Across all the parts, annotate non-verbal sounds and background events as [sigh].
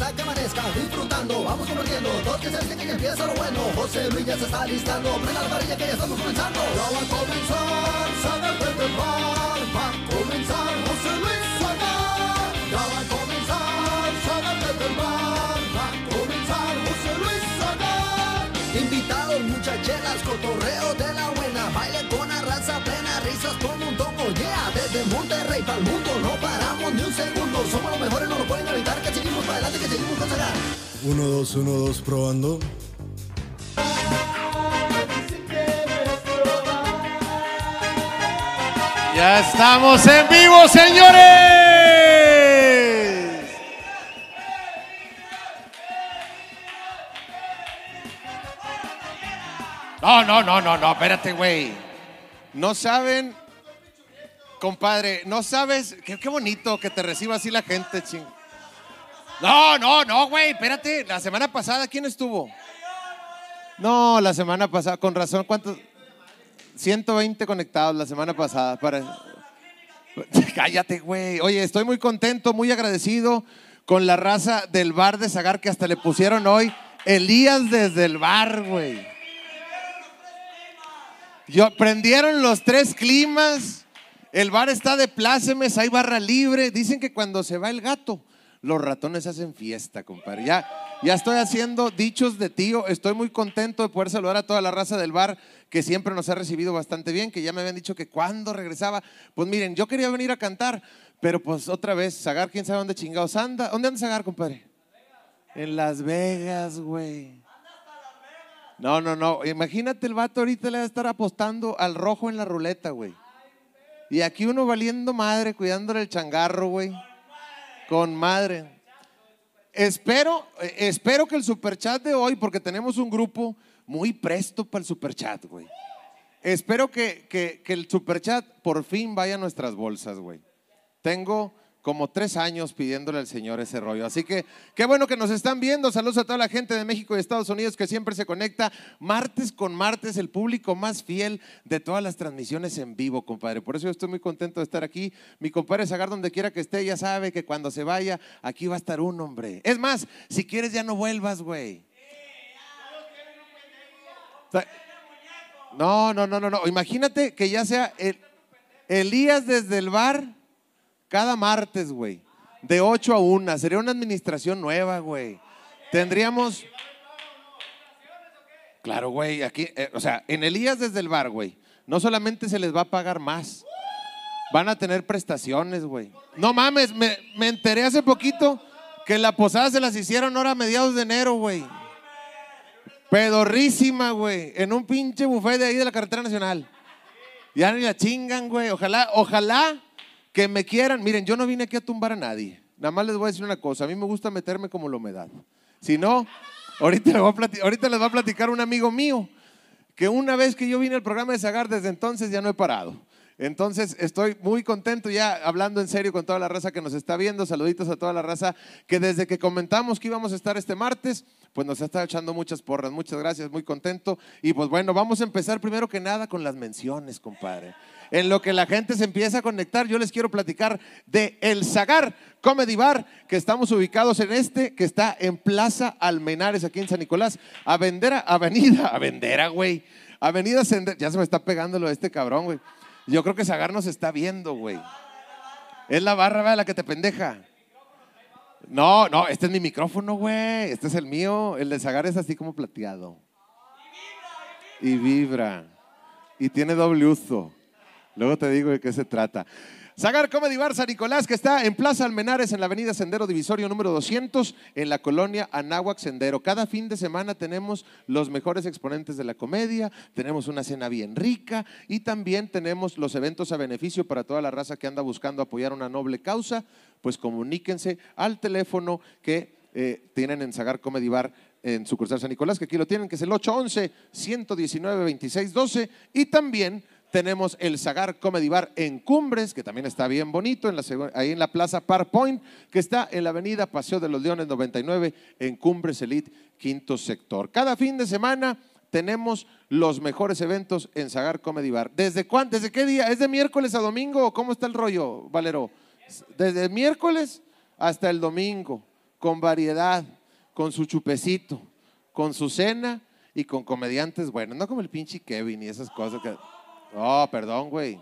hasta que amanezca. Disfrutando, vamos compartiendo, todos que se que ya empieza lo bueno. José Luis ya se está listando, prenda la varilla que ya estamos comenzando. Ya va a comenzar, saga desde el bar, va a comenzar José Luis Saga. Ya va a comenzar, saga desde el va a comenzar José Luis Saga. Invitados, muchacheras, cotorreo de la buena, baile con la raza plena, risas como un desde Monterrey para el mundo, no paramos ni un segundo, somos los mejores, no lo pueden evitar, que seguimos para adelante, que seguimos con Saga. Uno, dos, uno, dos, probando. Ya estamos en vivo, señores. No, no, no, no, no, espérate, güey. No saben, compadre, no sabes, qué, qué bonito que te reciba así la gente, ching. No, no, no, güey, espérate. La semana pasada, ¿quién estuvo? No, la semana pasada, con razón, ¿cuántos? 120 conectados la semana pasada. Para... [laughs] Cállate, güey. Oye, estoy muy contento, muy agradecido con la raza del bar de Zagar que hasta le pusieron hoy Elías desde el bar, güey. Yo, prendieron los tres climas. El bar está de plácemes, hay barra libre. Dicen que cuando se va el gato, los ratones hacen fiesta, compadre. Ya, ya estoy haciendo dichos de tío. Estoy muy contento de poder saludar a toda la raza del bar que siempre nos ha recibido bastante bien, que ya me habían dicho que cuando regresaba. Pues miren, yo quería venir a cantar, pero pues otra vez, Zagar, quién sabe dónde chingados anda. ¿Dónde anda Zagar, compadre? En Las Vegas, güey. No, no, no. Imagínate el vato ahorita le va a estar apostando al rojo en la ruleta, güey. Y aquí uno valiendo madre, cuidándole el changarro, güey. Con madre. Espero, eh, espero que el superchat de hoy, porque tenemos un grupo muy presto para el superchat, güey. Espero que, que, que el superchat por fin vaya a nuestras bolsas, güey. Tengo como tres años pidiéndole al Señor ese rollo. Así que qué bueno que nos están viendo. Saludos a toda la gente de México y Estados Unidos que siempre se conecta martes con martes, el público más fiel de todas las transmisiones en vivo, compadre. Por eso yo estoy muy contento de estar aquí. Mi compadre Zagar, donde quiera que esté, ya sabe que cuando se vaya, aquí va a estar un hombre. Es más, si quieres ya no vuelvas, güey. No, no, no, no, no. Imagínate que ya sea el- Elías desde el bar cada martes, güey. De 8 a 1. Sería una administración nueva, güey. Tendríamos. Claro, güey. Aquí, eh, o sea, en Elías desde el bar, güey. No solamente se les va a pagar más. Van a tener prestaciones, güey. No mames, me, me enteré hace poquito que la posada se las hicieron ahora a mediados de enero, güey. Pedorrísima, güey. En un pinche buffet de ahí de la carretera nacional. Ya ni la chingan, güey. Ojalá, ojalá que me quieran. Miren, yo no vine aquí a tumbar a nadie. Nada más les voy a decir una cosa. A mí me gusta meterme como la humedad. Si no, ahorita, les voy a plati- ahorita les va a platicar un amigo mío que una vez que yo vine al programa de Zagar, desde entonces ya no he parado. Entonces estoy muy contento ya hablando en serio con toda la raza que nos está viendo. Saluditos a toda la raza que desde que comentamos que íbamos a estar este martes, pues nos estado echando muchas porras. Muchas gracias, muy contento. Y pues bueno, vamos a empezar primero que nada con las menciones, compadre. En lo que la gente se empieza a conectar, yo les quiero platicar de El Zagar Comedy Bar, que estamos ubicados en este, que está en Plaza Almenares, aquí en San Nicolás, Avendera, Avenida, [laughs] Avendera, güey. Avenida Sender, ya se me está pegando lo de este cabrón, güey. Yo creo que Zagar nos está viendo, güey. Es la barra, ¿verdad? La que te pendeja. No, no, este es mi micrófono, güey. Este es el mío. El de Zagar es así como plateado. Y vibra. Y tiene doble uso. Luego te digo de qué se trata. Zagar Comedy Bar San Nicolás, que está en Plaza Almenares, en la avenida Sendero Divisorio número 200, en la colonia Anáhuac Sendero. Cada fin de semana tenemos los mejores exponentes de la comedia, tenemos una cena bien rica y también tenemos los eventos a beneficio para toda la raza que anda buscando apoyar una noble causa. Pues comuníquense al teléfono que eh, tienen en Zagar Comedy Bar en sucursal San Nicolás, que aquí lo tienen, que es el 811-119-2612. Y también tenemos el Zagar Comedy Bar en Cumbres, que también está bien bonito, ahí en la Plaza Park Point, que está en la avenida Paseo de los Leones 99, en Cumbres Elite, quinto sector. Cada fin de semana tenemos los mejores eventos en Zagar Comedy Bar. ¿Desde, cuán, ¿Desde qué día? ¿Es de miércoles a domingo cómo está el rollo, Valero? Desde miércoles hasta el domingo, con variedad, con su chupecito, con su cena y con comediantes buenos, no como el pinche Kevin y esas cosas que... Oh, perdón, güey.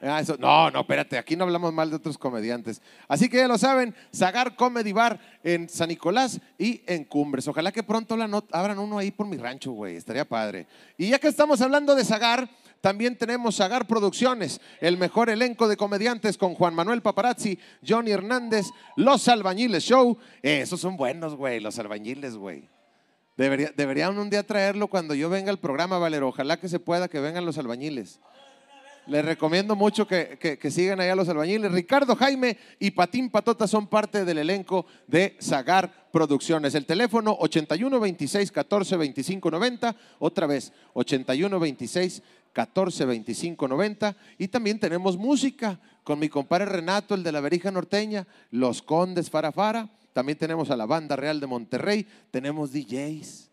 Ah, eso- no, no, espérate, aquí no hablamos mal de otros comediantes. Así que ya lo saben, Zagar Comedy Bar en San Nicolás y en Cumbres. Ojalá que pronto abran uno ahí por mi rancho, güey, estaría padre. Y ya que estamos hablando de Zagar, también tenemos Zagar Producciones, el mejor elenco de comediantes con Juan Manuel Paparazzi, Johnny Hernández, Los Albañiles Show. Esos son buenos, güey, los albañiles, güey. Debería, deberían un día traerlo cuando yo venga al programa, Valero. Ojalá que se pueda que vengan los albañiles. Les recomiendo mucho que, que- sigan allá los albañiles. Ricardo Jaime y Patín Patota son parte del elenco de Zagar Producciones. El teléfono 81 26 14 25 90. Otra vez, 81 26 14 25 90. Y también tenemos música con mi compadre Renato, el de la Verija Norteña, Los Condes Farafara. También tenemos a la Banda Real de Monterrey. Tenemos DJs.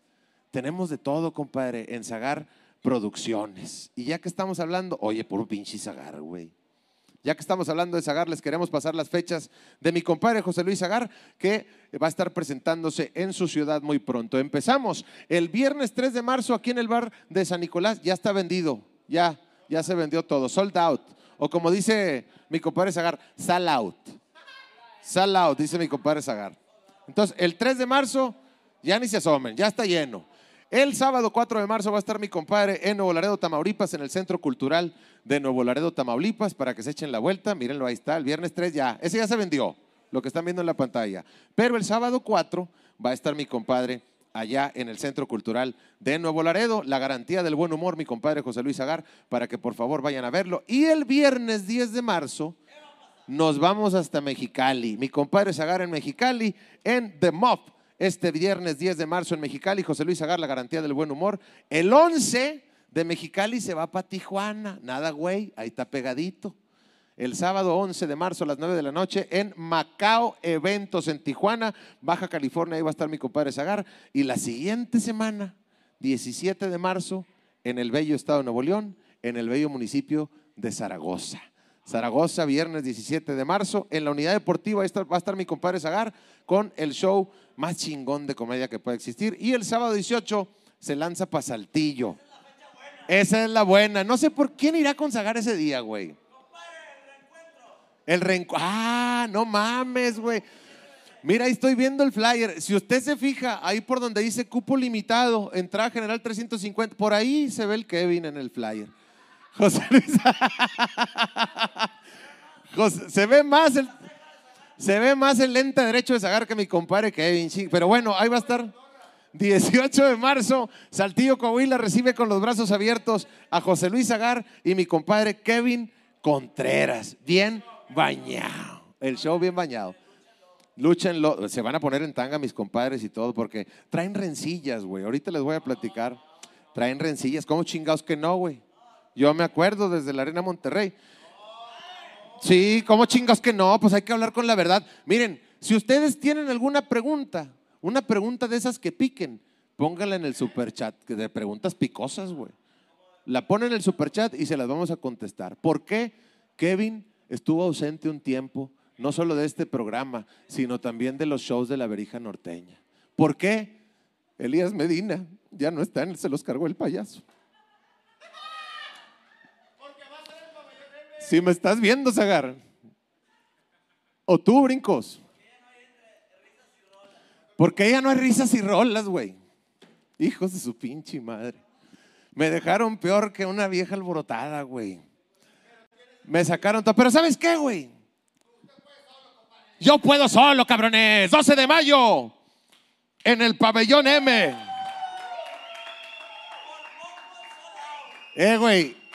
Tenemos de todo, compadre, en Zagar Producciones. Y ya que estamos hablando, oye, puro pinche Zagar, güey. Ya que estamos hablando de Zagar, les queremos pasar las fechas de mi compadre José Luis Zagar, que va a estar presentándose en su ciudad muy pronto. Empezamos el viernes 3 de marzo aquí en el bar de San Nicolás. Ya está vendido, ya, ya se vendió todo, sold out. O como dice mi compadre Zagar, sell out. Sell dice mi compadre Zagar. Entonces, el 3 de marzo, ya ni se asomen, ya está lleno. El sábado 4 de marzo va a estar mi compadre en Nuevo Laredo, Tamaulipas, en el Centro Cultural de Nuevo Laredo, Tamaulipas, para que se echen la vuelta. Mírenlo, ahí está. El viernes 3 ya, ese ya se vendió, lo que están viendo en la pantalla. Pero el sábado 4 va a estar mi compadre allá en el Centro Cultural de Nuevo Laredo. La garantía del buen humor, mi compadre José Luis Agar, para que por favor vayan a verlo. Y el viernes 10 de marzo nos vamos hasta Mexicali. Mi compadre Zagar en Mexicali, en The Mob. Este viernes 10 de marzo en Mexicali, José Luis Zagar, la garantía del buen humor. El 11 de Mexicali se va para Tijuana. Nada, güey, ahí está pegadito. El sábado 11 de marzo a las 9 de la noche en Macao Eventos en Tijuana, Baja California. Ahí va a estar mi compadre Zagar. Y la siguiente semana, 17 de marzo, en el bello estado de Nuevo León, en el bello municipio de Zaragoza. Zaragoza, viernes 17 de marzo. En la unidad deportiva ahí va a estar mi compadre Zagar con el show más chingón de comedia que puede existir. Y el sábado 18 se lanza para Saltillo. Esa es la buena. No sé por quién irá con Zagar ese día, güey. El reencuentro. Ah, no mames, güey. Mira, ahí estoy viendo el flyer. Si usted se fija, ahí por donde dice cupo limitado, entrada general 350, por ahí se ve el Kevin en el flyer. José Luis. Se ve más el se ve más el lente derecho de Zagar que mi compadre Kevin. Pero bueno, ahí va a estar. 18 de marzo, Saltillo Coahuila recibe con los brazos abiertos a José Luis Zagar y mi compadre Kevin Contreras. Bien bañado. El show bien bañado. Lúchenlo. Se van a poner en tanga mis compadres y todo porque traen rencillas, güey. Ahorita les voy a platicar. Traen rencillas. ¿Cómo chingados que no, güey? Yo me acuerdo desde la Arena Monterrey. Sí, ¿cómo chingados que no? Pues hay que hablar con la verdad. Miren, si ustedes tienen alguna pregunta, una pregunta de esas que piquen, pónganla en el superchat, que de preguntas picosas, güey. La ponen en el superchat y se las vamos a contestar. ¿Por qué Kevin estuvo ausente un tiempo, no solo de este programa, sino también de los shows de la Verija Norteña? ¿Por qué Elías Medina ya no está, se los cargó el payaso? Si me estás viendo, Zagar. O tú, brincos. Porque ya no hay risas y rolas, güey. Hijos de su pinche madre. Me dejaron peor que una vieja alborotada, güey. Me sacaron todo. Pero ¿sabes qué, güey? Yo puedo solo, cabrones. 12 de mayo. En el pabellón M. Eh, güey.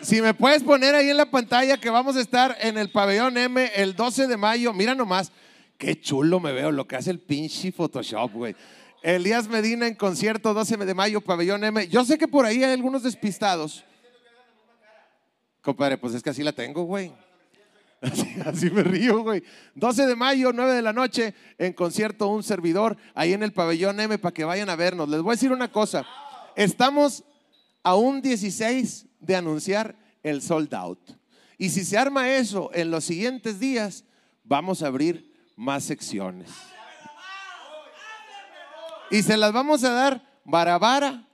Si me puedes poner ahí en la pantalla que vamos a estar en el pabellón M el 12 de mayo. Mira nomás. Qué chulo me veo lo que hace el pinche Photoshop, güey. Elías Medina en concierto 12 de mayo, pabellón M. Yo sé que por ahí hay algunos despistados. Compadre, pues es que así la tengo, güey. Así, [laughs] así me río, güey. 12 de mayo, 9 de la noche, en concierto Un Servidor, ahí en el pabellón M, para que vayan a vernos. Les voy a decir una cosa. Estamos a un 16 de anunciar el sold out. Y si se arma eso en los siguientes días, vamos a abrir más secciones. Y se las vamos a dar vara vara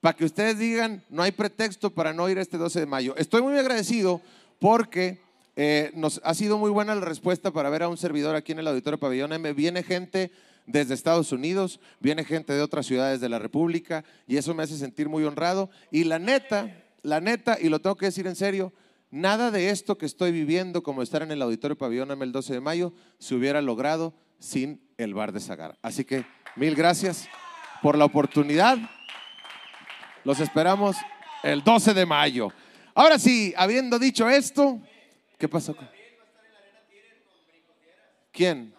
para que ustedes digan, no hay pretexto para no ir este 12 de mayo. Estoy muy agradecido porque eh, nos ha sido muy buena la respuesta para ver a un servidor aquí en el Auditorio Pabellón M. Viene gente desde Estados Unidos, viene gente de otras ciudades de la República y eso me hace sentir muy honrado. Y la neta, la neta, y lo tengo que decir en serio, nada de esto que estoy viviendo, como estar en el Auditorio Pabellón el 12 de mayo, se hubiera logrado sin el bar de Zagar. Así que mil gracias por la oportunidad. Los esperamos el 12 de mayo. Ahora sí, habiendo dicho esto, ¿qué pasó? ¿Quién?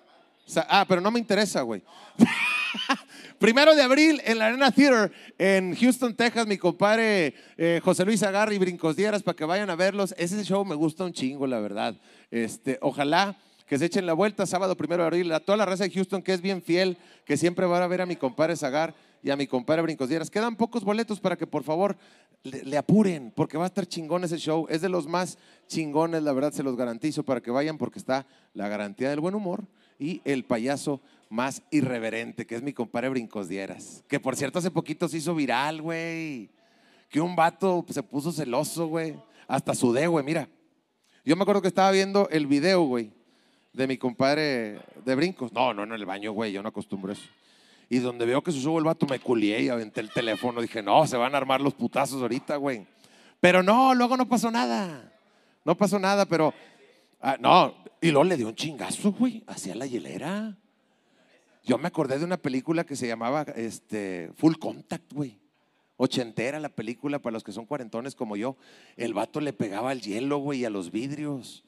Ah, pero no me interesa, güey. [laughs] [laughs] Primero de abril en la Arena Theater en Houston, Texas, mi compadre eh, José Luis Agarri y Brincos Dieras para que vayan a verlos. Ese show me gusta un chingo, la verdad. Este, ojalá que se echen la vuelta sábado primero de abril a toda la raza de Houston que es bien fiel, que siempre va a ver a mi compadre Zagar y a mi compadre Brincos Dieras. Quedan pocos boletos para que por favor le, le, apuren, porque va a estar chingón ese show. Es de los más chingones, la verdad, se los garantizo para que vayan, porque está la garantía del buen humor y el payaso más irreverente, que es mi compadre Brincos Dieras. Que por cierto, hace poquito se hizo viral, güey. Que un vato se puso celoso, güey. Hasta sudé, güey, mira. Yo me acuerdo que estaba viendo el video, güey, de mi compadre de Brincos. No, no en el baño, güey, yo no acostumbro eso. Y donde veo que se subo el vato, me culié y aventé el teléfono. Dije, no, se van a armar los putazos ahorita, güey. Pero no, luego no pasó nada. No pasó nada, pero. Ah, no, y luego le dio un chingazo, güey, hacia la hielera. Yo me acordé de una película que se llamaba este, Full Contact, güey. Ochentera la película para los que son cuarentones como yo. El vato le pegaba al hielo, güey, y a los vidrios.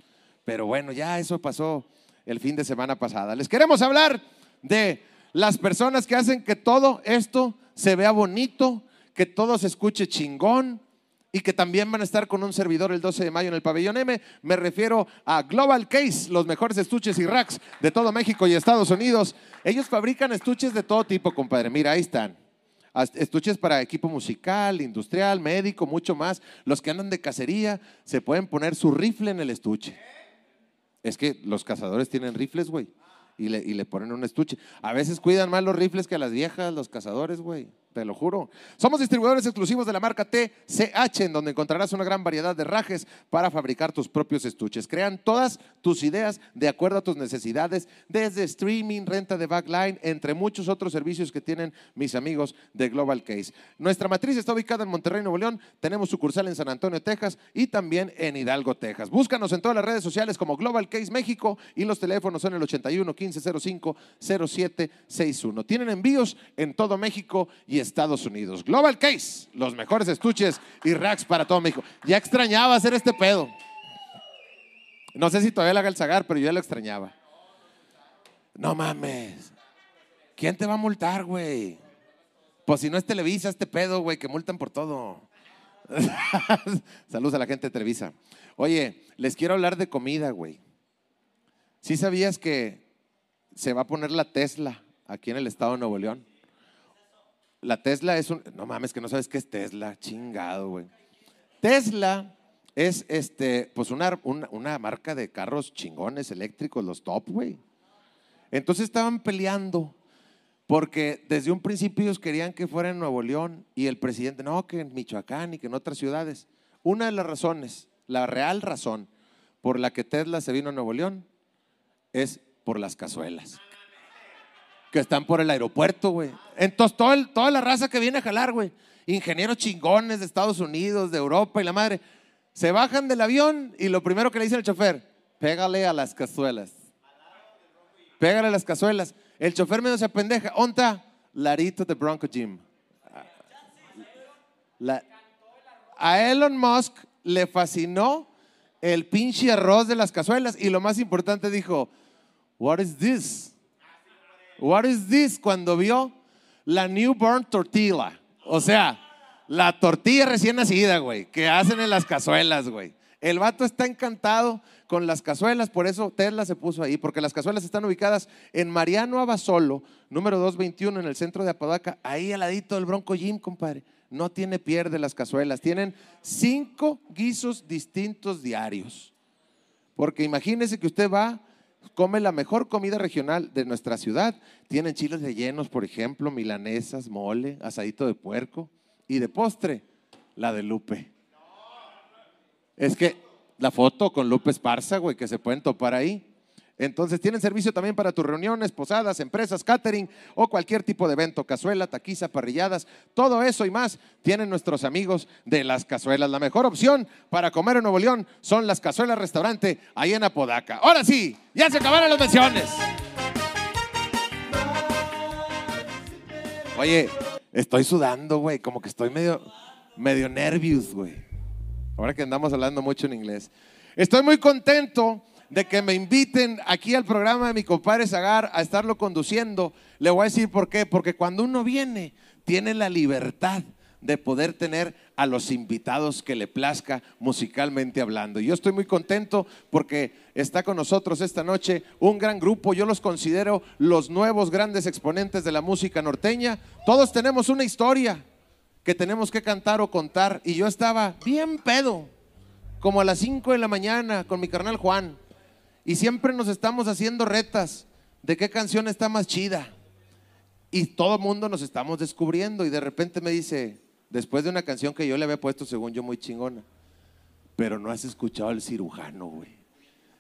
Pero bueno, ya eso pasó el fin de semana pasada. Les queremos hablar de las personas que hacen que todo esto se vea bonito, que todo se escuche chingón y que también van a estar con un servidor el 12 de mayo en el pabellón M. Me refiero a Global Case, los mejores estuches y racks de todo México y Estados Unidos. Ellos fabrican estuches de todo tipo, compadre. Mira, ahí están. Estuches para equipo musical, industrial, médico, mucho más. Los que andan de cacería se pueden poner su rifle en el estuche. Es que los cazadores tienen rifles, güey. Y le, ponen un estuche. A veces cuidan más los rifles que a las viejas, los cazadores, güey te lo juro. Somos distribuidores exclusivos de la marca TCH, en donde encontrarás una gran variedad de rajes para fabricar tus propios estuches. Crean todas tus ideas de acuerdo a tus necesidades, desde streaming, renta de backline, entre muchos otros servicios que tienen mis amigos de Global Case. Nuestra matriz está ubicada en Monterrey, Nuevo León. Tenemos sucursal en San Antonio, Texas y también en Hidalgo, Texas. Búscanos en todas las redes sociales como Global Case México y los teléfonos son el 81 15 05 0761. Tienen envíos en todo México y Estados Unidos. Global Case, los mejores estuches y racks para todo México. Ya extrañaba hacer este pedo. No sé si todavía lo haga el Zagar, pero yo ya lo extrañaba. No mames. ¿Quién te va a multar, güey? Pues si no es Televisa, este pedo, güey, que multan por todo. [laughs] Saludos a la gente de Televisa. Oye, les quiero hablar de comida, güey. ¿Sí sabías que se va a poner la Tesla aquí en el estado de Nuevo León? La Tesla es un. No mames, que no sabes qué es Tesla. Chingado, güey. Tesla es este, pues una, una, marca de carros chingones eléctricos, los top, güey. Entonces estaban peleando porque desde un principio ellos querían que fuera en Nuevo León y el presidente, no, que en Michoacán y que en otras ciudades. Una de las razones, la real razón por la que Tesla se vino a Nuevo León es por las cazuelas que están por el aeropuerto, güey. Entonces, toda la raza que viene a jalar, güey, ingenieros chingones de Estados Unidos, de Europa y la madre, se bajan del avión y lo primero que le dice el chofer, pégale a las cazuelas. Pégale a las cazuelas. El chofer medio se pendeja. ¿Onta? Larito de Bronco Gym. a Elon Musk le fascinó el pinche arroz de las cazuelas y lo más importante dijo, what is this? What is this? Cuando vio la newborn tortilla. O sea, la tortilla recién nacida, güey, que hacen en las cazuelas, güey. El vato está encantado con las cazuelas, por eso Tesla se puso ahí, porque las cazuelas están ubicadas en Mariano Abasolo, número 221, en el centro de Apodaca, ahí al ladito del Bronco Gym, compadre. No tiene pierde las cazuelas, tienen cinco guisos distintos diarios. Porque imagínese que usted va, come la mejor comida regional de nuestra ciudad. Tienen chiles rellenos, por ejemplo, milanesas, mole, asadito de puerco. Y de postre, la de Lupe. Es que la foto con Lupe Esparza, güey, que se pueden topar ahí. Entonces tienen servicio también para tus reuniones, posadas, empresas, catering o cualquier tipo de evento, cazuela, taquiza, parrilladas, todo eso y más tienen nuestros amigos de las cazuelas. La mejor opción para comer en Nuevo León son las cazuelas restaurante ahí en Apodaca. Ahora sí, ya se acabaron las menciones. Oye, estoy sudando, güey, como que estoy medio, medio nervios, güey. Ahora que andamos hablando mucho en inglés. Estoy muy contento de que me inviten aquí al programa de mi compadre Zagar a estarlo conduciendo. Le voy a decir por qué. Porque cuando uno viene, tiene la libertad de poder tener a los invitados que le plazca musicalmente hablando. Yo estoy muy contento porque está con nosotros esta noche un gran grupo, yo los considero los nuevos grandes exponentes de la música norteña. Todos tenemos una historia que tenemos que cantar o contar y yo estaba bien pedo, como a las 5 de la mañana con mi carnal Juan. Y siempre nos estamos haciendo retas de qué canción está más chida. Y todo el mundo nos estamos descubriendo y de repente me dice, después de una canción que yo le había puesto según yo muy chingona, pero no has escuchado al cirujano, güey.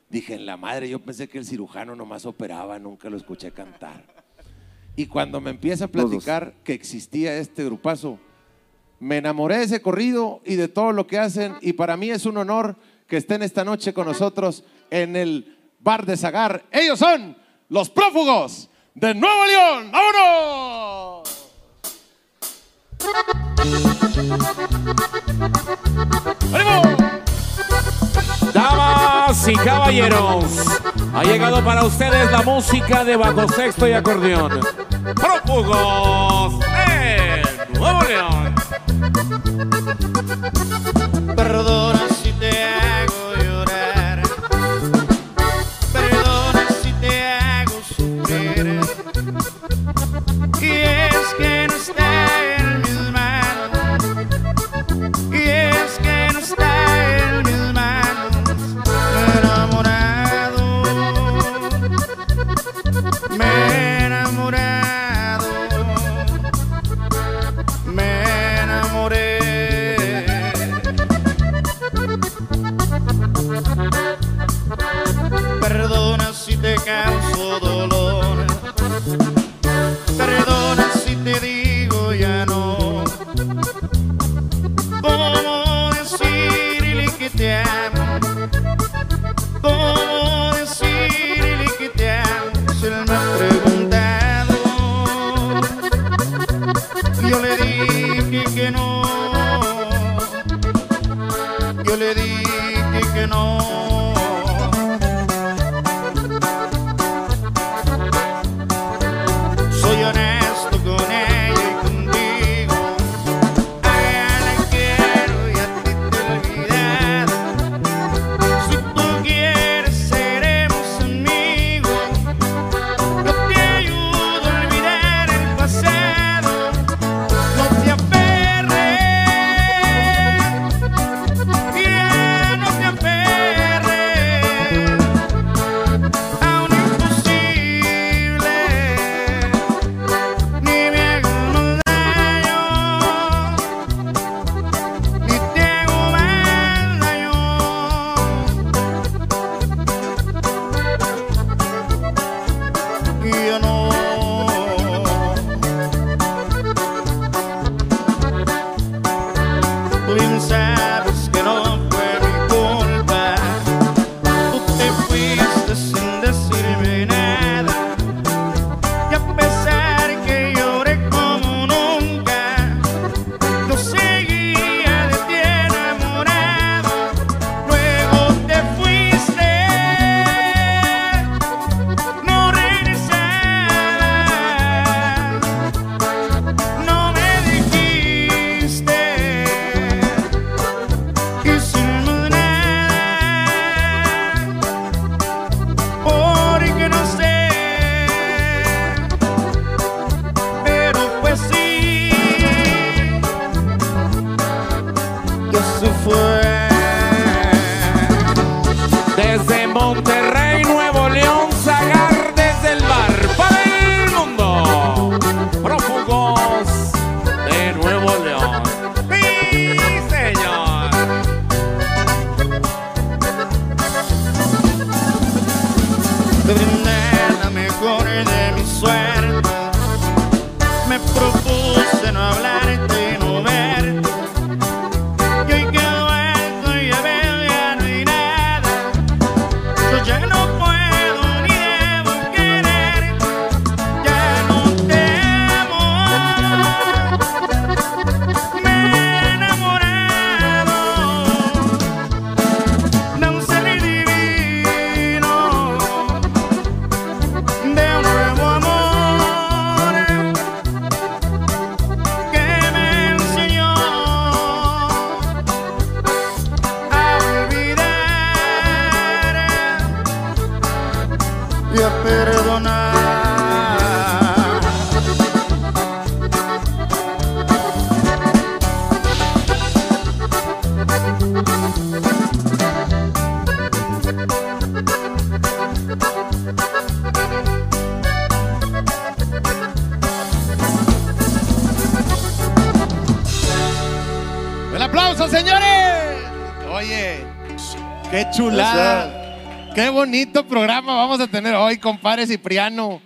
Dije, en la madre, yo pensé que el cirujano nomás operaba, nunca lo escuché cantar. Y cuando me empieza a platicar que existía este grupazo, me enamoré de ese corrido y de todo lo que hacen y para mí es un honor que estén esta noche con nosotros en el bar de Zagar. Ellos son los prófugos de Nuevo León. ¡Vámonos! ¡Ánimo! Damas y caballeros, ha llegado para ustedes la música de bajo sexto y acordeón. Prófugos de Nuevo León. Qué bonito programa vamos a tener hoy, compadre Cipriano.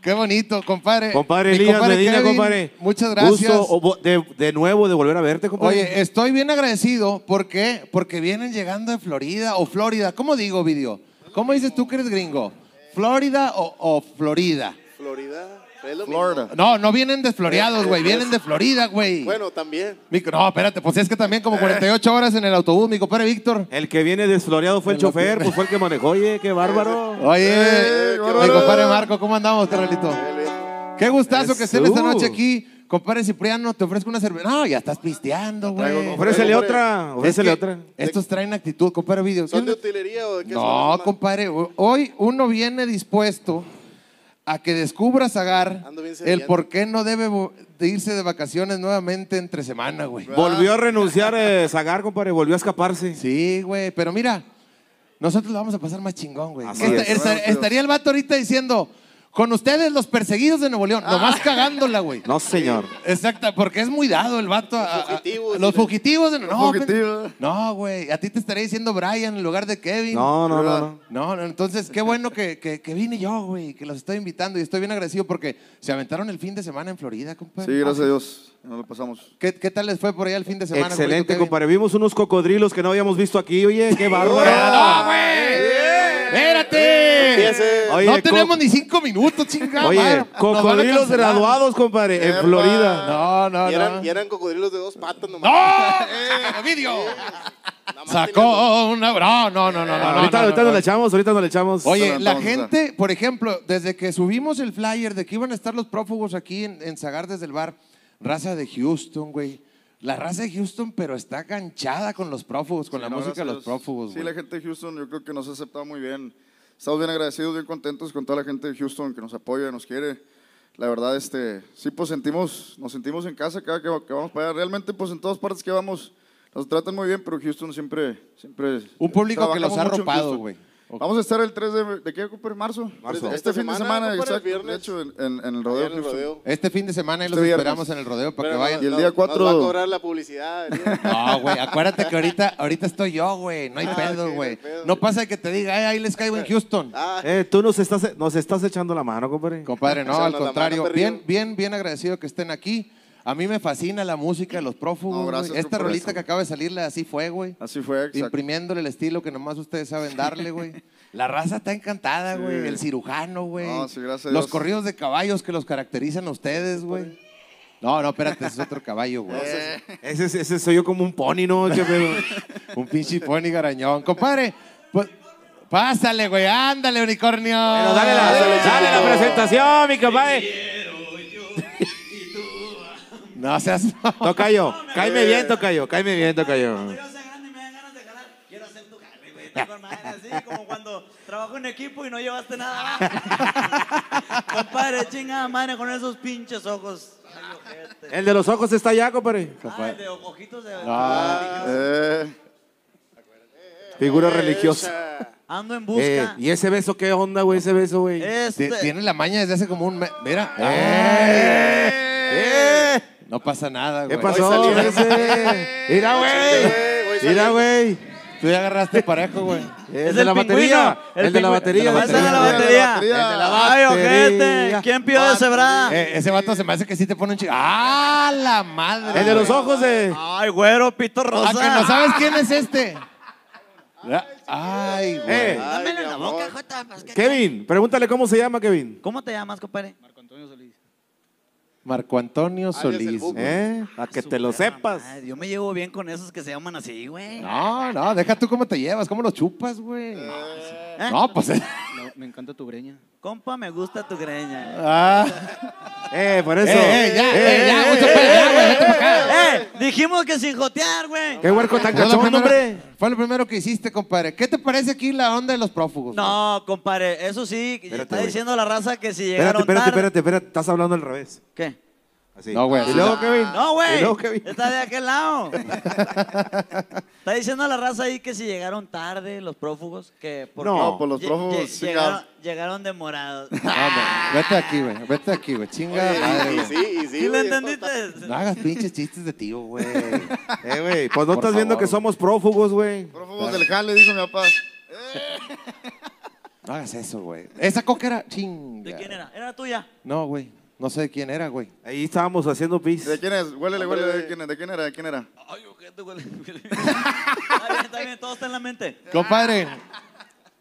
Qué bonito, compadre. Compadre Mi Elías compadre Medina, Kevin, compadre. Muchas gracias. Gusto de, de nuevo de volver a verte, compadre. Oye, estoy bien agradecido. ¿Por qué? Porque vienen llegando de Florida o Florida. ¿Cómo digo, video? ¿Cómo dices tú que eres gringo? ¿Florida o? Florida. Florida. No, no vienen de Floreados, güey. Vienen de Florida, güey. Bueno, también. Mi- no, espérate, pues es que también como 48 horas en el autobús, mi compadre Víctor. El que viene desfloreado fue el chofer, pues fue el que manejó. Oye, qué bárbaro. Oye, Eh, mi bárbaro. compadre Marco, ¿cómo andamos, carnalito? Qué gustazo que estén esta Eso. noche aquí. Compadre Cipriano, te ofrezco una cerveza. No, ya estás pisteando, güey. Traigo- Ofrécele otra, Es ofrécele que otra. Estos traen actitud, compadre Video. ¿Son de utilería o de qué son? No, compadre, hoy uno viene dispuesto a que descubra Zagar Ando bien el por qué no debe de irse de vacaciones nuevamente entre semana, güey. Volvió a renunciar eh, Zagar, compadre, volvió a escaparse. Sí, güey, pero mira, nosotros lo vamos a pasar más chingón, güey. Así Esta- es. esta- estaría el vato ahorita diciendo, con ustedes los perseguidos de Nuevo León, nomás cagándola, güey. No, señor. Exacto, porque es muy dado el vato. a- a- fugitivos, los fugitivos. de- no, fugitivos. no, güey. A ti te estaría diciendo Brian en lugar de Kevin. No, no, no, no. No, no, entonces qué bueno que, que, que vine yo, güey, que los estoy invitando y estoy bien agradecido porque se aventaron el fin de semana en Florida, compadre. Sí, gracias a Dios. Nos lo pasamos. ¿Qué, qué tal les fue por allá el fin de semana? Excelente, compadre. Vimos unos cocodrilos que no habíamos visto aquí. Oye, qué bárbaro. ¡No, güey! ¡Espérate! Empiece. Oye, no tenemos ni cinco minutos, chingada. Oye, cocodrilos graduados, compadre, en. Florida. No, no, Y eran, no. y eran cocodrilos de dos patas nomás. ¡No! [laughs] Más tenían Sacó una. No, no, no, no. no, ahorita no, ahorita no, nos no. le echamos, ahorita nos le echamos. Oye, la gente, por ejemplo, desde que subimos el flyer de que iban a estar los prófugos aquí en, en Zagar desde el bar, raza de Houston, güey. La raza de Houston, pero está ganchada con los prófugos, con la Sí, no, música de los prófugos, Sí, güey. la gente de Houston yo creo que nos ha aceptado muy bien. Estamos bien agradecidos, bien contentos con toda la gente de Houston que nos apoya, nos quiere. La verdad, este, sí, pues sentimos, nos sentimos en casa cada que, que vamos para allá. Realmente, pues en todas partes que vamos, nos tratan muy bien, pero Houston siempre, siempre. Un público que los ha arropado, güey. Vamos a estar el 3 de, ¿de qué, compadre? ¿Marzo? Marzo. Este fin de semana, compadre, exacto. viernes. De hecho, en, el rodeo. En el Houston. rodeo. Este fin de semana y Este los viernes. esperamos en el rodeo para que vayan. Y el nos- día nos 4 va a cobrar la publicidad. No, güey, acuérdate que ahorita, ahorita estoy yo, güey. No hay Ah, pedo, güey. No pasa que te diga, "Ay, ahí les caigo en Houston. Ah, Eh, tú nos estás, nos estás echando la mano, compadre. Compadre, no, al mano, contrario. Bien, bien, bien agradecido que estén aquí. A mí me fascina la música de los prófugos. No, güey. gracias Esta por rolita eso. que acaba de salirle así fue, güey. Así fue, exacto. Imprimiéndole el estilo que nomás ustedes saben darle, güey. [laughs] La raza está encantada, Sí. güey. El cirujano, güey. No, sí, gracias a Los Dios. corridos de caballos que los caracterizan a ustedes, güey. No, no, espérate, ese es otro caballo, güey. Ese, ese soy yo como un pony, ¿no? [laughs] Un pinche pony garañón. Compadre, pues, pásale, güey. Ándale, unicornio. Bueno, dale la, dale la presentación, mi compadre. [laughs] No seas... [laughs] Tocayo, cáeme bien, Tocayo, cáeme bien, Tocayo. Cuando yo sea grande y me dan ganas de jalar, quiero hacer tu jale, güey. [laughs] Madre, así como cuando trabajo en equipo y no llevaste nada. [laughs] Compadre, chingada madre con esos pinches ojos. Ay. El de los ojos está allá, compadre. Ah, el de ojitos de... Eh, Figura religiosa. Ando en Eh, busca. ¿Y ese beso qué onda, güey? Ese beso, güey. Este. Ti- Tiene la maña desde hace como un mes. Mira. ¡Eh! No pasa nada, güey. ¿Qué pasó? ese? Mira, güey. Mira, güey. Tú ya agarraste parejo, güey. El Es de la batería. El de la batería. Ese de la batería. El de la Ay, batería. ojete. ¿Quién pidió de cebrada? Eh, ese vato se me hace que sí te pone un chico. ¡Ah, la madre! El de los ojos de. Ay, güero, pito rosa. Ah, que no sabes quién es este. Ay, güey. Eh, Dámelo en la Ay, boca. Jota. pues, ¿qué- Kevin, pregúntale cómo se llama Kevin. ¿Cómo te llamas, compadre? Marco Antonio Solís. Buco. ¿Eh? A que te lo sepas. Yo me llevo bien con esos que se llaman así, güey. No, no, deja tú cómo te llevas, cómo lo chupas, güey. ¿Eh? No, pues. eh. me encanta tu breña. Compa, me gusta tu greña. Ah. Eh, por eso. Eh, eh, ya, eh, ya, mucho pedo, ya, güey, vete pa' acá. ¡Eh! Dijimos que sin jotear, güey. Qué huerco tan cachón, primero, hombre. fue lo primero que hiciste, compadre. ¿Qué te parece aquí la onda de los prófugos? No, compadre, eso sí, Espérate, está diciendo la raza que si Espérate, llegaron espérate, tarde. espérate, espérate. Estás hablando al revés. ¿Qué? Así. No, güey, Y luego, Kevin. No, Y güey. luego, Kevin. Está de aquel lado. [laughs] Está diciendo la raza ahí que si llegaron tarde los prófugos, que porque No, pues los lle- prófugos, lle- sí, llegaron, demorados. Vete aquí, güey. Vete aquí, güey. Chinga madre, Y güey. sí, y sí. ¿Sí lo güey, entendiste? No hagas pinches chistes de tío, güey. [laughs] Eh, güey. Pues no Por estás viendo favor. que somos prófugos, güey. Prófugos del jale, dijo mi papá. [laughs] No hagas eso, güey. Esa coca era chinga. ¿De quién era? ¿Era tuya? No, güey. No sé de quién era, güey. Ahí estábamos haciendo pis. ¿De quién es? Huélele, huélele. ¿De quién, es? ¿De quién era? ¿De quién era? Ay, ojete, güey. [laughs] Está bien, está bien, todo está en la mente. Compadre,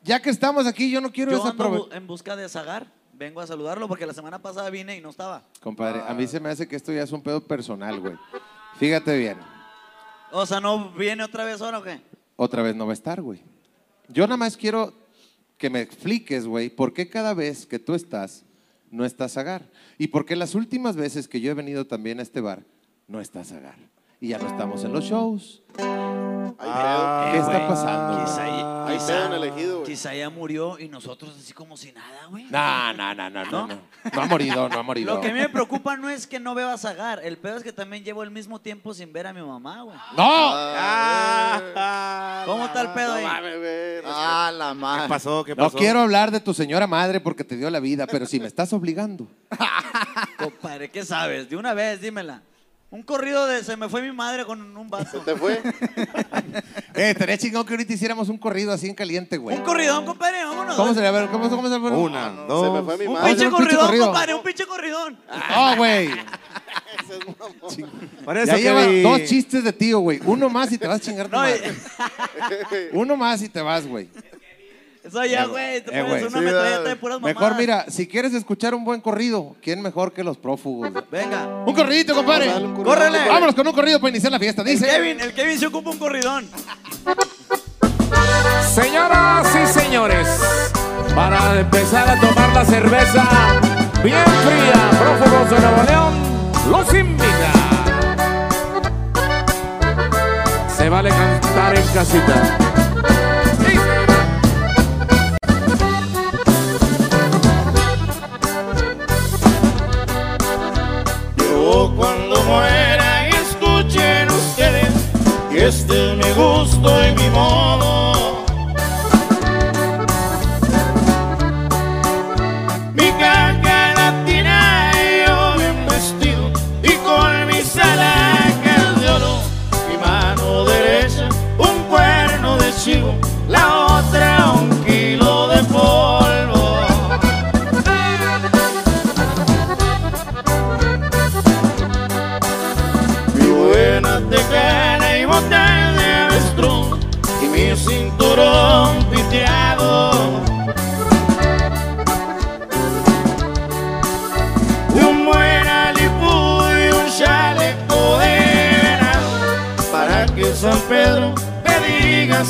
ya que estamos aquí, yo no quiero Yo ando en busca de Zagar. Vengo a saludarlo porque la semana pasada vine y no estaba. Compadre, a mí se me hace que esto ya es un pedo personal, güey. Fíjate bien. O sea, ¿no viene otra vez ahora o qué? Otra vez no va a estar, güey. Yo nada más quiero que me expliques, güey, por qué cada vez que tú estás, no estás Agar. Y por qué las últimas veces que yo he venido también a este bar, no estás Agar. Y ya no estamos en los shows. Ah, ¿Qué está pasando? Quizá, güey. ya murió y nosotros así como si nada, güey. No, no, no, no, no, ¿No? no. Ha morido, no ha morido. Lo que a mí me preocupa no es que no vea a Zagar. El pedo es que también llevo el mismo tiempo sin ver a mi mamá, güey. ¡No! Ah, ¿Cómo está el pedo No ahí? mames, güey. Ah, la ¿Qué madre. pasó? ¿Qué No pasó? quiero hablar de tu señora madre porque te dio la vida, pero si me estás obligando. [laughs] Compadre, ¿qué sabes? De una vez, dímela. Un corrido de se me fue mi madre con un vaso. ¿Te fue? [laughs] Eh, estaría chingón que ahorita hiciéramos un corrido así en caliente, güey. Un corridón, compadre, vámonos. ¿Cómo sería? A ver, ¿cómo, cómo se llama? Una, Se me dos. fue mi Un madre. pinche un pinche corridón, corrido. compadre, un pinche corridón. No, güey. Por eso Ya lleva Kevin. dos chistes de tío, güey. Uno más y te vas a chingar tu No, madre. Uno más y te vas, güey. Eso ya, güey. Te Eh, pones una Sí, metralleta de puras mamadas. Mejor, mira, si quieres escuchar un buen corrido, ¿quién mejor que los prófugos? Venga. Un corridito, compadre. Dale un corrido, Córrele. compadre. Vámonos con un corrido para iniciar la fiesta. El Dice. Kevin, el Kevin se ocupa un corridón. Señoras y señores, para empezar a tomar la cerveza bien fría, prófugos de Nuevo León, los invita. Se vale cantar en casita. Cuando muera y escuchen ustedes que este es mi gusto y mi modo.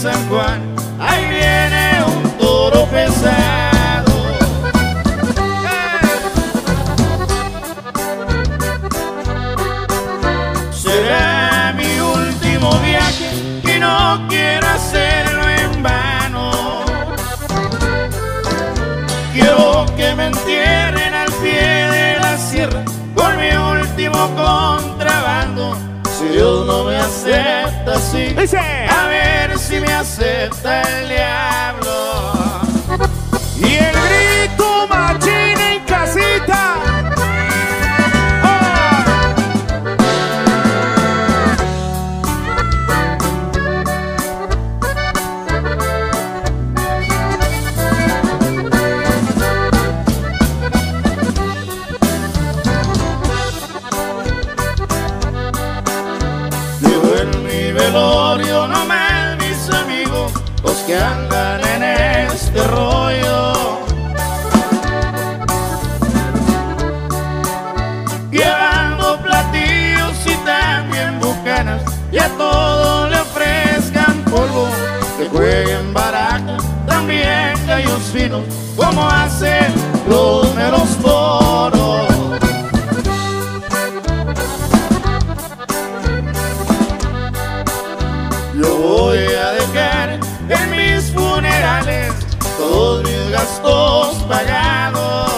San Juan, ahí viene un toro pesado. Será mi último viaje y no quiero hacerlo en vano. Quiero que me entierren al pie de la sierra con mi último contrabando. Si Dios no me acepta así, Dice. a ver si me acepta el diablo. Finos, como hacen los meros toros. Yo voy a dejar en mis funerales todos mis gastos pagados.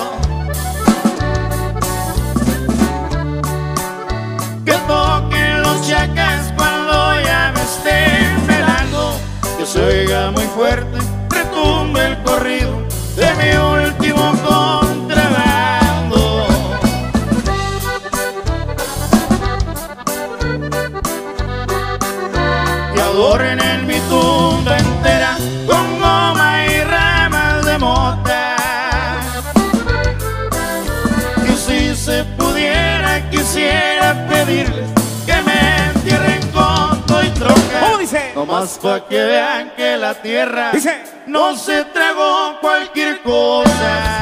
Que toquen los chacas cuando ya me estén velando. Que se oiga muy fuerte, Nomás para que vean que la tierra Dice. no se tragó cualquier cosa.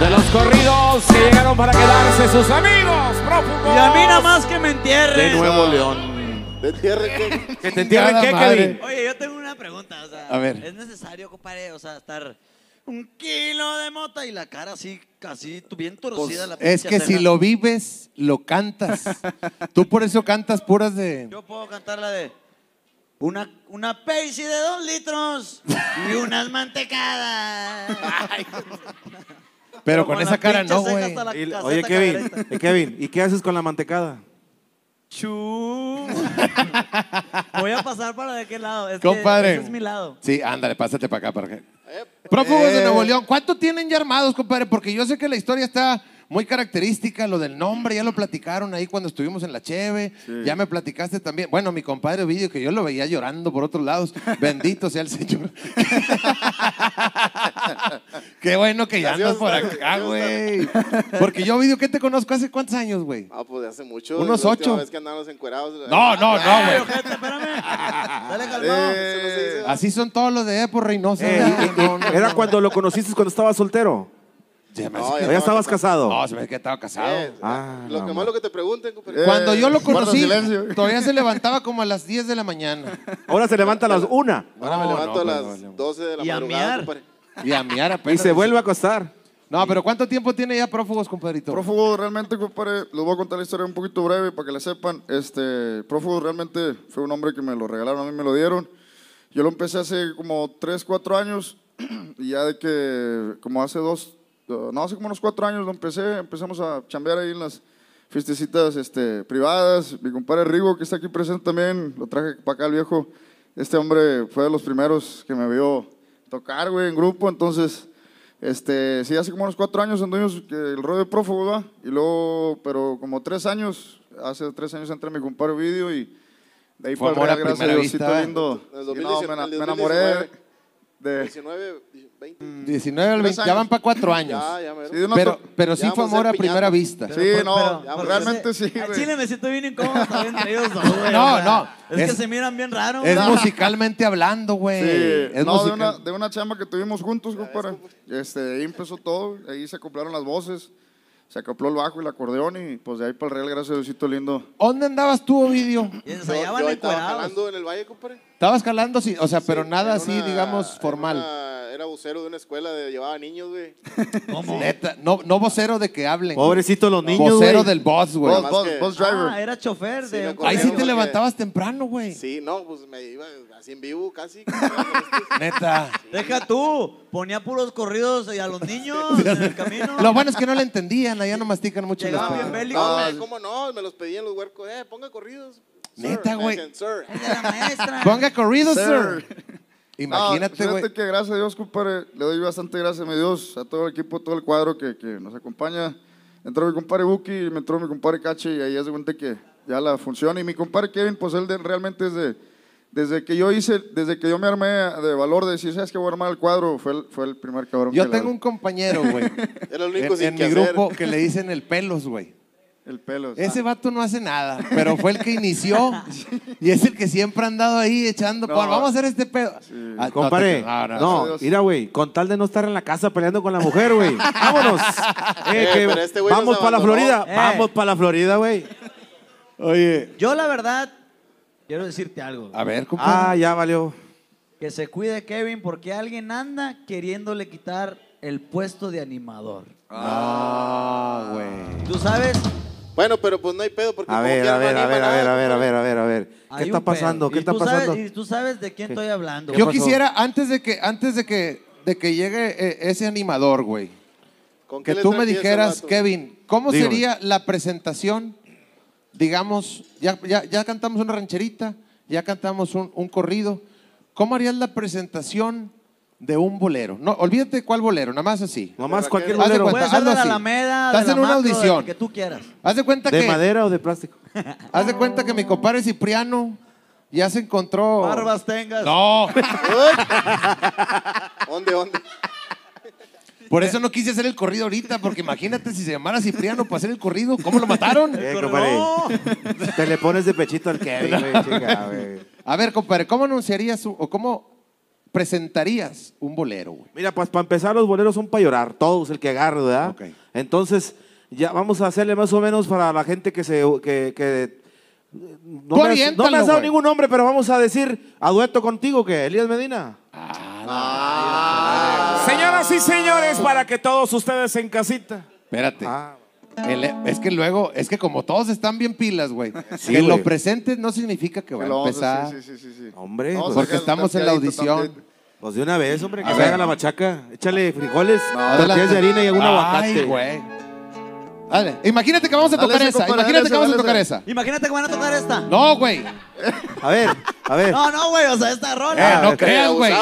De los corridos que llegaron para quedarse sus amigos prófugos. Y a mí nada más que me entierren. De Nuevo León. De tierra que. Que te entierren, ¿qué. Kevin? Oye, yo tengo una pregunta. O sea, A ver. ¿Es necesario, compadre, o sea, estar un kilo de mota y la cara así, casi bien torcida? la Es que si lo vives, lo cantas. [laughs] Tú por eso cantas puras de. Yo puedo cantar la de una, una Pepsi de dos litros y unas mantecadas. Pero con esa cara no, güey. Y- oye, Kevin, eh, Kevin, ¿y qué haces con la mantecada? Chu. Voy a pasar para de qué lado. Es Compadre. Que ese es mi lado. Sí, ándale, pásate para acá. Para acá. Prófugos de Nuevo León, ¿cuánto tienen ya armados, compadre? Porque yo sé que la historia está muy característica, lo del nombre, ya lo platicaron ahí cuando estuvimos en la Cheve, ya me platicaste también. Bueno, mi compadre Ovidio, que yo lo veía llorando por otros lados, [laughs] bendito sea el Señor. [laughs] Qué bueno que ya andas por acá, güey. Porque yo, Ovidio, ¿qué te conozco hace cuántos años, güey? Ah, pues de hace mucho. Unos ocho. vez que andamos encuerados. No, no, no, güey. [laughs] Dale calmado. Así son todos los de Epo Reynosa. Eh, no, ¿Era no. cuando lo conociste cuando estabas soltero? Se me No, hace ¿O que- ya estabas casado? No, se me hace que estaba casado. Eh, Ah, lo no, que más lo que te pregunten, compadre. Eh, Cuando yo lo guarda conocí, silencio. todavía se [laughs] levantaba como a las 10 de la mañana. Ahora se levanta a las una Ahora me No, levanto no, a no, las no, no. 12 de la Y a madrugada, miar. compadre. Y a miar y apenas. se vuelve a acostar. No, pero ¿cuánto tiempo tiene ya prófugos, compadrito? Prófugo realmente, compadre, les voy a contar la historia un poquito breve para que la sepan. Este, Prófugo realmente fue un hombre que me lo regalaron, a mí me lo dieron. Yo lo empecé hace como 3, 4 años [clears throat] y ya de que, como hace dos, no, hace como unos 4 años lo empecé, empezamos a chambear ahí en las fiestecitas este, privadas. Mi compadre Rigo, que está aquí presente también, lo traje para acá el viejo. Este hombre fue de los primeros que me vio tocar, güey, en grupo, entonces... Este, sí, hace como unos cuatro años anduvimos que el rollo de prófugo, ¿va? Y luego, pero como tres años, hace tres años entré mi compadre Video y de ahí Fue para gracias a primera Diosito vista, ¿eh? lindo. En el Sí, 2019, no, me, ena- en el me enamoré 2019. de... 19, 20. 19 al Tres 20, ya van para cuatro años. Ya, ya, mero. Sí, pero, pero sí Ya fue vamos a amor a primera vista. Sí, Pero, no, pero, ya, porque realmente sí, Al güey. chile me siento bien incómodo [laughs] estar entre ellos dos, güey. No, o sea, no, Es, que es- se miran bien raro. Es güey. musicalmente hablando, güey. Sí, Es no, de musical- una, de una chamba que tuvimos juntos, compadre. Este, ahí empezó todo, ahí se acoplaron las voces, se acopló el bajo y el acordeón y pues de ahí para el Real, gracias a Diosito lindo. ¿Dónde andabas tú, Ovidio? Y Yo, ensayaban yo estaba encuerados. jalando en el valle, compadre. Estabas jalando, sí, o sea, pero nada así, una- digamos, formal. una- era vocero de una escuela de llevaba niños, güey. [laughs] Neta, no, no vocero de que hablen. Pobrecito los niños, Vocero güey. del boss, güey. Bus driver. Ah, era chofer de... Ahí sí te levantabas temprano, güey. Sí, no, pues me iba así en vivo casi. [laughs] Neta. Deja tú, ponía puros corridos y a los niños [laughs] en el camino. Lo bueno es que no le entendían, allá no mastican mucho Llegaban bien bélicos. No, me- ¿cómo no? Me los pedían los huercos. Eh, ponga corridos. Neta, güey. la. Ponga corrido, Sir. sir. [laughs] Imagínate, No, güey. fíjate que gracias a Dios, compadre, le doy bastante gracias a mi Dios, a todo el equipo, todo el cuadro que, que nos acompaña. Entró mi compadre Buki, y me entró mi compadre Cache y ahí es de cuenta que ya la funciona. Y mi compadre Kevin, pues él de- realmente desde, desde que yo hice, desde que yo me armé de valor de decir, ¿sabes qué voy a armar el cuadro? Fue el, fue el primer cabrón Yo que la- tengo un compañero, güey. [laughs] Era en único sin en que mi hacer. grupo que le dicen el pelos, güey. El pelo. Ese vato no hace nada, pero fue el que inició y es el que siempre ha andado ahí echando. No. "Por, vamos a hacer este pedo. Ah, no, Compadre, te- no, no. mira, güey, con tal de no estar en la casa peleando con la mujer, güey. Vámonos. [laughs] Eh, Eh, que este vamos para la. Florida. Eh. Vamos para la Florida, güey. Oye, Yo, la verdad, quiero decirte algo. a ver, compadre. Ah, ya valió. Que se cuide Kevin porque alguien anda queriéndole quitar el puesto de animador. Ah, güey. ¿Tú sabes? Bueno, pero pues no hay pedo porque A como ver, a no ver, a ver, a ver, a ver, a ver, a ver, a ver. ¿Qué está pasando? ¿Qué está pasando? y tú sabes de quién estoy hablando. ¿Qué Yo quisiera, antes de que, antes de que, de que llegue eh, ese animador, güey, ¿Con qué que tú me dijeras? Kevin, ¿cómo Dígame. sería la presentación? Digamos, ya, ya, ya cantamos una rancherita, ya cantamos un, un corrido. ¿Cómo harías la presentación de un bolero? No, olvídate cuál bolero, nada más así. Nomás Raquel. cualquier Haz de bolero. cuenta. Ser de hazlo la así. Alameda, Estás de la en una Macro, audición. que tú quieras. Haz de cuenta ¿De que, madera o de plástico? [laughs] haz de cuenta que mi compadre Cipriano ya se encontró. Barbas tengas. No, [laughs] ¿Dónde, dónde? por eso no quise hacer el corrido ahorita, porque imagínate si se llamara Cipriano para hacer el corrido, ¿cómo lo mataron? Eh, compadre. Te le pones de pechito al Kevin, güey, [laughs] chica, güey. A ver, compadre, ¿cómo anunciarías o cómo presentarías un bolero, güey? Mira, pues para empezar, los boleros son para llorar, todos, el que agarre, ¿verdad? Ok. Entonces, ya vamos a hacerle más o menos para la gente que se. que, que- no, Tú me has, oriéntalo, no me has dado güey. ningún nombre, pero vamos a decir a dueto contigo, que Elías Medina. Señoras y señores, para que todos ustedes en casita. Espérate. Ah, El- es que luego, es que como todos están bien pilas, güey, [laughs] Sí, que güey. lo presentes no significa que va a empezar. Sí, sí, sí, sí. hombre, pues, Porque estamos en la audición. pues de una vez, hombre, que A se ver. haga la machaca. Échale frijoles, Adelante. tortillas de harina y algún Ay, aguacate. güey. Dale, imagínate que vamos a tocar esa. compadre, Imagínate dale que vamos a tocar esa. Imagínate que van a tocar esta. No, güey. A ver, a ver. No, no, güey, o sea, esta Eh, rola. no eh, creas, güey.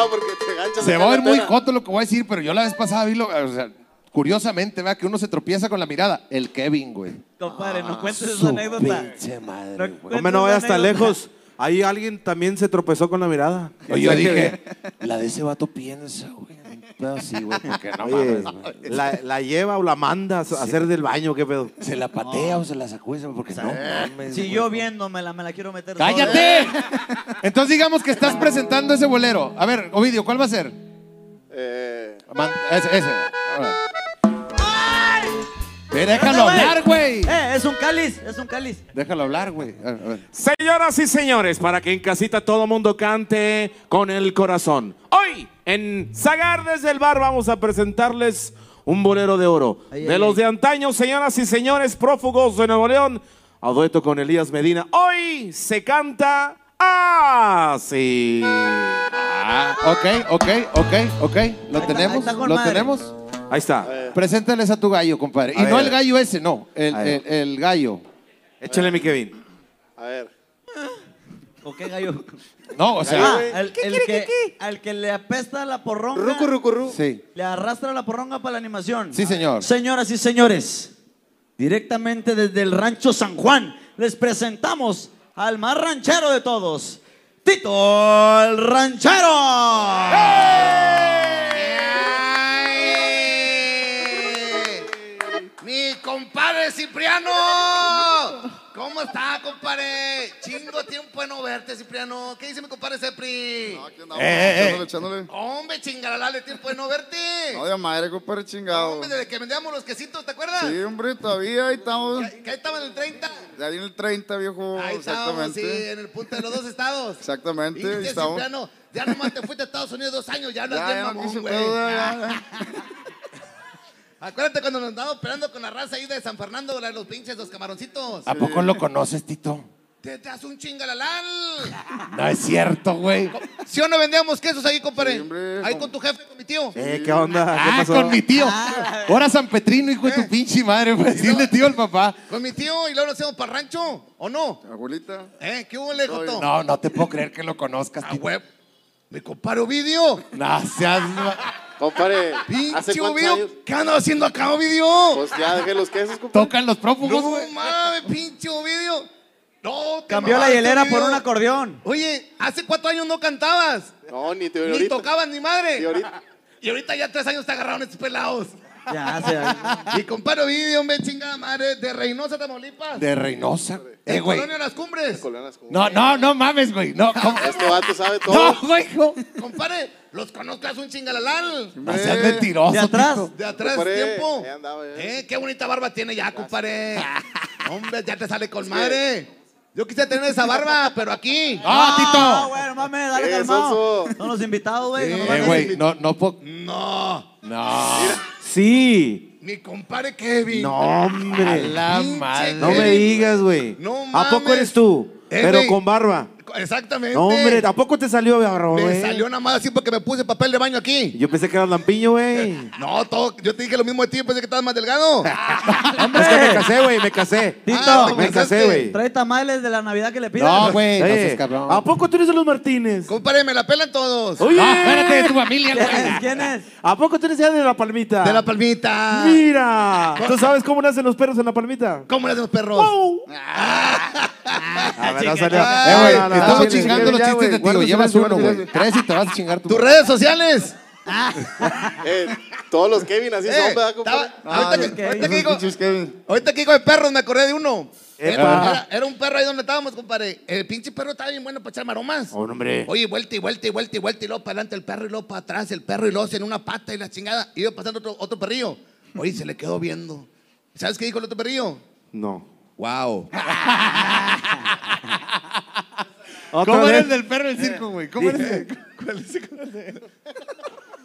Se va a ver muy joto lo que voy a decir, pero yo la vez pasada vi lo, o sea, curiosamente, ¿verdad? Que uno se tropieza con la mirada. El Kevin, güey. Compadre, no cuentes esa Su anécdota. pinche madre, No güey. Hombre, no vayas tan lejos. Ahí alguien también se tropezó con la mirada. Oye, yo dije, la de ese vato piensa, güey. Pero sí, güey, [laughs] porque no Oye, mames, güey. la, la lleva o la manda a hacer del baño, ¿qué pedo? ¿Se la patea o se la sacude? Porque no mames, Si güey. yo viéndomela, me la quiero meter. ¡Cállate! Entonces digamos que estás presentando ese bolero. A ver, Ovidio, ¿cuál va a ser? Eh, Man- ese, ese. A ver. Déjalo hablar, güey. Eh, es un cáliz, es un cáliz. Déjalo hablar, güey. Señoras y señores, para que en casita todo mundo cante con el corazón. Hoy, en Zagar desde el bar, vamos a presentarles un bolero de oro. Ay, de ay, los ay. de antaño, señoras y señores, prófugos de Nuevo León, a dueto con Elías Medina. Hoy se canta así. Ah, ok, ok, ok, ok. ¿Lo tenemos? ¿Lo madre. tenemos? Ahí está. Preséntales a tu gallo, compadre. Y no el gallo ese, no. El, gallo. Échale, mi Kevin. a ver. ¿O qué gallo? No, o sea. Ah, el, el que, al que le apesta la porronga. Rucu, rucu, ru. Sí. Le arrastra la porronga para la animación. Sí, señor. Señoras y señores, directamente desde el rancho San Juan, les presentamos al más ranchero de todos, Tito el Ranchero. Mi compadre Cipriano. ¿Cómo está, compadre? Chingo tiempo de no verte, Cipriano. ¿Qué dice mi compadre Cepri? No, aquí andamos, Eh, eh, echándole, echándole. Hombre, chingarala de tiempo de no verte. No, de madre, compadre, chingado. Hombre, desde que vendíamos los quesitos, ¿te acuerdas? Sí, hombre, todavía ahí estamos. Que ahí estaba en el 30. De ahí en el 30, viejo. Ahí estábamos, sí, en el punto de los dos estados. Exactamente, Y ahí estamos. Cipriano, ya nomás te fuiste a Estados Unidos dos años, ya bien no mamón, quise güey. [laughs] Acuérdate cuando nos andábamos peleando con la raza ahí de San Fernando, la de los pinches, los camaroncitos. ¿A poco lo conoces, Tito? Te, te hace un chingalalal. [laughs] No es cierto, güey. ¿Sí o no vendíamos quesos ahí, compadre? Sí, hombre. ahí con tu jefe, con mi tío. Eh, ¿Qué onda? ¿Qué Ah, pasó? con mi tío. Ahora San Petrino, hijo de tu pinche madre. Pues decirle tío al papá. Con mi tío y luego nos hacemos para rancho, ¿o no? Abuelita. ¿Eh? ¿Qué hubo, Joto? No, no te puedo creer que lo conozcas, A Tito. huevo. Mi compadre Ovidio. No seas... Compadre, ¿hace Pinche cuántos Ovidio. años? ¿Qué andas haciendo acá, Ovidio? Pues ya dejé los quesos, compadre. Tocan los prófugos, No güey. mames, pinche Ovidio. No, te Cambió la mamaste, hielera por Ovidio. un acordeón. Oye, hace cuatro años no cantabas. No, ni te Ni ahorita. tocabas ni madre. Y ahorita. Y ahorita ya tres años te agarraron estos pelados. Ya, se Mi [laughs] compadre Ovidio, hombre, chingada madre, de Reynosa, Tamaulipas. De Reynosa. De Eh, güey. Colonia Las Cumbres. No, no, no mames, güey. No, ¿cómo? [laughs] Este vato sabe todo. No, güey. ¿cómo? Compadre, los conozcas un chingalalal. No seas mentiroso. De atrás. De atrás Compadre, tiempo. andaba, ya. Eh, qué bonita barba tiene ya, compadre. [laughs] Hombre, ya te sale con madre. Yo quisiera tener esa barba, pero aquí. ¡Ah, No, Tito! güey, no mames, dale Eh, calmado. Son los invitados, güey. no nos Eh, güey, no, no puedo. No. No. Sí. Mi compadre Kevin. No, A hombre. la Pinche madre. No me digas, güey. No ¿A poco eres tú? Eh, Pero güey. con barba. Exactamente. No, hombre, ¿a poco te salió barba, Me salió nada más así porque me puse papel de baño aquí. Yo pensé que eras lampiño, güey. [laughs] No, todo, yo te dije lo mismo de ti, pensé que estabas más delgado. [laughs] Es que me casé, güey, me casé. Tito, Ah, Me ¿te casé, güey. Trae tamales de la Navidad que le pidan. No, güey. No seas cabrón. ¿A poco tú eres de los Martínez? Compadre, me la pelan todos. Oye, No, espérate, [laughs] de tu familia, ¿Quién güey. es? ¿Quién es? ¿a poco tú eres ya de la palmita? De la palmita. Mira, ¿tú sabes cómo nacen los perros en la palmita? ¿Cómo le hacen los perros? A ver, no salió. Eh, güey, No, no, no, estamos chingando los chistes güey, de tío. guarda Llevas uno, güey. Tres y te vas a chingar tu. Tus redes sociales. [laughs] Eh, todos los Kevin así Eh, son, ¿verdad, compadre? estaba- ahorita, que, ahorita que digo, Pinches Kevin. ahorita que digo de perros, me acordé de uno. Era, Epa. era- era un perro ahí donde estábamos, compadre. El pinche perro estaba bien bueno para echar maromas. Oh, hombre. Oye, vuelta y vuelta y vuelta y vuelta y luego para adelante el perro y luego para atrás el perro y luego en una pata y la chingada. Y iba pasando otro, otro perrillo. Oye, se le quedó viendo. ¿Sabes qué dijo el otro perrillo? No. Wow. [laughs] Otra ¿Cómo vez. eres del perro del circo, güey? ¿Cómo eres? [laughs]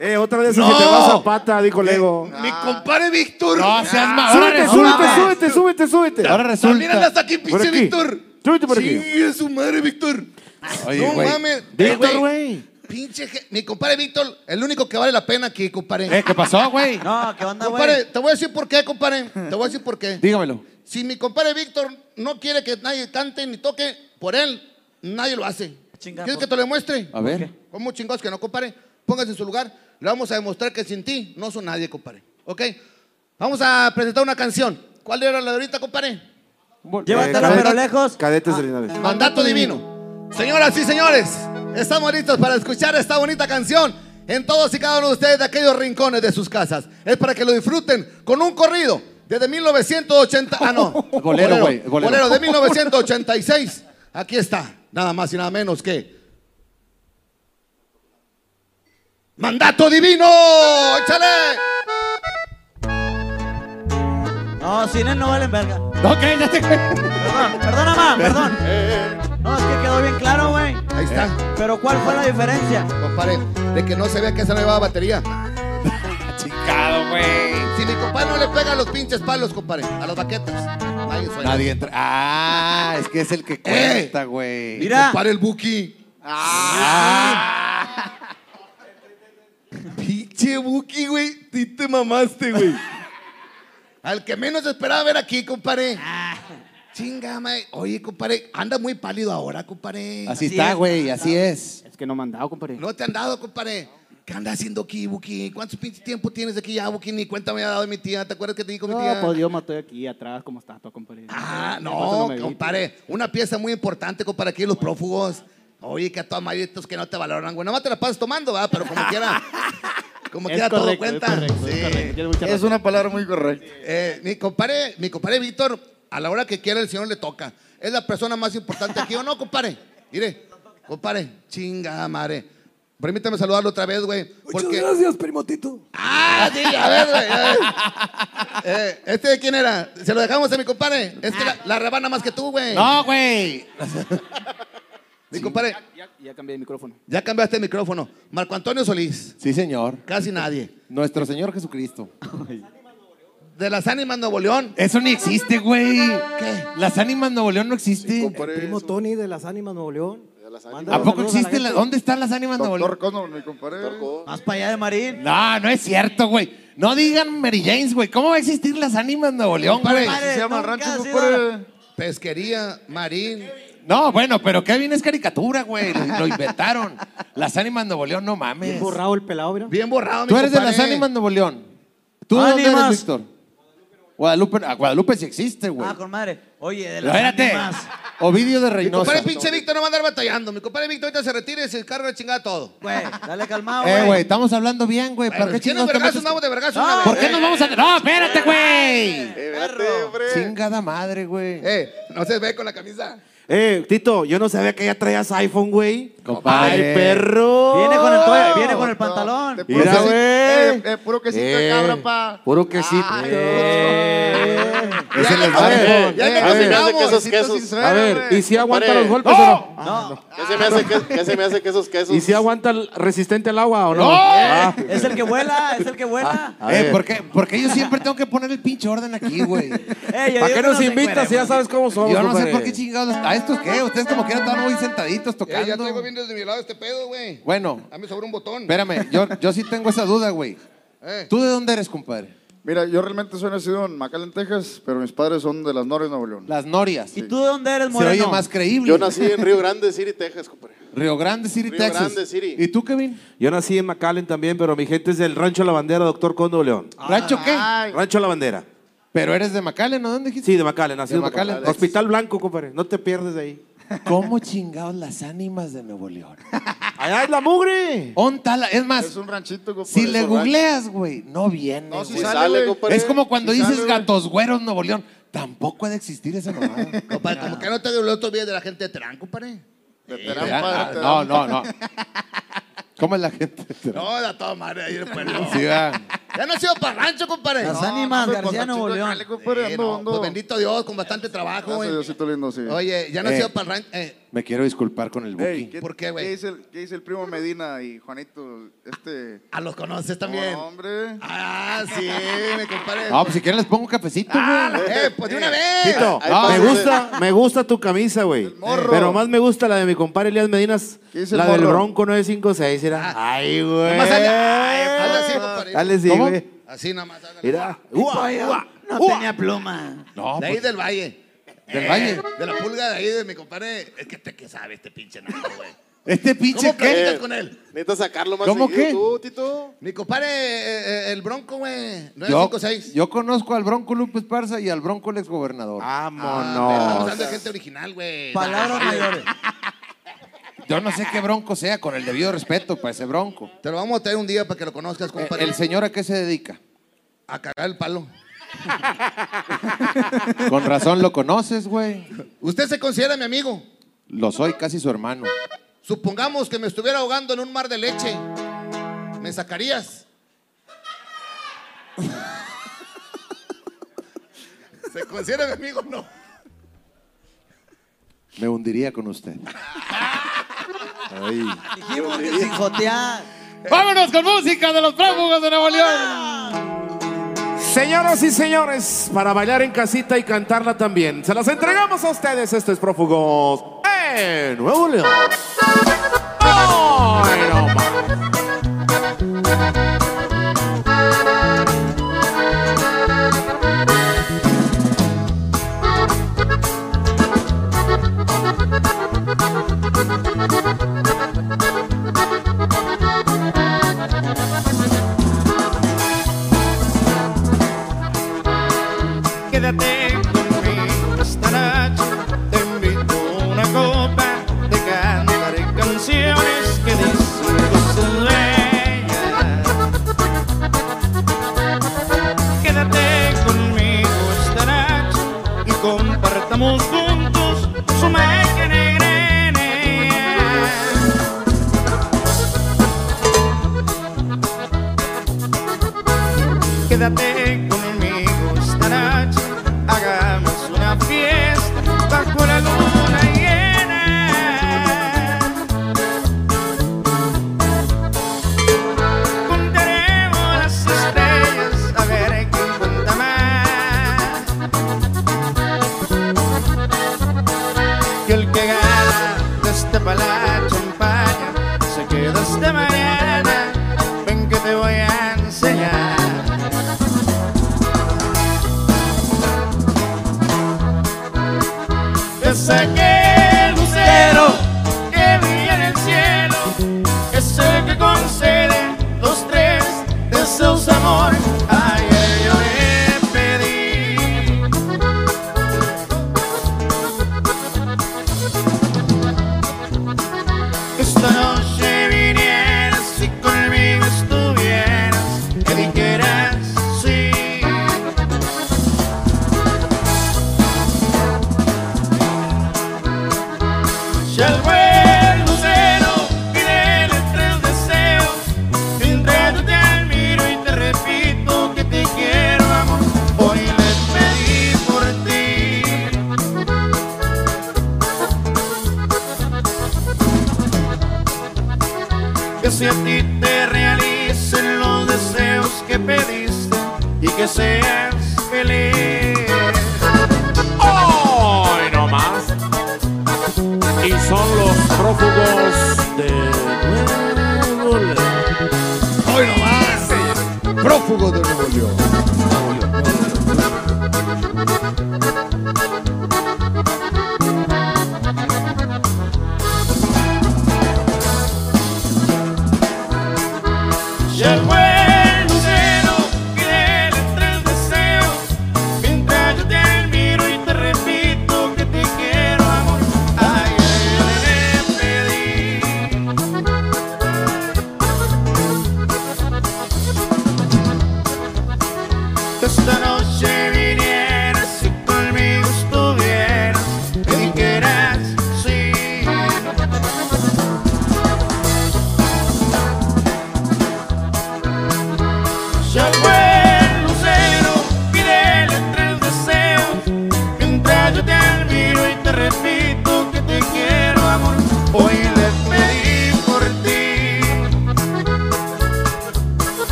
Eh, otra vez No. que te vas a pata, dijo Lego. Mi compadre Víctor. No seas ma- Ahora Súbete, resulta. súbete, súbete, súbete, súbete. Ahora También andas resulta. aquí, pinche aquí. Víctor. Súbete por aquí. Sí, es su madre, Víctor. Oye, no güey. mames. Víctor, güey. Pinche, je- mi compadre Víctor, el único que vale la pena aquí, compadre. Eh, ¿qué pasó, güey? No, ¿qué onda, compadre, güey? te voy a decir por qué, compadre. Te voy a decir por qué. [laughs] Dígamelo. Si mi compadre Víctor no quiere que nadie cante ni toque por él, nadie lo hace. Chinga, ¿Quieres por- que te lo demuestre? A ver. ¿Cómo chingados que no, compadre? Póngase en su lugar. Le vamos a demostrar que sin ti no son nadie, compadre. ¿Ok? Vamos a presentar una canción. ¿Cuál era la de ahorita, compadre? Llévatelo, cadete- pero lejos. Cadetes de Linares. Mandato divino. Señoras y señores, estamos listos para escuchar esta bonita canción en todos y cada uno de ustedes de aquellos rincones de sus casas. Es para que lo disfruten con un corrido desde 1980. Ah, no. [laughs] Bolero, güey, bolero. Bolero de 1986. Aquí está, nada más y nada menos que. Mandato divino. ¡Échale! No, sin él no valen verga. No, cállate, güey. Perdón, perdona, mamá, [laughs] perdón. No, es que quedó bien claro, güey. Ahí está, Pero ¿cuál fue la diferencia? compadre, de que no se vea que esa no llevaba batería. [laughs] Chingado, güey. No le pega a los pinches palos, compadre, a las baquetas, nadie suena. Nadie entra. Ah, es que es el que cuenta, güey. Mira. Compadre el Buki. Ah. [laughs] Pinche Buki, güey. Tú te mamaste, güey. Al que menos esperaba ver aquí, compadre. Chinga, mae. Oye, compadre, anda muy pálido ahora, compadre. Así Así está, es. güey, así es. Es que no me han dado, compadre. No te han dado, compadre. ¿Qué anda haciendo aquí, Buki? ¿Cuántos pinche tiempo tienes aquí ya, Buki? Ni cuenta me ha dado de mi tía. ¿Te acuerdas que te dijo mi No, tía? pues yo me estoy aquí atrás como estatua, compadre. Ah, no, vi. compadre. Una pieza muy importante, compadre, aquí los prófugos. Oye, que a todos maritos que no te valoran, güey. Nada más te la pasas tomando, ¿verdad? Pero como quiera. [laughs] Como Es quiera todo correcto, cuenta. es correcto, Sí. es correcto. Tienes mucha Es razón. una palabra muy correcta. Eh, mi compadre, mi compadre Víctor, a la hora que quiera el señor le toca. Es la persona más importante aquí, ¿o no, compadre? Mire, compadre, chinga madre. Permítame saludarlo otra vez, güey. Porque... gracias, primotito. Ah, sí, a ver, güey. a ver. Eh, ¿Este de quién era? Se lo dejamos a mi compadre. Es que la, la rebana más que tú, güey. No, güey. [laughs] Mi compadre, Ya, ya cambié el micrófono. ya cambiaste el micrófono. Marco Antonio Solís, Sí, señor. casi nadie. Nuestro Señor Jesucristo. De las ánimas Nuevo León. Eso ni existe, güey. ¿Qué? Las ánimas Nuevo León no existen. Compadre, Primo eso. Tony de las Ánimas Nuevo León. De las ¿A poco saludos a la existen? la- gente. ¿Dónde están las ánimas Nuevo Doctor León? Connor, mi compadre. Más para allá de Marín. No, no es cierto, güey. No digan Mary James, güey. ¿Cómo va a existir las ánimas Nuevo León, güey? Compadre, se llama nunca rancho, ha sido- compadre. Pesquería, Marín. No, bueno, pero Kevin es caricatura, güey. Lo, lo inventaron. Las ánimas Nuevo León, no mames. Bien borrado el pelado, mira. Bien borrado, mi Tú eres de compadre. las ánimas Nuevo León. ¿Tú de dónde Ánimas. eres, Víctor? Guadalupe, ah, Guadalupe sí existe, güey. Ah, con madre. Oye, de las Espérate. ánimas. Ovidio de Mi Reynosa. compadre pinche Víctor no va a andar batallando. Mi compadre Víctor ahorita se retira y se carga la chingada todo. Güey, dale calmado, Eh, güey. güey, estamos hablando bien, güey. ¿Para qué ¿Quién chingados te vergazos? metes? Vamos de vergazos No, una vez. ¿Por qué nos vamos a.? ¡No, espérate, güey! Espérate, hombre. Chingada madre, güey. Eh, no se ve con la camisa. Eh, Tito, yo no sabía que ya traías iPhone, güey. Compadre. ¡Ay, perro! Viene con el, toalla- viene con el No, pantalón. de puro Mira, quesito, güey. eh, eh, puro quesito de Eh, cabra, pa. Puro quesito. Eh, Es el A ver, smartphone. ya Eh, a ver. ¿y si aguanta los golpes o no? No, ¿Qué se me hace que, qué se me hace que esos quesos? ¿Y si aguanta el resistente al agua o no? Ah, es el que vuela, es el que vuela. Eh. ¿por qué? Porque yo siempre tengo que poner el pinche orden aquí, güey. [laughs] Eh, ¿Para qué nos invitas si ya sabes cómo somos, Yo no sé por qué chingados. ¿A estos qué? Ustedes como quieran están muy sentaditos Eh, tocando. ya traigo bien desde mi lado este pedo, güey. Bueno, A mí sobre un botón. espérame, yo, yo sí tengo esa duda, güey. Eh. ¿Tú de dónde eres, compadre? Mira, yo realmente soy nacido en McAllen, Texas, pero mis padres son de las Nores, Nuevo León. Las Norias. ¿Y tú de dónde eres, Se Moreno? oye más creíble. Yo nací en Río Grande City, Texas, compadre. Río Grande City, Río Texas. Grande City. ¿Y tú, Kevin? Yo nací en McAllen también, pero mi gente es del Rancho La Bandera, doctor Condo León. ¿Rancho qué? Rancho La Bandera. Pero eres de McAllen, ¿no? ¿Dónde dijiste? Sí, de McAllen, nací De en McAllen. McAllen. Hospital Blanco, compadre. No te pierdes de ahí. [laughs] ¿Cómo chingados las ánimas de Nuevo León? [laughs] ¡Allá es la mugre! Ontala, es más, Es un ranchito, compadre. si le googleas, güey, no viene. No, güey. sale, compadre. es como cuando dices sale, gatos güeros Nuevo León. Tampoco ha de existir esa mamada. [laughs] Compadre, como que no te lo otro día de la gente de Terán, compadre. De Terán, Ah, padre, no, Terán. no, no. ¿Cómo es la gente? No, da toda madre ahí después. No. Sí, va. Ya no he sido para rancho, compadre. Las No, ánimas, García Nuevo León. pues bendito Dios, con bastante trabajo, Gracias, güey. Diosito lindo, sí. Oye, ya no he Eh. sido para rancho. Eh, Me quiero disculpar con el Ey, booking. ¿Por qué, güey? ¿Qué dice, el, qué dice el primo Medina y Juanito? Este. ah, los conoces también. No, hombre. Ah, sí, me compadre. No, pues si quieren les pongo un cafecito, Ah, güey. eh, pues de una vez. Tito, Ahí me gusta, me gusta tu camisa, güey. morro. Pero más me gusta la de mi compadre Elías Medinas, ¿Qué dice el la del? Bronco 956. Era. Ay, güey. Nomás anda, ay, compadre. Dale, sí, ¿Cómo? Güey. Así nada más. Mira. Ua, Oye, ua, no ua. tenía pluma. No, De ahí pues, del valle. del Eh, valle. De la pulga de ahí de mi compadre. Es que te que sabe este pinche naco, güey. ¿Este pinche ¿Cómo qué? con él? Necesitas sacarlo más ¿Cómo seguido qué? tú, Tito. Mi compadre, eh, eh, el bronco, güey. Yo, 956. yo conozco al Bronco Lupe Esparza y al Bronco el exgobernador. Ah, pero Estamos Vámonos. hablando de gente original, güey. Palabras mayores. [laughs] Yo no sé qué Bronco sea, con el debido respeto para ese Bronco. Te lo vamos a traer un día para que lo conozcas, Eh, compadre. ¿El señor a qué se dedica? A cagar el palo. [laughs] Con razón lo conoces, güey. Usted se considera mi amigo. Lo soy casi su hermano. Supongamos que me estuviera ahogando en un mar de leche. ¿Me sacarías? [laughs] ¿Se considera mi amigo o no? Me hundiría con usted. [laughs] Ay. Dijimos que sin jotear. ¡Vámonos con música de los prófugos de Nuevo León! Señoras y señores, para bailar en casita y cantarla también, se las entregamos a ustedes. Esto es Prófugos en Nuevo León. ¡Ay, no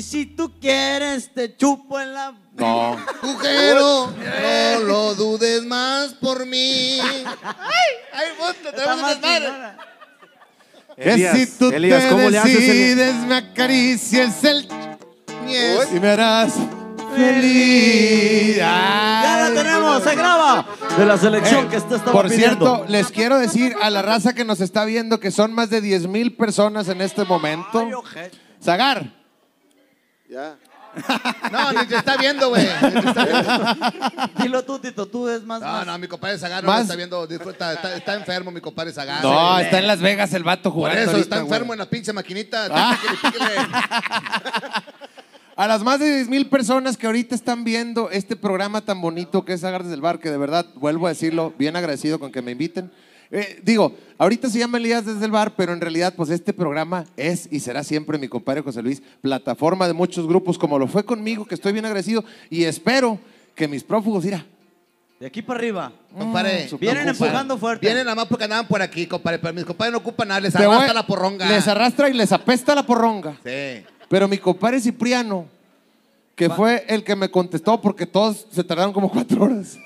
Y si tú quieres, te chupo en la. No. [laughs] Mujerero, no lo dudes más por mí. Ay, monta, Está tenemos un más desmadre. chingona. Que Elías, si tú Elías, te ¿cómo le haces, decides, me acaricies el Yes. y me harás feliz. Ya Ay, la tenemos, se graba. De la selección Eh, que usted estaba Por pidiendo. cierto, les quiero decir a la raza que nos está viendo que son más de 10 mil personas en este momento. Ay. Zagar, Ya. No, ni te está viendo, güey. Ni te está viendo. Dilo tú, Tito, tú es más. No, más. no, mi compadre Zagar no Más- está viendo. Disfruta, está, está enfermo, mi compadre Zagar. no, está en Las Vegas el vato Por jugando. eso ahorita, está güey. enfermo en la pinche maquinita. Ah. Píquele, píquele. A las más de 10 mil personas que ahorita están viendo este programa tan bonito que es Zagar desde el bar, que de verdad, vuelvo a decirlo, bien agradecido con que me inviten. Eh, digo, ahorita se llama Elías desde el bar, pero en realidad, pues este programa es y será siempre mi compadre José Luis, plataforma de muchos grupos, como lo fue conmigo, que estoy bien agradecido y espero que mis prófugos, mira, De aquí para arriba. Compadre. Mm, Vienen compadre. empujando fuerte. Vienen nada más porque andaban por aquí, compadre. Pero mis compadres no ocupan nada. Les voy- arrastra la porronga. les arrastra y les apesta la porronga. Sí. Pero mi compadre Cipriano, que fue el que me contestó porque todos se tardaron como cuatro horas.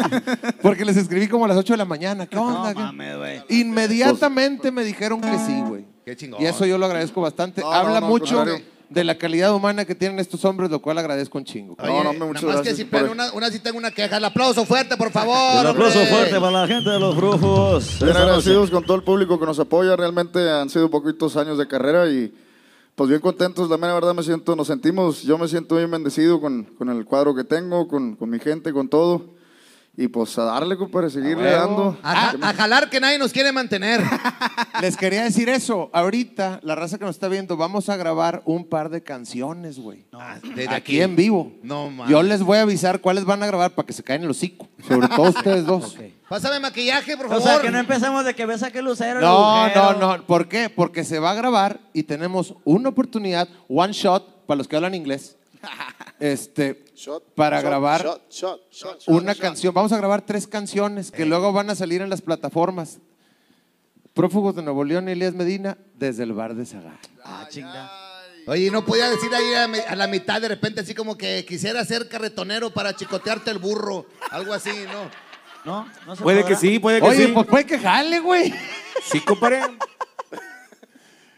[laughs] porque les escribí como a las ocho de la mañana. ¿Qué onda? No mames, güey. Inmediatamente me dijeron que sí, güey. Qué chingón. Y eso yo lo agradezco bastante. No, Habla no, no, al mucho de la calidad humana que tienen estos hombres, lo cual agradezco un chingo. Oye, No, no, hombre, muchas nada más gracias, que si, pero una, una sí tengo una queja. El aplauso fuerte, por favor. Un aplauso hombre. fuerte para la gente de los brujos. Bien agradecidos con todo el público que nos apoya. Realmente han sido poquitos años de carrera y pues bien contentos. La mera verdad me siento, nos sentimos, yo me siento bien bendecido con, con el cuadro que tengo, con, con mi gente, con todo. Y pues a darle, compadre, seguirle dando. A, a jalar que nadie nos quiere mantener. [laughs] Les quería decir eso. Ahorita, la raza que nos está viendo, vamos a grabar un par de canciones, güey. Ah, desde aquí, en vivo. No, mames. Yo les voy a avisar cuáles van a grabar para que se caen el hocico. Sobre todo [laughs] ustedes dos. Pásame maquillaje, por O favor. sea, que no empecemos de que ves a aquel lucero. No, no, no. ¿Por qué? Porque se va a grabar y tenemos una oportunidad, one shot, para los que hablan inglés, este, Shot, para shot, grabar shot, shot, shot, shot, una shot. canción. Vamos a grabar tres canciones que luego van a salir en las plataformas. Prófugos de Nuevo León y Elías Medina desde el bar de Zagar. Ah, chinga. Oye, no podía decir ahí a, la mitad de repente así como que quisiera ser carretonero para chicotearte el burro. Algo así, ¿no? No, no se Puede podrá. que sí, puede que Oye, sí. pues puede que jale, güey. Sí, compadre.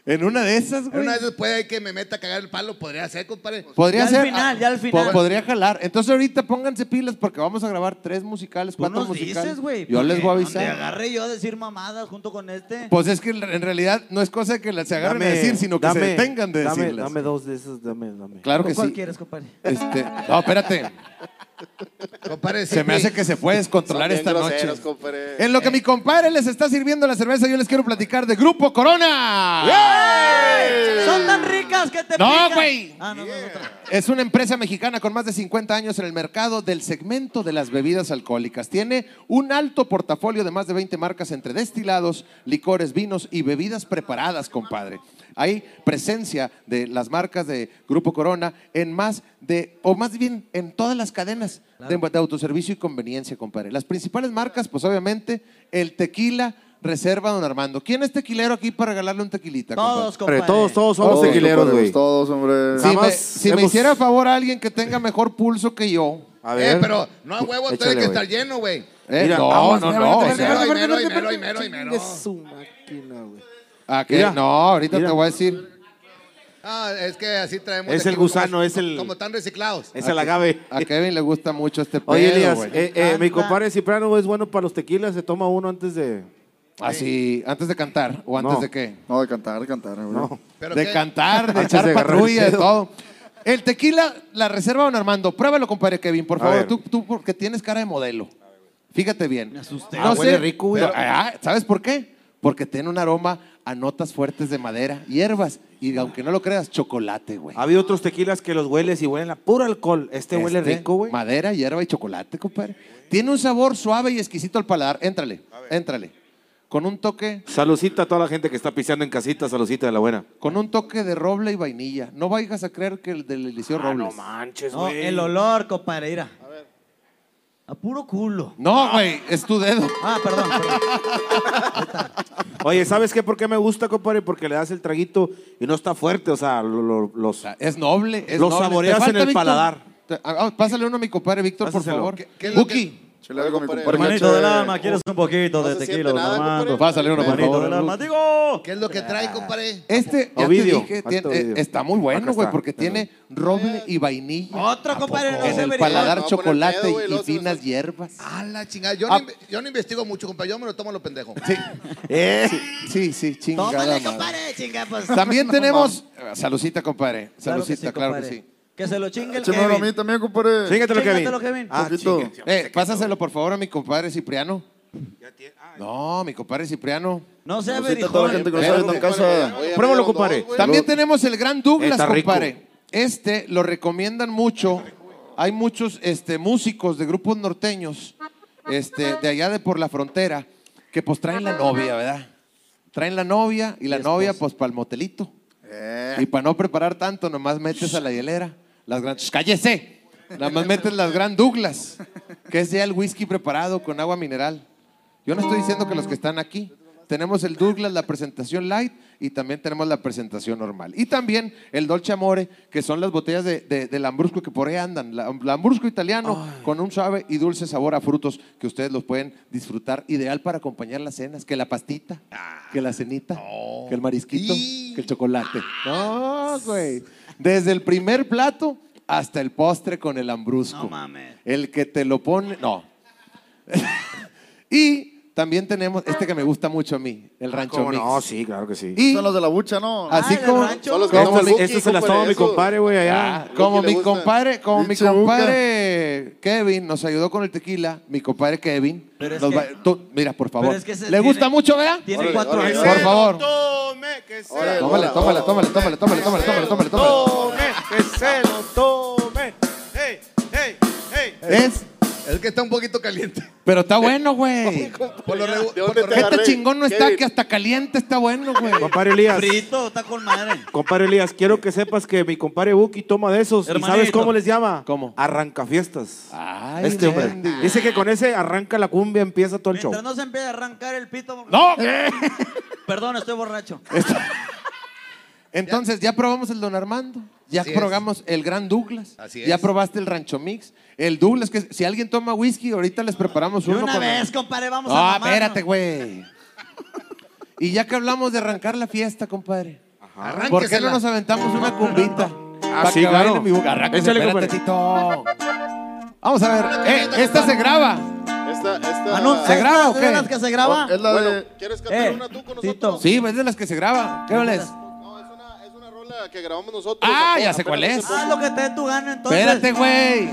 En una de esas, En güey. Una vez puede que me meta a cagar el palo, podría ser, compadre. Podría Ya al ser. final, ah, ya al po- final. podría jalar. Entonces ahorita pónganse pilas porque vamos a grabar tres musicales, Tú cuatro nos musicales. dices, güey. Yo les voy a avisar. donde agarré yo a decir mamadas junto con este. Pues es que en realidad no es cosa que se agarren a decir, sino que se detengan de dame, decirlas. dame dos de esos, dame, dame. Claro que ¿Cuál sí. quieres, compadre? Este, no, espérate. [laughs] Compadre, Se me hace que se puede descontrolar esta noche. groseros, compadre. En lo que mi compadre les está sirviendo la cerveza, yo les quiero platicar de Grupo Corona. Son tan ricas que te No, pican. güey. Ah, no, no, no, otra. Es una empresa mexicana con más de 50 años en el mercado del segmento de las bebidas alcohólicas. Tiene un alto portafolio de más de 20 marcas entre destilados, licores, vinos y bebidas preparadas, compadre. Hay presencia de las marcas de Grupo Corona en más de, o más bien en todas las cadenas de, de autoservicio y conveniencia, compadre. Las principales marcas, pues obviamente, el tequila Reserva Don Armando. ¿Quién es tequilero aquí para regalarle un tequilita? Todos, compadre? compadre. Todos, todos somos Todos, tequileros, güey. Todos, hombre. Si, me, hiciera favor a alguien que tenga mejor pulso que yo. A Eh, ver. pero no a huevo, tiene que güey. estar lleno, güey. ¿eh? No, no, no. Mero, y mero, y mero, y mero, y mero. Chingue su máquina, güey. ¿A qué? Mira. no, ahorita Mira. te voy a decir. Ah, es que así traemos. Es el aquí como- gusano, es el- Como están reciclados. Es el agave. A Kevin le gusta mucho este pedo, Oye, Elías, eh, eh, mi compadre Cipriano es bueno para los tequilas. Se toma uno antes de. Así, antes de cantar o antes No. de qué? No, de cantar, de cantar. No. Pero de qué- cantar, de echar de patrulla, todo. El tequila, la reserva Don Armando. Pruébalo, compadre Kevin, por favor. Tú, tú, porque tienes cara de modelo. Fíjate bien. Me asusté. Ah, huele rico, güey. ¿Sabes por qué? Porque tiene un aroma a notas fuertes de madera, hierbas y, aunque no lo creas, chocolate, güey. Ha habido otros tequilas que los hueles y huelen a puro alcohol. Este, huele Este, rico, güey. Madera, hierba y chocolate, compadre. Tiene un sabor suave y exquisito al paladar. Éntrale, éntrale. Con un toque, Salucita a toda la gente que está piseando en casita. Salucita de la buena. con un toque de roble y vainilla. No vayas a creer que el del Eliseo Ah, no Robles. manches, No, güey. el olor, compadre, mira. A puro culo. No, güey, es tu dedo. Ah, perdón, perdón. Oye, ¿sabes qué? ¿Por qué me gusta, compadre? Porque le das el traguito y no está fuerte. O sea, lo- lo- los. Es noble. Es Lo noble. saboreas ¿Te falta, en el Víctor? paladar. Te- ah, ah, Pásale uno a mi compadre Víctor, por Pásaselo. favor. ¿Qué- qué es lo Buki. Mi compadre. compadre. Hermanito Cache. del alma, ¿quieres un poquito de tequila, Armando? Pásale uno, por Hermanito favor. del alma, digo. ¿Qué es lo que trae, compadre? Este, ya Ovidio, te dije, falta tiene- Ovidio. eh, está muy bueno, güey, está. porque tiene roble y vainilla. Otro, compadre, no En se el vería. paladar No, a chocolate pedo, güey, y luego se finas hierbas. Ah, la chingada. Yo, Ah. no, inve- yo no investigo mucho, compadre. Yo me lo tomo a lo pendejo. Sí, [laughs] sí, sí, chingada Tómale, madre. compadre, chinga, pues. También [laughs] tenemos... Salucita, compadre. Claro que Salucita, sí, claro que compadre. Que se lo chingue el Échame uno a mí Kevin. también, compadre. Chingatelo, Kevin. Chingatelo, Kevin. Ah, Poquito. chingue. Eh, pásaselo, por favor, a mi compadre Cipriano. No, mi compadre Cipriano. No sea Saludcita a toda la gente que nos está viendo en casa. Oye, Pruébalo, compadre. dos, güey. También tenemos el Gran Douglas, Está rico. compadre. Este lo recomiendan mucho. Hay muchos este, músicos de grupos norteños este, de allá de por la frontera que pues traen la novia, ¿verdad? Traen la novia y la novia pues para el motelito. Y para no preparar tanto, nomás metes a la hielera. Las gran... ¡Shh, ¡Cállese! Nada más metes las Gran Douglas, que es ya el whisky preparado con agua mineral. Yo no estoy diciendo que los que están aquí. Tenemos el Douglas, la presentación light, y también tenemos la presentación normal. Y también el Dolce Amore, que son las botellas de, de- del Lambrusco que por ahí andan. La- Lambrusco italiano con un suave y dulce sabor a frutos que ustedes los pueden disfrutar. Ideal para acompañar las cenas. Que la pastita, que la cenita, que el marisquito, Y- que el chocolate. No, güey. Desde el primer plato hasta el postre con el Lambrusco. No mames. El que te lo pone, no. [laughs] y también tenemos este que me gusta mucho a mí, el Rancho ¿Cómo Mix. no? Sí, claro que sí. Y Son los de la bucha, ¿no? así Ah, el como, rancho. Son los que como toman mi, Buki, Esto se las compadre, toma mi eso. compadre, güey, allá. ah, como le mi gusta. compadre, como mi Pinche compadre Kevin nos ayudó con el tequila, mi compadre Kevin. Pero es nos que- va- tú- mira, por favor. Pero es que ¿Le tiene- gusta mucho, vea? Tiene Órale, cuatro órale. años. Por favor. Tome, que se Órale, Tómale, tómale, tómale, tómale, tómale, tómale, tómale, tómale, tómale. tome, que se lo tome. Hey, hey, hey. Es, Es que está un poquito caliente. pero está bueno, güey. [laughs] Por lo regu- ¿De por dónde lo te regu- Este agarré? chingón no está Kevin. que hasta caliente está bueno, güey. Compadre Elías. Frito, está con madre. Compadre Elías, quiero que sepas que mi compadre Buki toma de esos. ¿Y Hermanito. sabes cómo les llama? ¿Cómo? Arrancafiestas. Ay, este hombre. mendigo. Dice que con ese arranca la cumbia, empieza todo el show. Mientras no se empiece a arrancar el pito. No. Perdón, estoy borracho. [laughs] Entonces, ya probamos el Don Armando, ya Así es. probamos el Gran Douglas, Así ya es. probaste el Rancho Mix, el Douglas, que si alguien toma whisky, ahorita les preparamos De uno. una con- vez, compadre, vamos No, a mamarnos. espérate, güey. Y ya que hablamos de arrancar la fiesta, compadre, ¿por qué no nos aventamos una cumbita? Sí, que claro. mi boca. Espérate. Tito. Vamos a ver, eh, esta se graba. Esta, esta. Anun- ¿Se graba o ¿Es qué? de las que se graba? Es la Bueno, de... ¿quieres cantar Eh, una tú con Tito. nosotros? Sí, es de las que se graba. ¿Qué les? Que grabamos nosotros. Ah, Apenas- ya sé cuál es. poco. lo que te dé tu gana, entonces. Espérate, güey.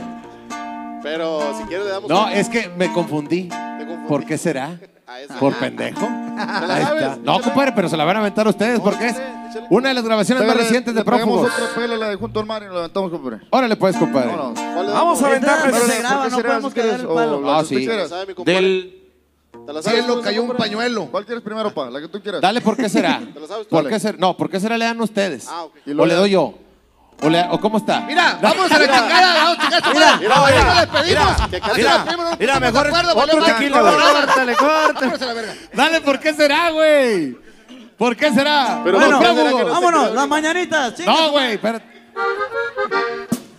Pero si quieres le damos No, es que me confundí. Te confundí. ¿Por qué será? [laughs] Ah. ¿Por pendejo? la Ahí está. No, compadre, pero se la van a aventar ustedes porque es una de las grabaciones más recientes de Prófugos. otra pela, la de junto al mar y nos levantamos, compadre. Órale pues, compadre. Vámonos. ¿Cuál le Vamos a qué no podemos quedar el palo. la Ah, sí. quieras. ¿Sabe mi compadre? Del ¿Te la sabes Cielo cayó un pañuelo. ¿Cuál quieres primero, pa? La que tú quieras. Dale, ¿por qué será? [laughs] ¿Te la sabes tú? ¿Por Dale. qué será? No, ¿por qué será le dan ustedes? Ah, ok. Y ¿O le doy yo? ¿O, le- o cómo está? Mira, vamos a la chingada, vamos a chingar a su Mira, madre. mira, Ahorita mira, que Ahorita mira, no mira, de mejor acuerdo, otro vale, tequila, güey. [laughs] Córtale, córtale. Vámonos a la verga. Dale, ¿por qué será, güey? ¿Por qué será? Pero Bueno, ¿por qué será que no vámonos, las mañanitas. chinga No, güey, espérate.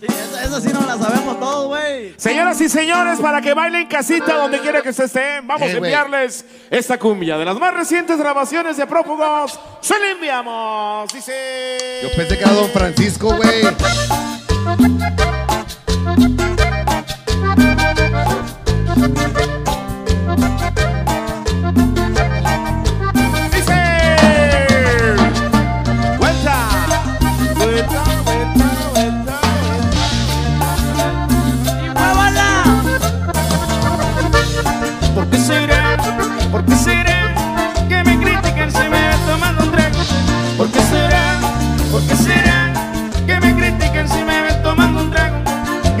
Sí, esa sí no la sabemos todos, güey. Señoras y señores, para que bailen en casita donde quiera que se estén, vamos Eh, a güey. enviarles esta cumbia de las más recientes grabaciones de Prófugos. Se la enviamos. Dice. Yo pensé que era Don Francisco, güey.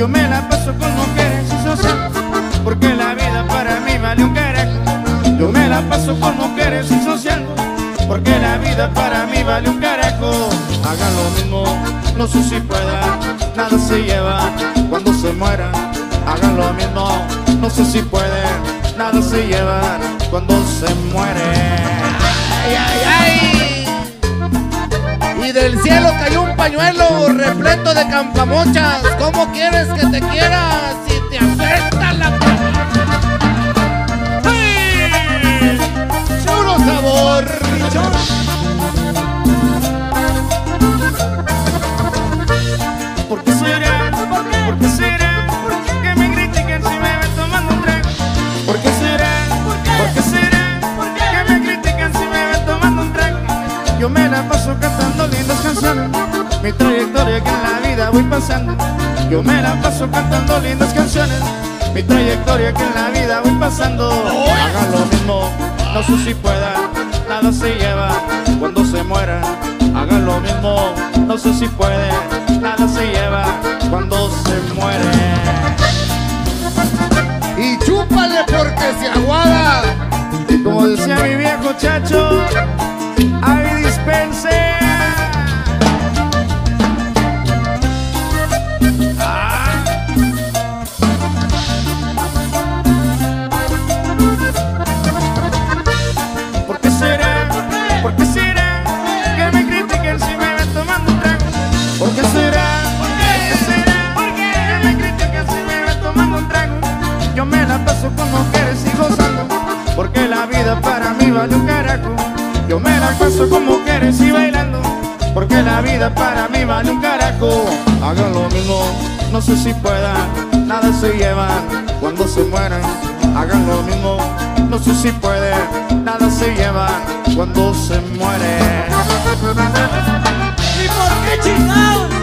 Yo me la paso con mujeres y social, porque la vida para mí vale un carajo. Yo me la paso con mujeres y social, porque la vida para mí vale un carajo. Hagan lo mismo, no sé si pueda, nada se lleva cuando se muera. Hagan lo mismo, no sé si pueden, nada se lleva cuando se muere. Ay, ay, ay. Y del cielo cayó un pañuelo repleto de campamochas. ¿Cómo quieres que te quiera si te afecta la ¡Ay! ¡Puro sabor! ¿Por qué será? ¿Por qué será? Que me critiquen si me ven tomando un trago. ¿Por qué será? ¿Por qué será? Que me critiquen si me ven tomando un trago. Yo me la paso Mi trayectoria que en la vida voy pasando. Yo me la paso cantando lindas canciones. Mi trayectoria que en la vida voy pasando. Hagan lo mismo, no sé si pueda. Nada se lleva cuando se muera. Hagan lo mismo, no sé si puede. Nada se lleva cuando se muere. Y chúpale porque se aguada. Y como decía mi viejo chacho, ahí dispense. Vale un carajo. Yo me la paso con mujeres y bailando, porque la vida para mí vale un carajo. Hagan lo mismo, no sé si puedan, nada se llevan cuando se mueren. Hagan lo mismo, no sé si pueden, nada se llevan cuando se mueren. ¿Y por qué chingados?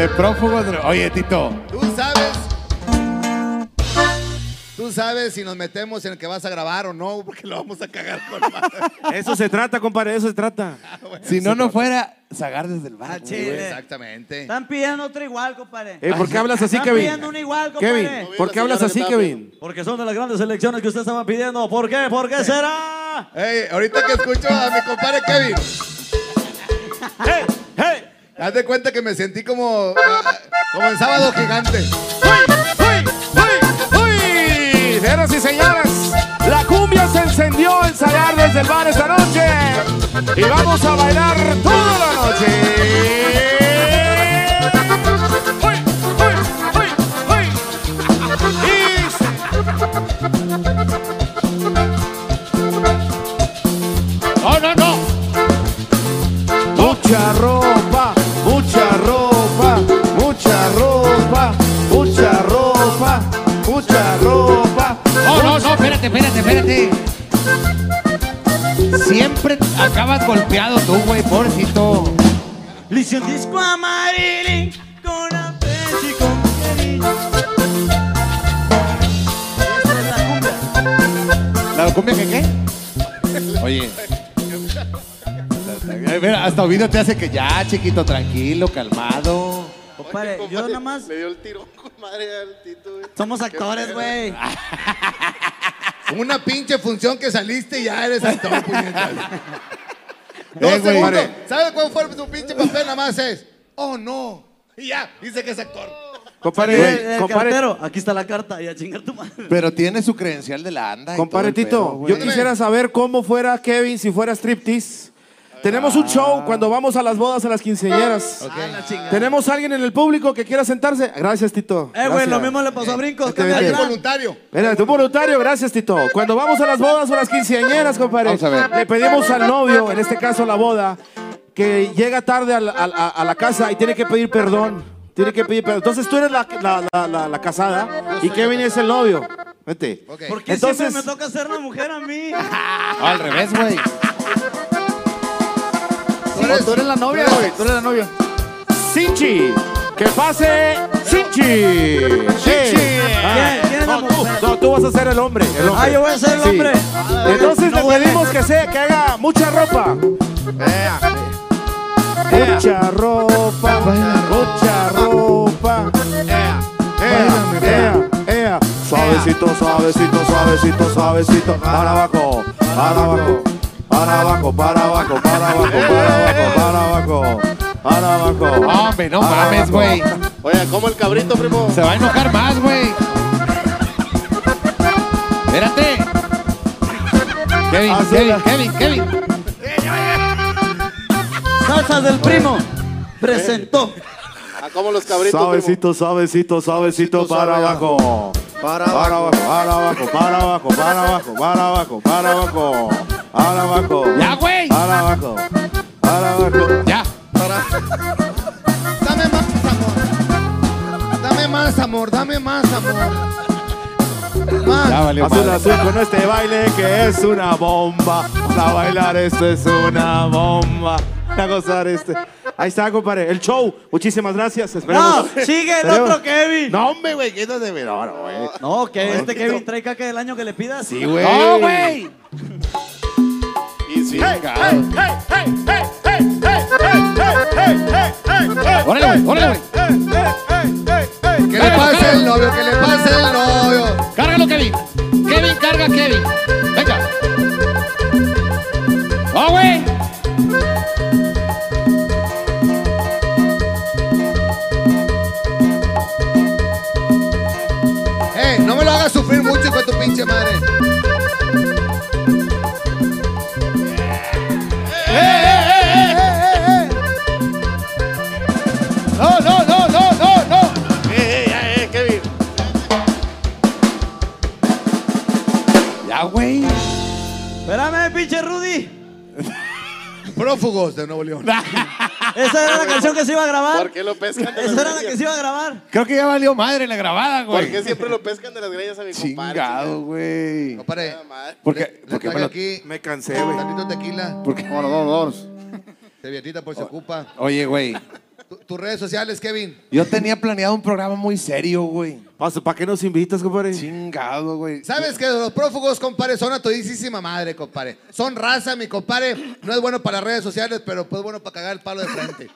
De prófugos. de- Oye, Tito. Tú sabes. Tú sabes si nos metemos en el que vas a grabar o no, porque lo vamos a cagar con madre. Eso se trata, compadre, eso se trata. [laughs] Si no, no fuera Zagar desde el bar. Ah. Exactamente. Están pidiendo otro igual, compadre. Eh, ¿Por qué hablas así, Están Kevin? pidiendo un igual, compadre. Kevin, ¿por qué hablas así, Kevin? Porque son de las grandes selecciones que usted estaba pidiendo. ¿Por qué? ¿Por qué será? Ey, ahorita que escucho a mi compadre Kevin, [laughs] ¡Hey! ¡Hey! Haz de cuenta que me sentí como, como en sábado gigante. ¡Uy! ¡Uy! ¡Uy! Señoras y señores, la cumbia se encendió a ensayar desde el bar esta noche. Y vamos a bailar toda la noche. Uy, uy, uy, uy. No, no, no. Mucha ropa, mucha ropa, mucha ropa. No, no, no, espérate, espérate, espérate. Siempre acabas golpeado tú, güey, pobrecito. Le hice un disco a Marilyn con aprecio y con cariño. Es la cumbia. ¿La cumbia que qué? Oye. Mira, hasta Ovidio te hace que ya, chiquito, tranquilo, calmado. Compadre, yo nada más. Le dio el tirón [laughs] con madre al Tito, güey. Somos actores, güey. [laughs] Una pinche función que saliste y ya eres actor, [laughs] puñetas. Dos Eh, güey. segundos. ¿Sabe cuál fue su pinche papel? Nada más es, oh no. Y ya, dice que es actor. Compadre, el compadre, cartero, aquí está la carta y a chingar tu madre. Pero tiene su credencial de la anda. y compadre todo el Tito, pedo, güey. yo quisiera saber cómo fuera Kevin si fuera striptease. Tenemos un show cuando vamos a las bodas, a las quinceañeras. Ah, la chingada. ¿Tenemos alguien en el público que quiera sentarse? Gracias, Tito. Eh, güey, lo mismo le pasó a Brincos. De plan. Voluntario. Mira, tú voluntario, gracias, Tito. Cuando vamos a las bodas o a las quinceañeras, compadre, Vamos a ver. le pedimos al novio, en este caso la boda, que llega tarde a la, a- a- a la casa y tiene que pedir perdón. Tiene que pedir perdón. Entonces tú eres la, la- la- la- la casada y Kevin es el novio. Vete. ¿Por qué Entonces- siempre me toca ser la mujer a mí? Al revés, güey. Tú eres, tú eres la novia, güey. Tú eres la novia. Sinchi. Que pase Sinchi. Sinchi. ¿Quién- quién es la no, tú, no, tú vas a ser el hombre. el hombre. Ah, yo voy a ser el Sí. hombre. Entonces le pedimos que, sea, que haga mucha ropa. Mucha ropa, mucha ropa. Ea, ea. Suavecito, suavecito, suavecito, suavecito. Para abajo, para abajo, para abajo, para abajo, para abajo, para abajo, para abajo, para abajo. Hombre, no Para mames, güey. Oye, como el cabrito, primo. Se va a enojar más, güey. Espérate. Kevin, Así Kevin, la- Kevin, Kevin. Salsas del primo. Presentó. Ah, como los cabritos, primo. Suavecito, suavecito, suavecito, para suave abajo. Para Para abajo, para abajo, para abajo, para abajo, para abajo, para abajo, para abajo. Ya, güey. Para abajo, para abajo. Ya. Dame más amor. Dame más amor, dame más amor. Más. Ya valió Azul, azul con este baile que es una bomba. A bailar esto es una bomba. A gozar este. Ahí está, compadre. El show. Muchísimas gracias. No, Esperemos. sigue el Esperemos. otro Kevin. No, hombre, güey. Que no de no, no, güey. No, que este Kevin trae caca del año que le pidas. Sí, güey. No, güey. Y sí. Órale, güey, órale, güey. Que le pase el novio, que le pase el novio. Cárgalo, Kevin. Kevin, carga, Kevin. Venga. ¡No, güey! Eh, no me lo hagas sufrir mucho, de tu pinche madre. Ya, güey. Espérame, pinche Rudy. Prófugos de Nuevo León. [laughs] Esa era la canción que se iba a grabar. ¿Por qué lo pescan de las Esa era la que se iba a grabar. Creo que ya valió madre la grabada, ¿Por güey. qué siempre lo pescan de las greñas a mi compadre? Chingado, güey. Compadre, chingada madre? Porque, le porque traigo aquí Me cansé, güey. tantito tequila, porque, Vámonos, vámonos, vámonos. servietita por si ocupa. oye, güey, Tus redes sociales, Kevin. yo tenía planeado un programa muy serio, güey. ¿Para qué nos invitas, compadre? Chingado, güey. ¿Sabes que los prófugos, compadre, son a todísima madre, compadre? Son raza, mi compadre. No es bueno para redes sociales, pero pues bueno para cagar el palo de frente.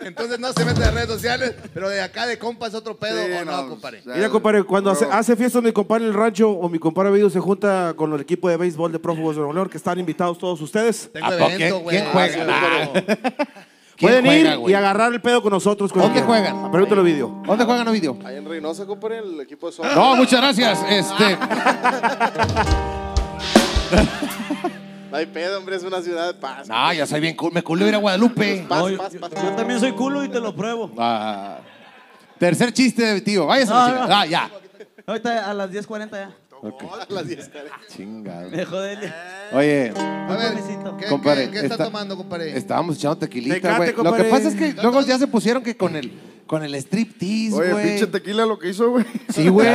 Entonces no se mete en redes sociales, pero de acá de compas otro pedo Sí, o no, no, compadre. ya. Mira, compadre, cuando hace, hace fiestas mi compadre en el rancho o mi compadre Vido se junta con el equipo de béisbol de Prófugos de Nuevo León, que están invitados todos ustedes. Tengo evento, ¿Quién- güey. quién juega? Ah, sí, pero- ¿Quién Pueden juega, ir güey? y agarrar el pedo con nosotros. ¿Dónde juegan? Pregúntalo video. ¿Dónde juegan, Ovidio? Ahí en Reynosa, compadre, el equipo de Sol. No, muchas gracias. Este, [laughs] No hay pedo, hombre, es una ciudad de paz. no, ya soy bien cool. Me culo ir a Guadalupe. Paz, Oye, paz, paz. Yo también soy culo y te lo pruebo. Ah, tercer chiste, tío. Váyase. a la No, no. Ah, ya. Ahorita a las 10.40 ya. A las 10, cara. [laughs] Chingado. Me jodé. Oye, A ver. ¿qué, Compadre, qué- qué está, está- tomando, compadre? estábamos echando tequilita, güey. Lo que pasa es que luego ya se pusieron que con el, con el striptease, Oye, güey. pinche tequila lo que hizo, güey. Sí, güey.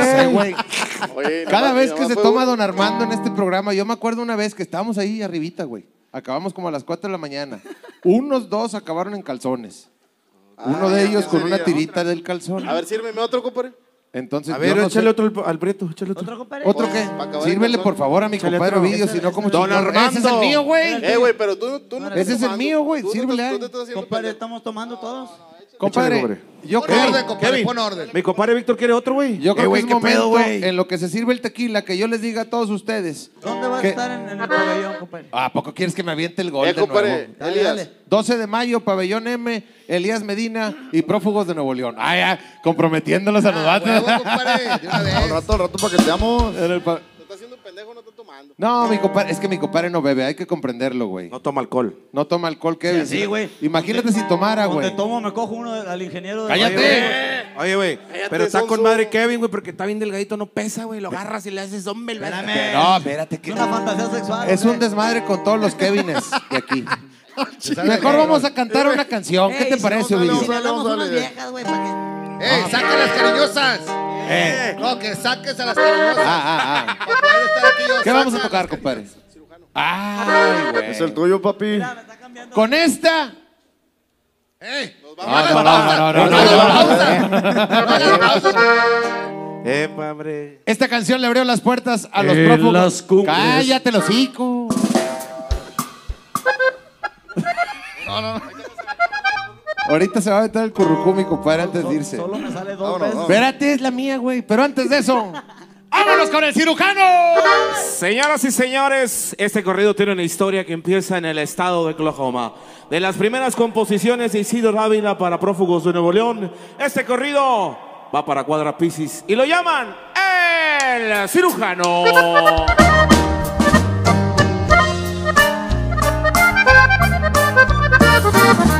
Oye, Cada vez que se toma. Don Armando en este programa, yo me acuerdo una vez que estábamos ahí arribita, güey. Acabamos como a las 4 de la mañana. Unos dos acabaron en calzones. Uno de Ah, ellos con sería una tirita del calzón. A ver, sírveme otro, compadre. Entonces, A ver, no échale sé- otro al, Prieto, échale otro. ¿Otro compadre? ¿Otro qué? Acabar Sírvele el por favor a mi Échale compadre. Ovidio, si no, como Don. Armando. Ese es el mío, güey. Eh, güey, pero tú, tú no Ese es el mío, güey, sírvele Compadre, estamos tomando todos. Compadre, compadre. yo Pon creo, orden, compadre, Kevin. pon orden. Mi compadre Víctor quiere otro, güey. yo creo Eh, güey, que es ¿qué pedo, momento, güey? en lo que se sirve el tequila, que yo les diga a todos ustedes. ¿Dónde vas a que- estar en, en el pabellón, compadre? ¿A poco quieres que me aviente el gol Eh, de compadre, nuevo? Dale, Elías. dale. 12 de mayo, Pabellón M, Elías Medina y Prófugos de Nuevo León. Ah, ya, comprometiéndolos a los Ah, huevo, compadre, de una [laughs] Al vez. rato, al rato paqueteamos. En el pa- Te estás haciendo pendejo, no estás tomando. No, mi compadre, es que mi compadre no bebe, hay que comprenderlo, güey. No toma alcohol. No toma alcohol, Kevin. Sí, güey. Imagínate si tomara, Donde güey. tomo, me cojo uno al ingeniero de ¡Cállate! Oye, güey, pero está con madre Kevin, güey, porque está bien delgadito, no pesa, güey. Lo agarras y le haces hombre. el Espérame. No, espérate, Es que una fantasía sexual. es ¿o un qué? desmadre con todos los Kevines de aquí. [laughs] Mejor qué? vamos a cantar una canción. ¿Qué te parece, Ovidio? Si viejas, güey, ¿para qué? ¡Ey, saque las cariñosas! Eh. No, que saques a las cariñosas. Ah, ah, ah. Para poder estar aquí yo. ¿Qué vamos a saca tocar, las compadre? Ay, güey. Es el tuyo, papi. Mira, me está cambiando. Con esta. ¡Ey! No, no, no, no, no, no, no, no. Eh, padre. Esta canción le abrió las puertas a los En prófugos. las cumbres. Cállate, los hocico. Ahorita se va a meter el currucú, mi compadre, antes de irse. Solo me sale dos Vámonos, veces. Espérate, es la mía, güey. Pero antes de eso, [laughs] ¡vámonos con el cirujano! Señoras y señores, este corrido tiene una historia que empieza en el estado de Oklahoma. De las primeras composiciones de Isidro Ávila para prófugos de Nuevo León, este corrido va para Cuadra Piscis y lo llaman el cirujano. [laughs]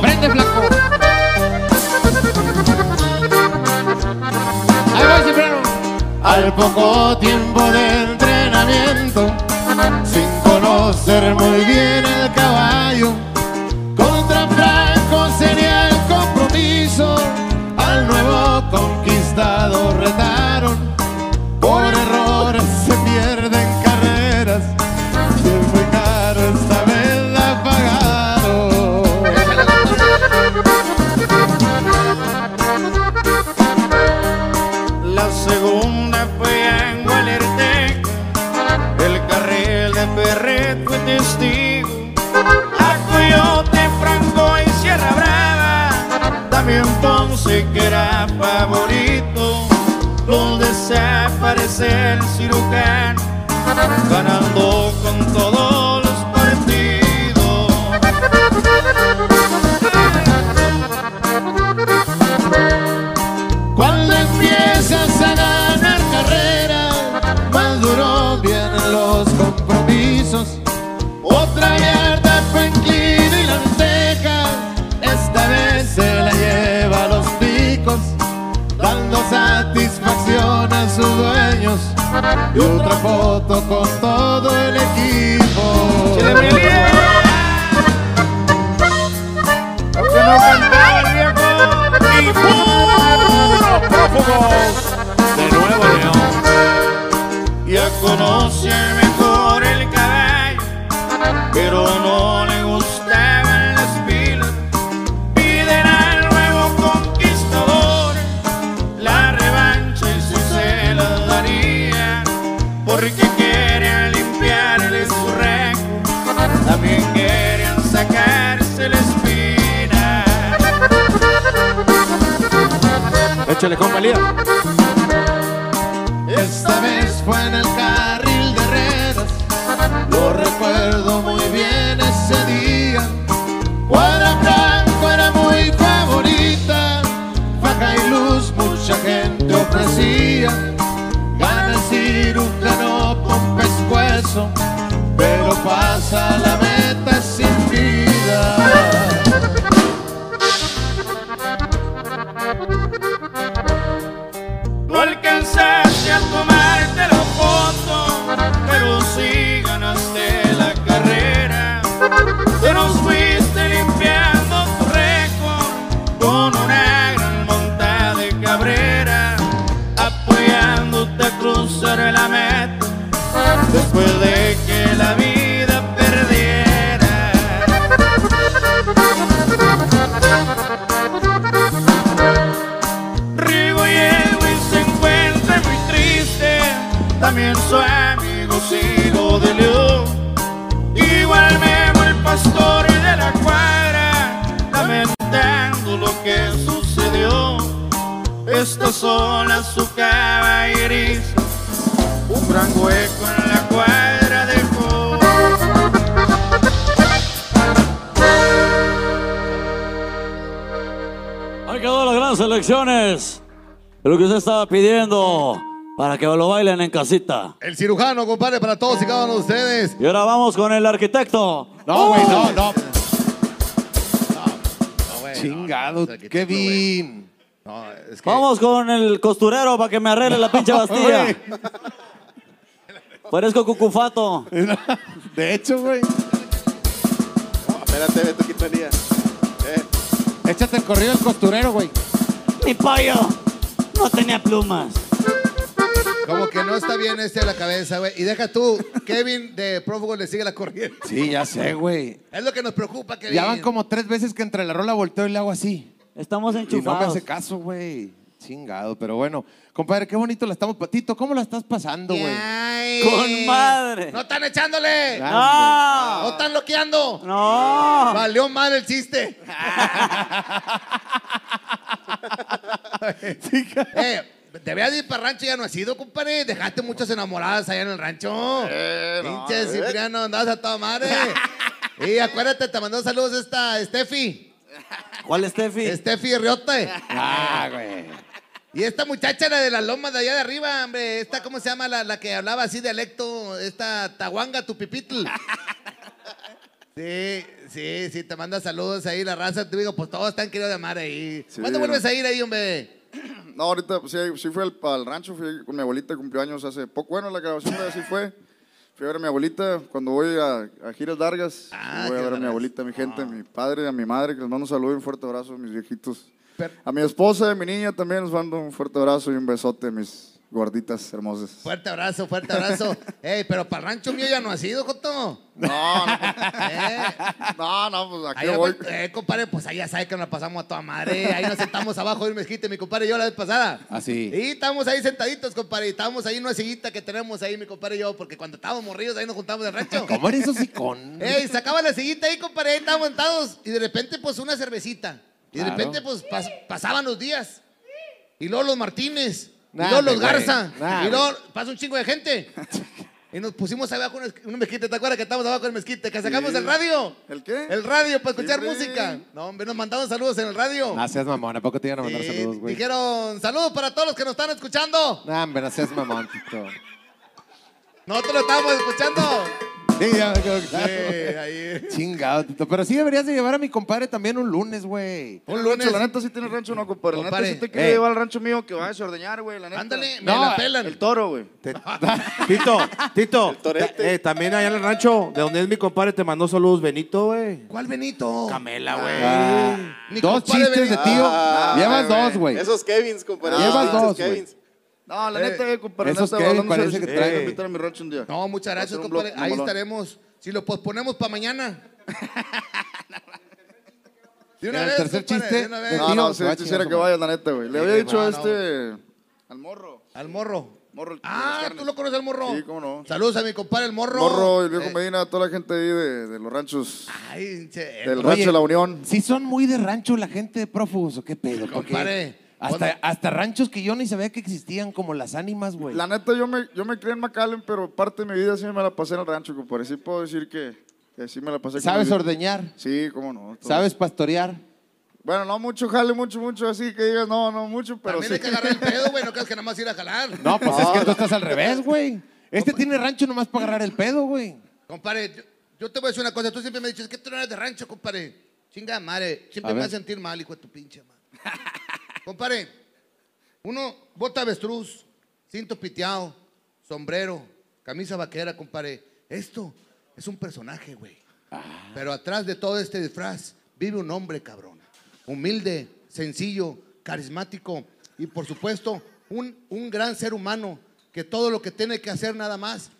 Flaco. Al poco tiempo de entrenamiento, sin conocer muy bien el caballo, contra Franco sería el compromiso. Al nuevo conquistado testigo. A Coyote, Franco y Sierra Brava, también Ponce que era favorito. Donde desaparece el cirujano, ganando con todos Y otra foto con todo el equipo. Aunque no cantaba el viejo. Y puro prófugos de Nuevo León. Ya conoce Échale, compa Elías. Esta vez fue en el carril de Herreras, lo recuerdo muy bien ese día. Cuadra Blanco era muy favorita, faja y luz mucha gente ofrecía. Gana el cirujano con pescuezo, pero pasa la Esta sola su caballeriza, un gran hueco en la cuadra dejó. Ahí quedó las grandes elecciones. Lo que usted estaba pidiendo para que lo bailen en casita. El cirujano, compadre, para todos y cada uno de ustedes. Y ahora vamos con el arquitecto. No, güey, no, ¡Uh! no. güey, Chingado, no, no, Kevin. No, es que Vamos con el costurero para que me arregle la pinche [laughs] bastilla. Parezco cucufato. [laughs] De hecho, güey. Espérate, Beto Quintanilla. Eh, Échate el corrido del costurero, güey. Mi pollo no tenía plumas. como que no está bien este de la cabeza, güey. Y deja tú, Kevin de Prófugo le sigue la corriente. Sí, ya sé, güey. Es lo que nos preocupa, Kevin. Ya van como tres veces que entre la rola volteo y le hago así. Estamos Y no me enchufados. hace caso, güey. Chingado, pero bueno. Compadre, qué bonito la estamos. Patito, ¿cómo la estás pasando, güey? Ay. Con madre. ¡No están echándole! Ah, ¡No están loqueando! No. Valió mal el chiste. [laughs] [laughs] eh, debía de ir para rancho y ya no has ido, compadre. Dejaste muchas enamoradas allá en el rancho. Eh, no, Pinche eh. Cipriano, andabas a toda madre. [laughs] y acuérdate, te mandó saludos esta Steffi. ¿Cuál es Steffi? Steffi Riote. Ah, güey. Y esta muchacha, la de las lomas de allá de arriba, hombre. Esta, ¿cómo se llama? La, la que hablaba así dialecto. Esta Tahuanga, tu pipitl. Sí, sí, sí, te manda saludos ahí la raza. Te digo, pues todos están queridos de amar ahí. Sí, ¿Cuándo vuelves a ir ahí, hombre? No, ahorita pues, sí, sí fui al, al rancho, fui con mi abuelita, cumplió años hace poco. Bueno, la grabación de así fue. Fui a ver a mi abuelita cuando voy a, a Giras Dargas. Ah, voy a Giras ver a mi abuelita, a mi gente, a mi padre, a mi madre, que les mando un saludo y un fuerte abrazo a mis viejitos. A mi esposa y a mi niña también les mando un fuerte abrazo y un besote, mis gorditas hermosas. Fuerte abrazo, fuerte abrazo. [laughs] Ey, pero para el rancho mío ya no ha sido, Joto. No, no, Eh, [laughs] no, no, pues aquí allá, voy. eh, compadre, pues ahí ya sabe que nos la pasamos a toda madre. Ahí nos sentamos abajo del mezquite, mi compadre y yo la vez pasada. Ah, sí. Y estábamos ahí sentaditos, compadre. Y estábamos ahí en una sillita que tenemos ahí, mi compadre y yo, porque cuando estábamos morridos ahí nos juntamos en el rancho. ¿Cómo eres hocicón? Ey, sacaba la sillita ahí, compadre, ahí estábamos sentados. Y de repente, pues, una cervecita. Y de Claro. repente, pues, pas- pasaban los días. Y luego los Martínez. Nah, y luego los. Garza. Nah, y luego pasa un chingo de gente. y nos pusimos abajo en un mezquite. ¿Te acuerdas que estábamos abajo del mezquite? Que sacamos Sí. el radio. ¿El qué? El radio para escuchar Sí, música. No, hombre, nos mandaban saludos en el radio. No seas mamón, ¿a poco te iban a mandar saludos, güey? Dijeron, saludos para todos los que nos están escuchando. No, hombre, no seas mamón. Nosotros lo estábamos escuchando. Sí, ya me quedo claro. Ahí. Chingado, Tito. Pero sí deberías de llevar a mi compadre también un lunes, güey. Un Un lunes. rancho, la neta sí tiene rancho, no, compadre. La neta Compadre. sí te quiero Ey. llevar al rancho mío que vayas a ordeñar, güey, la neta. Ándale, me No, la pelan. El toro, güey. [laughs] Tito, Tito. torete. eh, también allá en el rancho, de donde es mi compadre, te mandó saludos Benito, güey. ¿Cuál Benito? Camela, güey. Ah, Mi dos compadre chistes de Benito. tío. Ah, Llevas dos, güey. Esos Kevins, compadre. Llevas Esos dos, güey. Kevins. No, la Eh, neta, compadre. esos neta, Kevin parece que traen- a invitar a mi rancho un día. No, muchas gracias, compadre. Ahí estaremos. Si lo posponemos para mañana. [laughs] De una El vez, tercer compadre, chiste de una vez. de No, no, se sí, va a quisiera chingar que su vayas, la neta, güey. Le había dicho no, a no. este. Al morro. Al morro. Morro, el las Ah, carnes. ¿tú lo conoces al morro? Sí, cómo no. Saludos a mi compadre el morro. Morro, el viejo Eh, Medina, toda la gente ahí de, de los ranchos. Ay, che, Del Oye, rancho de la Unión. Sí son muy de rancho la gente de prófugos, ¿o qué pedo? Porque compadre. Hasta, hasta ranchos que yo ni sabía que existían, como las ánimas, güey. La neta, yo me, yo me crié en McAllen, pero parte de mi vida sí me la pasé en el rancho, compadre. Sí puedo decir que, que sí me la pasé. ¿Sabes ordeñar? Sí, cómo no. todo. ¿Sabes pastorear? Bueno, no mucho jale, mucho, mucho así que digas, no, no mucho, pero También sí. hay que agarrar el [laughs] pedo, güey. No creas que nada más ir a jalar. No, pues es que tú estás al revés, güey. Este tiene rancho nomás para agarrar el pedo, güey. Compadre, yo, yo te voy a decir una cosa. Tú siempre me dices que tú no eres de rancho, compadre. Chinga madre. Siempre A me vas a sentir mal, hijo de tu pinche madre. [laughs] compadre, uno bota avestruz, cinto piteado, sombrero, camisa vaquera, compadre. Esto es un personaje, güey. Pero atrás de todo este disfraz vive un hombre, cabrón. Humilde, sencillo, carismático y, por supuesto, un, un gran ser humano que todo lo que tiene que hacer nada más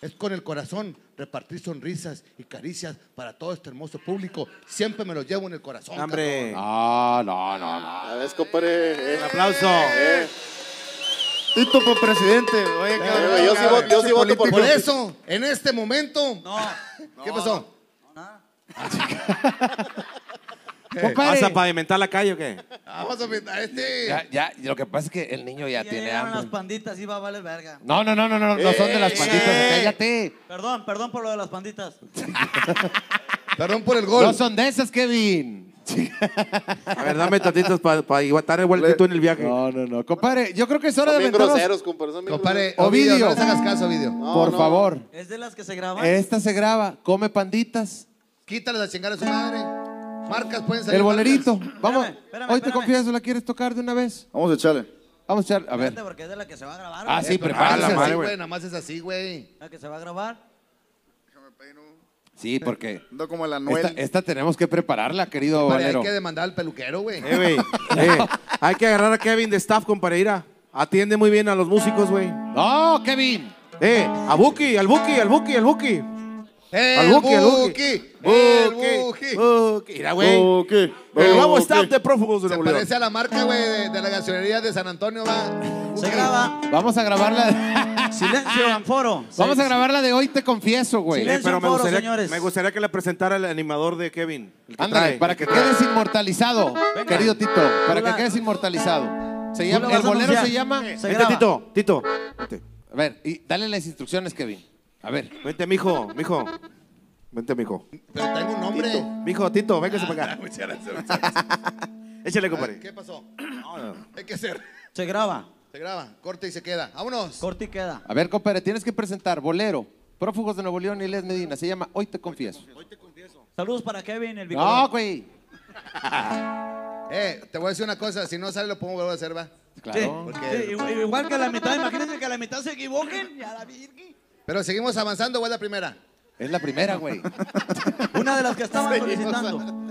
es con el corazón repartir sonrisas y caricias para todo este hermoso público. Siempre me lo llevo en el corazón. Hombre. No, no, no, no. A ver, compadre. eh. Un aplauso. Tito por presidente. Oye, Eh, cabrón, yo sí cabrón, voto- yo sí voto por- Por eso, en este momento. No. ¿Qué pasó? [laughs] Compadre, ¿Vas a pavimentar la calle o qué? Vamos a pintar este. ya, ya, lo que pasa es que el niño ya Ya tiene llegaron las hambre. panditas va a valer verga. No, no, no, no, no, no son de las panditas, cállate. Perdón, perdón por lo de las panditas. [laughs] Perdón por el gol. No son de esas, Kevin. A ver, dame tantitos para pa igualar el vueltito en el viaje. No, no, no. Compadre, yo creo que es hora Son de bien aventarnos. groseros, compadre. Son bien Compadre, Ovidio. Ovidio, no les hagas caso, Ovidio. No, Por no. favor. ¿Es de las que se graban? Esta se graba. Come panditas. Quítale la chingada a su madre. Marcas pueden salir. El bolerito. marcas. Vamos. espérame, Hoy te espérame. confieso, ¿la quieres tocar de una vez? Vamos a echarle. Vamos a echar. A ver. Espérate, porque es de la que se va a grabar. Ah, güey. sí, es madre, así, güey. Nada más es así, güey. La que se va a grabar. Sí, porque Ando como Anuel. esta, esta tenemos que prepararla, querido Valero. hay que demandar al peluquero, güey. Eh, güey. [laughs] Eh, hay que agarrar a Kevin de staff, compadre. Mira, atiende muy bien a los músicos, güey. ¡No, Kevin! Eh, a Buki, al Buki, al Buki, al Buki. El Al Buki, al Buki. Buki. El Buki. Buki. Mira, güey. Ok, El nuevo staff de prófugos de Se Nuevo León. parece a la marca, güey, de, de la gasolinería de San Antonio, va. Se Buki. graba. Vamos a grabarla. Silencio [laughs] en foro. Vamos a grabarla de hoy, te confieso, güey. Silencio. pero me foro, gustaría, señores. me gustaría que le presentara el animador de Kevin. el que Ándale, trae, para el que quedes inmortalizado, querido Tito. Para que la- quedes inmortalizado. Se Tú llama, la el a bolero anunciar. se llama. Se Vente, graba. Tito, Tito. Vente. A ver, y dale las instrucciones, Kevin. A ver. Vente, mijo, mijo. Vente, mijo. Pero tengo un nombre. Mijo, Tito, véngase para acá. [laughs] Muchas gracias, muchas [laughs] gracias. Échale, compadre. ¿Qué pasó? Hay que hacer. Se graba. Se graba, corta y se queda. Vámonos. Corte y queda. A ver, compadre, tienes que presentar Bolero, Prófugos de Nuevo León y Les Medina. Se llama Hoy te confieso. Saludos para Kevin, el No, bicolor. güey. [laughs] Eh, te voy a decir una cosa. Si no sale, lo podemos volver a hacer, va. Sí, Claro. sí, igual que a la mitad, imagínense que a la mitad se equivoquen. y a la virgen. Pero seguimos avanzando, güey, la primera. Es la primera, güey. [laughs] Una de las que estaban solicitando.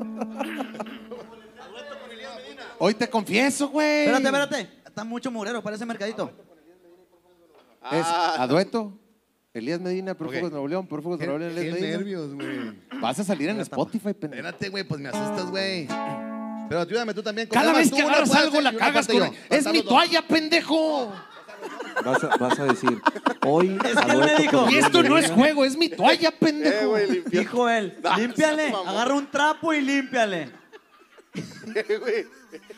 Hoy te confieso, güey. Espérate, espérate. Está mucho murero, parece mercadito. Es Adueto, Elías Medina, Prófugos Ok. de Nuevo León, Prófugos de Qué, Nuevo León, Elías qué Medina. nervios, güey. Vas a salir en Spotify, pendejo. Espérate, güey, pues me asustas, güey. Pero ayúdame tú también. Cada Nada vez que una agarras algo la y una cagas parte con... yo. ¡Es mi dos. toalla, pendejo! Vas a, vas a decir, hoy [laughs] Es que él me dijo. Y esto no es juego, es mi toalla, Eh, pendejo. güey, limpia. Dijo él, [laughs] límpiale, mamón. agarra un trapo y límpiale. [laughs] güey.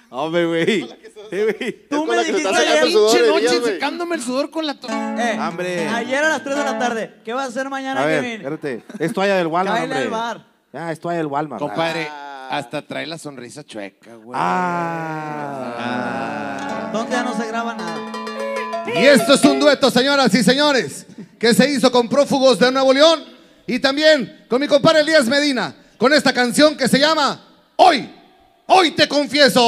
Hombre, güey. Eh, güey. Tú con me la que te dijiste sacando ayer, sudor Pinche de noche días, güey. secándome el sudor con la toalla. eh, Hombre. ayer a las 3 de la tarde, ¿qué vas a hacer mañana, A ver, Kevin? espérate. Es toalla del Walmart, Cáele hombre. al bar. Ya, es toalla del Walmart. Compadre, hasta trae la sonrisa chueca, güey. Ah. ¿Dónde ya no se graba nada? Y esto es un dueto, señoras y señores, que se hizo con prófugos de Nuevo León y también con mi compadre Elías Medina, con esta canción que se llama Hoy, hoy te confieso.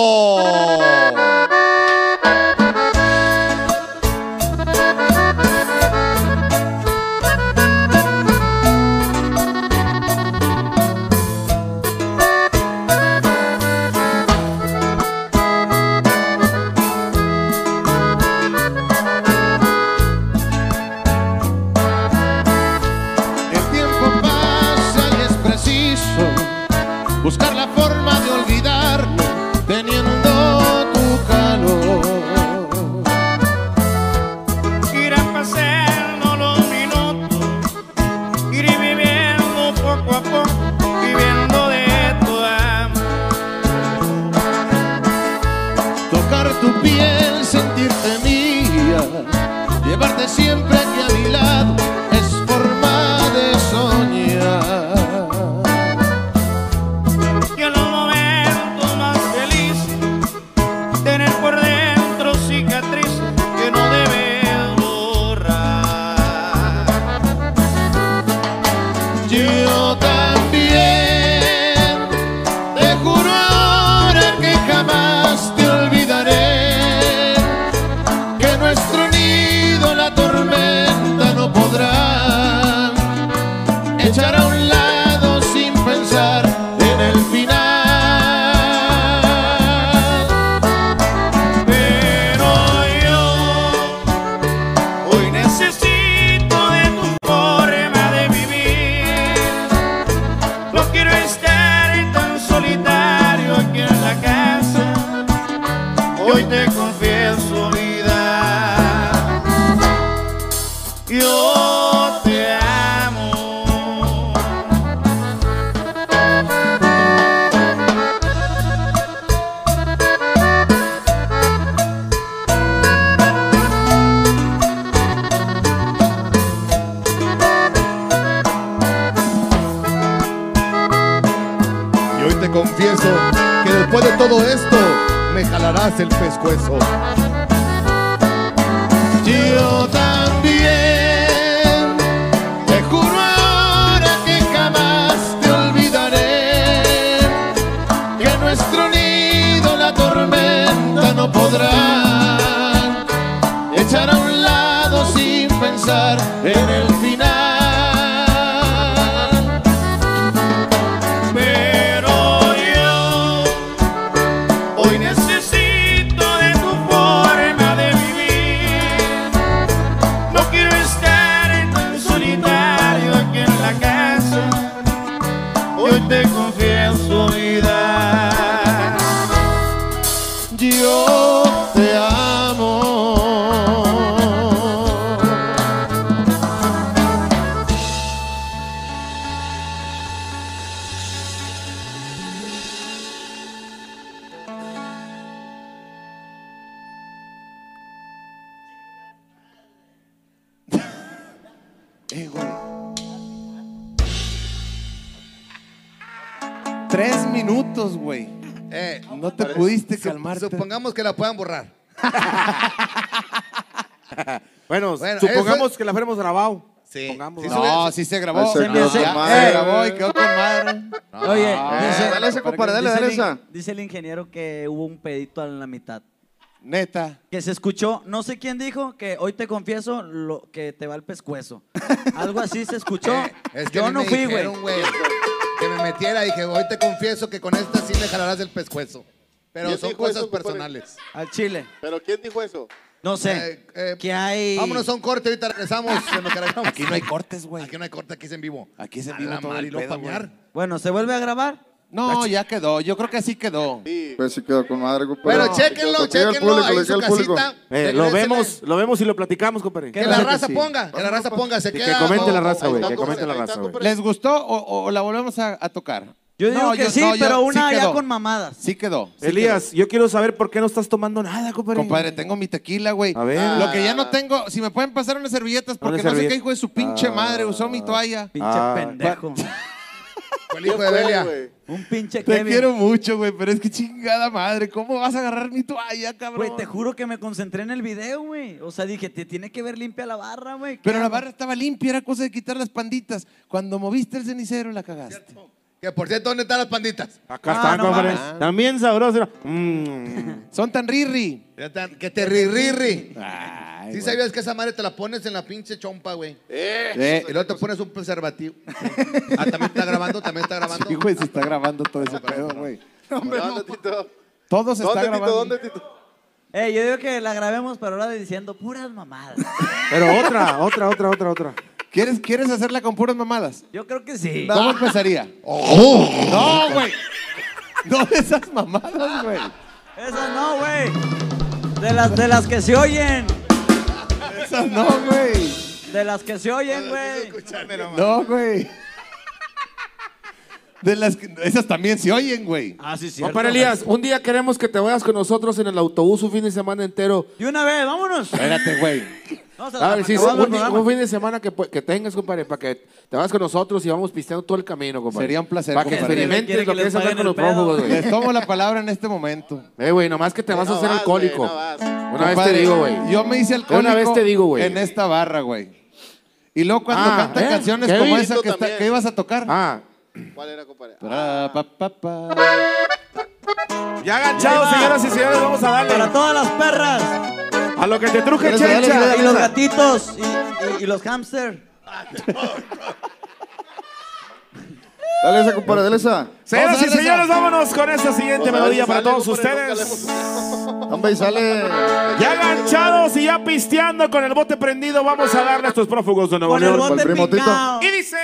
siempre. Sí. Pongamos. Sí, No, sí se grabó. Se con madre. se grabó y quedó con madre. [laughs] Oye, Eh, dice, dale ese, compadre, dale, dale el esa. dice el ingeniero que hubo un pedito en la mitad. Neta. Que se escuchó, no sé quién dijo que hoy te confieso lo que te va el pescuezo. [laughs] Algo así se escuchó. Eh, es que Yo no me fui, güey. Que me metiera, dije, hoy te confieso que con esta sí me jalarás el pescuezo. Pero ¿Quién son cosas eso, personales. Al chile. ¿Pero quién dijo eso? No sé. Eh, eh, que hay. Vámonos a un corte, ahorita regresamos. [laughs] que. Aquí no hay cortes, güey. Aquí no hay corte, aquí es en vivo. Aquí es en A vivo la todo el pedo, güey. Bueno, ¿se vuelve a grabar? No, ya quedó. Yo creo que así quedó. Sí. Pues sí quedó con madre, compadre. Bueno, chéquenlo, Que chéquenlo público, ahí en su diga al público. casita. Eh, lo vemos, lo vemos y lo platicamos, compadre. Que ¿Qué la raza sí. ponga, que la raza ponga, se Que queda. comente la raza, güey. Que comente la raza, güey. ¿Les gustó o, o- o la volvemos a, a tocar? Yo digo No, que yo- sí, no, yo- pero una sí ya quedó. con mamadas. Sí quedó. sí Elías, yo quiero saber por qué no estás tomando nada, compadre. quedó. Compadre, tengo mi tequila, güey. A ver. Lo que ya no tengo, si me pueden pasar unas servilletas, porque no sé qué hijo de su pinche madre usó mi toalla. Pinche Ah, pendejo. El [laughs] hijo de Belia. güey? Un pinche Te Kevin. quiero mucho, güey, pero es que chingada madre, ¿cómo vas a agarrar mi toalla, cabrón? Güey, te juro que me concentré en el video, güey. O sea, dije, te tiene que ver limpia la barra, güey. ¿Qué Pero la hago? barra estaba limpia, era cosa de quitar las panditas. Cuando moviste el cenicero, la cagaste. Que por cierto, ¿dónde están las panditas? Acá Ah, están, no compadre. mames. También sabroso. Mm. Son tan riri. Ya están- Que te rirri. Ay, ¿Sí güey. sabías que esa madre te la pones en la pinche chompa, güey? Eh, Y luego te pones un preservativo. Ah, también está grabando, también está grabando. sí, güey, se está grabando todo ese pedo, güey. ¿Dónde, Tito? Todo se está ¿Dónde, Tito? grabando. ¿Dónde, Tito? Eh, yo digo que la grabemos, pero ahora diciendo puras mamadas. Pero otra, otra, otra, otra, otra. ¿Quieres, ¿Quieres hacerla con puras mamadas? Yo creo que sí. ¿Cómo empezaría? Oh. No, güey. No de esas mamadas, güey. Esas no, güey. De las, de las que se oyen. Esas no, güey. De las que se oyen, güey. No, güey. De las que, esas también se oyen, güey. Ah, sí, sí. Compadre Elías, un día queremos que te vayas con nosotros en el autobús un fin de semana entero. Y una vez, vámonos. Espérate, güey. A ver, sí, acabando el un, fin de semana que, tengas, compadre, para que te vayas con nosotros y vamos pisteando todo el camino, compadre. Sería un placer, Para que experimentes lo que que es andar con los prófugos, güey. Les tomo la palabra en este momento. Eh, güey, nomás que te vas a hacer vas, alcohólico. no vas. Una vez te digo, güey. Yo me hice alcohólico una vez te digo, güey. en esta barra, güey. Y luego cuando Ah, cantan ¿eh? canciones como esa que, También. está- que ibas a tocar. Ah, ¿Cuál era, compadre? Pa, pa, pa, pa. Ya agachados, señoras y señores, vamos a darle Para todas las perras a lo que te truje, dale, chencha. dale, y los gatitos y, y- y los hamster. Dale esa, compadre, dale esa. Señoras y señores, vámonos con esta siguiente melodía para todos ustedes. Hombre, y sale. Ya agachados y ya pisteando con el bote prendido, vamos a darle a estos prófugos de Nuevo Con el León. bote Tito. picado. Y dice...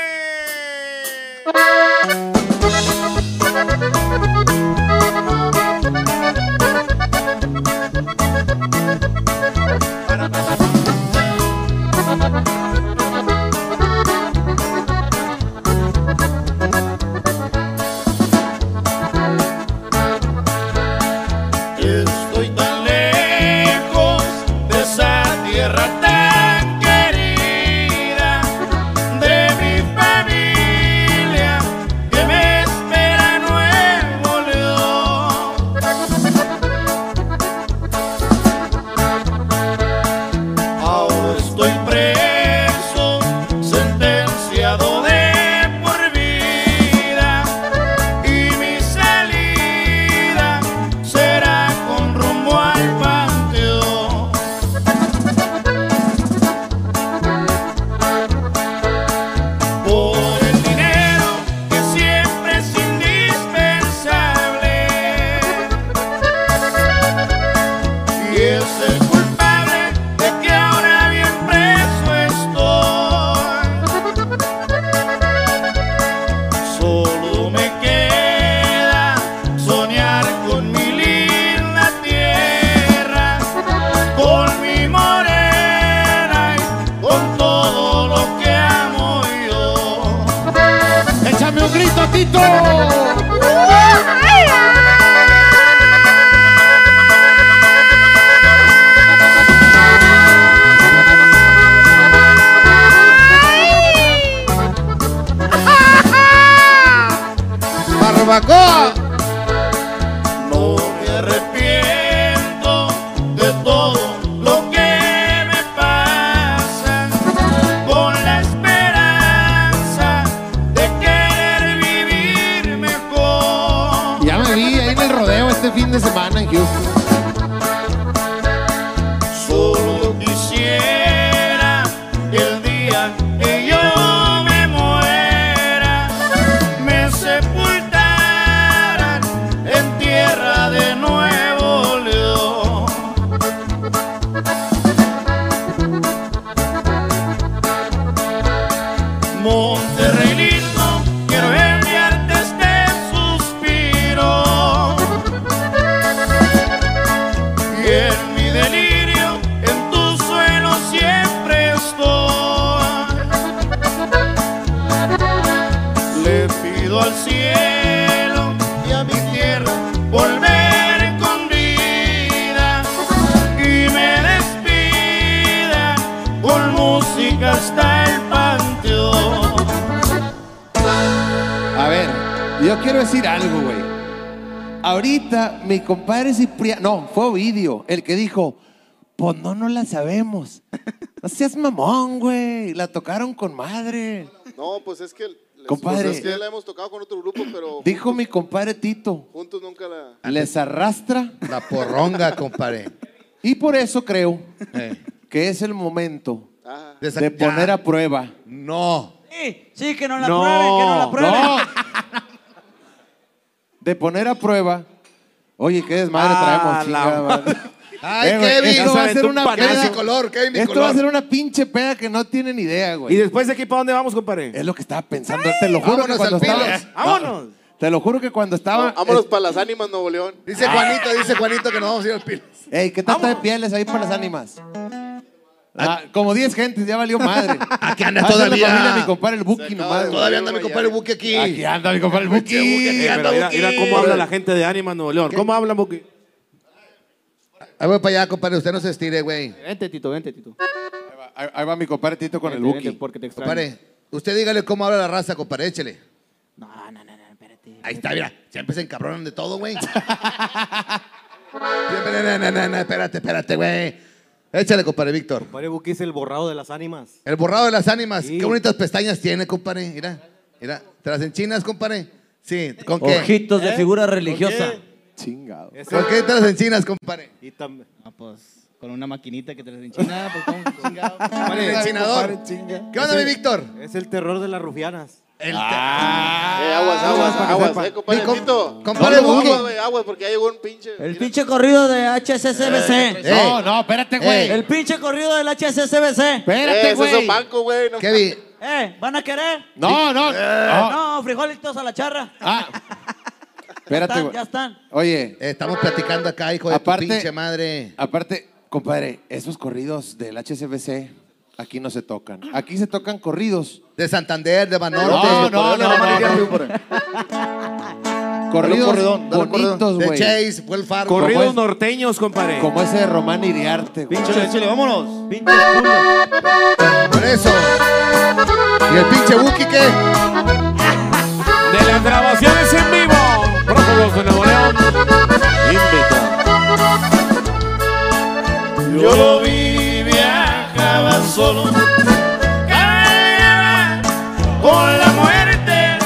quiero decir algo, güey. Ahorita mi compadre Cipriano, no, fue Ovidio, el que dijo, pues no, no la sabemos. [laughs] No seas mamón, güey. La tocaron con madre. No, pues es que. les- Compadre. pues es que ya la hemos tocado con otro grupo, pero. [laughs] Dijo juntos, mi compadre Tito, juntos nunca la. les arrastra La porronga, compadre. y por eso creo Eh, que es el momento Ajá. de poner a prueba. No. Sí, sí, que no la No, prueben, que no la prueben. No. [laughs] De poner a prueba. Oye, qué desmadre Ah, traemos, la chingada madre. madre. [laughs] Ay, Eh, güey, Kevin. esto va a ser un una panazo. Peda. color, Kevin Esto va a color. ser una pinche peda que no tienen idea, ¿Y güey. después de aquí para dónde vamos, compadre? Es lo que estaba pensando. Te lo juro que Vámonos cuando al estaba. Pilas. ¡Vámonos! Te lo juro que cuando estaba. Vámonos para las ánimas, Nuevo León. Dice Juanito, dice Juanito que nos vamos a ir al pilo. Ey, ¿qué tanta de pieles ahí para las ánimas? Ah, como 10 gentes, ya valió madre. [laughs] Aquí anda Ah, todavía. familia mi compadre el Buki nomás. Todavía anda mi compadre Buque aquí. Aquí anda mi compadre el Buki. Mira, mira cómo habla la gente de Ánima Nuevo León. ¿Cómo hablan, Buki? Ahí voy para allá, compadre. Usted no se estire, güey. Vente, Tito, vente, Tito. Ahí, ahí va mi compadre Tito con el Vente, vente, Buki. porque te extraño. Compadre, usted dígale cómo habla la raza, compadre. Échele. No, no, no, no, espérate. Ahí está, mira. Siempre se encabronan de todo, güey. [laughs] Siempre, no, no, no, no, espérate, espérate, güey. Échale, compadre Víctor. Compadre Buki es el borrado de las ánimas. El borrado de las ánimas. Sí. Qué bonitas pestañas tiene, compadre. Mira, mira. ¿Te las enchinas, compadre? Sí. ¿Con qué? Ojitos de ¿Eh? figura ¿Con religiosa. qué? Chingado. ¿Con qué te las enchinas, compadre? Y tam- Ah, pues con una maquinita que te les enchina, pues [laughs] ¿cómo chingado? Con el enchinador. ¿Qué onda, mi Víctor? es el terror de las rufianas. El Eh, aguas, aguas, para que aguas, sepa. eh, compadre Mi com- Tito. compadre Aguas, Buki. güey, aguas, porque ya llegó un pinche. El pinche corrido de HSCBC. Eh, No, no, espérate, güey. El pinche corrido del HSCBC. Espérate, Eh, ese es un güey. banco, güey. No, Kevin, Eh, ¿van a querer? No, no. no. No, frijolitos a la charra. Ah. Espérate, Están, güey. ya están. Oye, eh, estamos platicando acá, hijo de Aparte- pinche madre. aparte, compadre, esos corridos del HSBC aquí no se tocan. Aquí se tocan corridos. De Santander, de Banorte. No, no, no, no. [laughs] Corridos bonitos, De güey. Chase, fue el Fargo. Corridos norteños, compadre. Como ese de Román Iriarte, güey. Échale, échale, vámonos. Pinches culos. Por eso. ¿Y el pinche Buki qué? De las grabaciones en vivo. Prófugos de Nuevo León. Invita. Yo lo vi, solo. Caía con la muerte,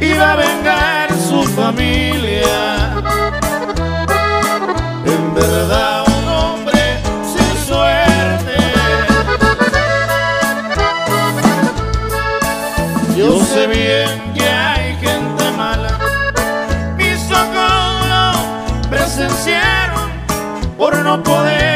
iba a vengar su familia. En verdad, un hombre sin suerte. Yo sé bien que hay gente mala. Mis ojos lo presenciaron por no poder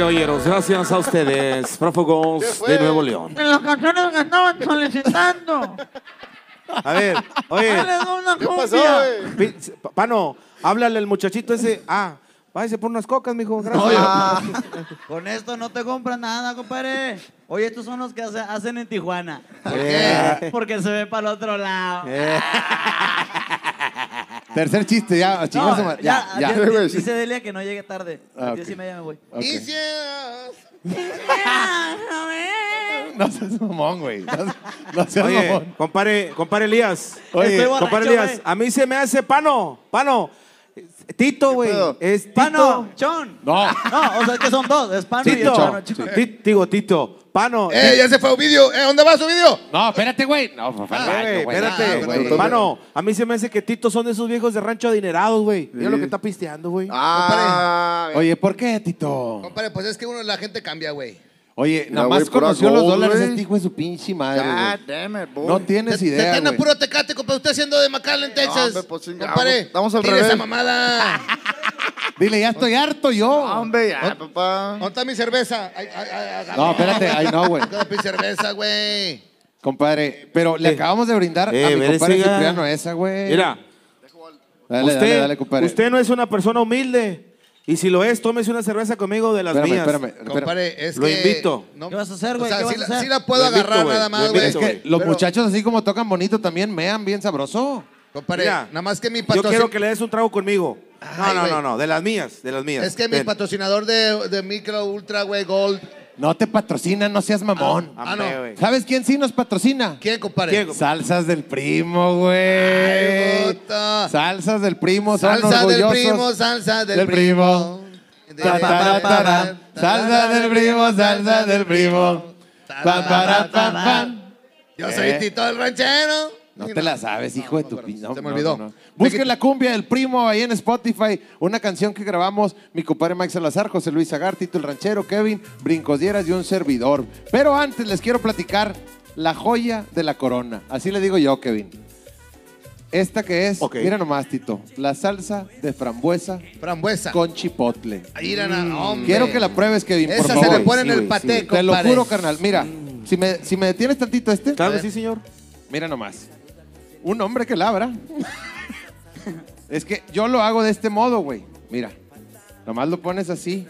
caballeros. Gracias a ustedes, [laughs] prófugos de Nuevo León. En las canciones que estaban solicitando. A ver, oye. Dale una ¿Qué pasó, güey? pi- Pano, háblale al muchachito ese. Ah, váyase por unas cocas, mijo. Gracias. [laughs] Con esto no te compran nada, compadre. Oye, estos son los que hace- hacen en Tijuana. Eh. Porque se ve para el otro lado. [laughs] Tercer chiste, ya. su No, ya, Ya, ya. ya, [laughs] dice Delia que no llegue tarde. A Ah, las ok. diez y media me voy. Ok. Y si- [laughs] No seas mamón, güey. No, seas Oye, mamón. compare, compare Elías. Oye, Compare Elías, a mí se me hace pano, pano. Tito, güey. Es Tito. Pano, Chon. No. No, o sea que son dos. Es Pano y Tito. Sí. Ti- Digo, Tito. Pano. ¡Eh, ya se fue Ovidio! ¡Eh, ¿dónde va su video? No, espérate, güey. No, por favor. Ah, güey. espérate, güey. Mano, a mí se me hace que Tito son de esos viejos de rancho adinerados, güey. Mira lo que está pisteando, güey. Ah, Oye, ¿por qué, Tito? Compadre, pues es que uno, la gente cambia, güey. Oye, nada más conoció los dólares este hijo de su pinche madre, God güey. damn it, boy. No tienes Te, idea, te güey. puro tecate, compadre. Usted siendo de McAllen, Texas. hombre, pues, compadre, Estamos al revés. esa mamada. [laughs] Dile, ya estoy harto yo. Hombre, ya, papá. ¿Dónde está mi cerveza? Ay, ay, ay, ay, No, espérate, ay, no, güey. ¿Dónde [laughs] está mi cerveza, güey? Compadre, pero le acabamos de brindar Eh, a mi ver, compadre. Cipriano esa, güey. Mira, Dale, usted, dale, dale, compadre. usted no es una persona humilde. Y si lo es, tómese una cerveza conmigo de las Espérame, mías. espérame, espérame. Es Lo que... invito. no- ¿Qué vas a hacer, O güey? sea, ¿Qué sí, a la- hacer? sí la puedo Lo agarrar nada más, güey. Es que los Pero, muchachos así como tocan bonito también mean bien sabroso. Compadre, Mira, nada más que mi Yo patrocinador... quiero que le des un trago conmigo. No, Ay, no, no, no, de las mías, de las mías. Es que mi patrocinador de, de Micro Ultra, güey, Gold... No te patrocina, no seas mamón. Ah, no. Hombre, güey. ¿Sabes quién sí nos patrocina? ¿Quién, compadre? ¿Quién, Salsas del primo, güey. Salsas del primo, son Salsa del orgullosos primo, salsa del, del primo. Ta, ta, ta, ta, Salsa del primo, salsa del primo. Pa, pa. Yo soy Eh. Tito el ranchero. No te la sabes, hijo de tu pero pin- se no, me no, olvidó. no, no. Busquen la cumbia del primo ahí en Spotify. Una canción que grabamos mi compadre Mike Salazar, José Luis Agar, Tito el Ranchero, Kevin, Brincos Dieras y un servidor. Pero antes les quiero platicar la joya de la corona. Así le digo yo, Kevin. Esta que es, Ok. mira nomás, Tito, la salsa de frambuesa Frambuesa. con chipotle. Ahí a- hombre. Quiero que la pruebes, Kevin, por Esa favor. se le pone en Sí, el güey, paté, sí. Te lo compadre. juro, carnal. Mira, si me, si me detienes tantito este, Claro que sí, señor. Mira nomás. Un hombre que labra. es que yo lo hago de este modo, güey. Mira. Nomás lo pones así.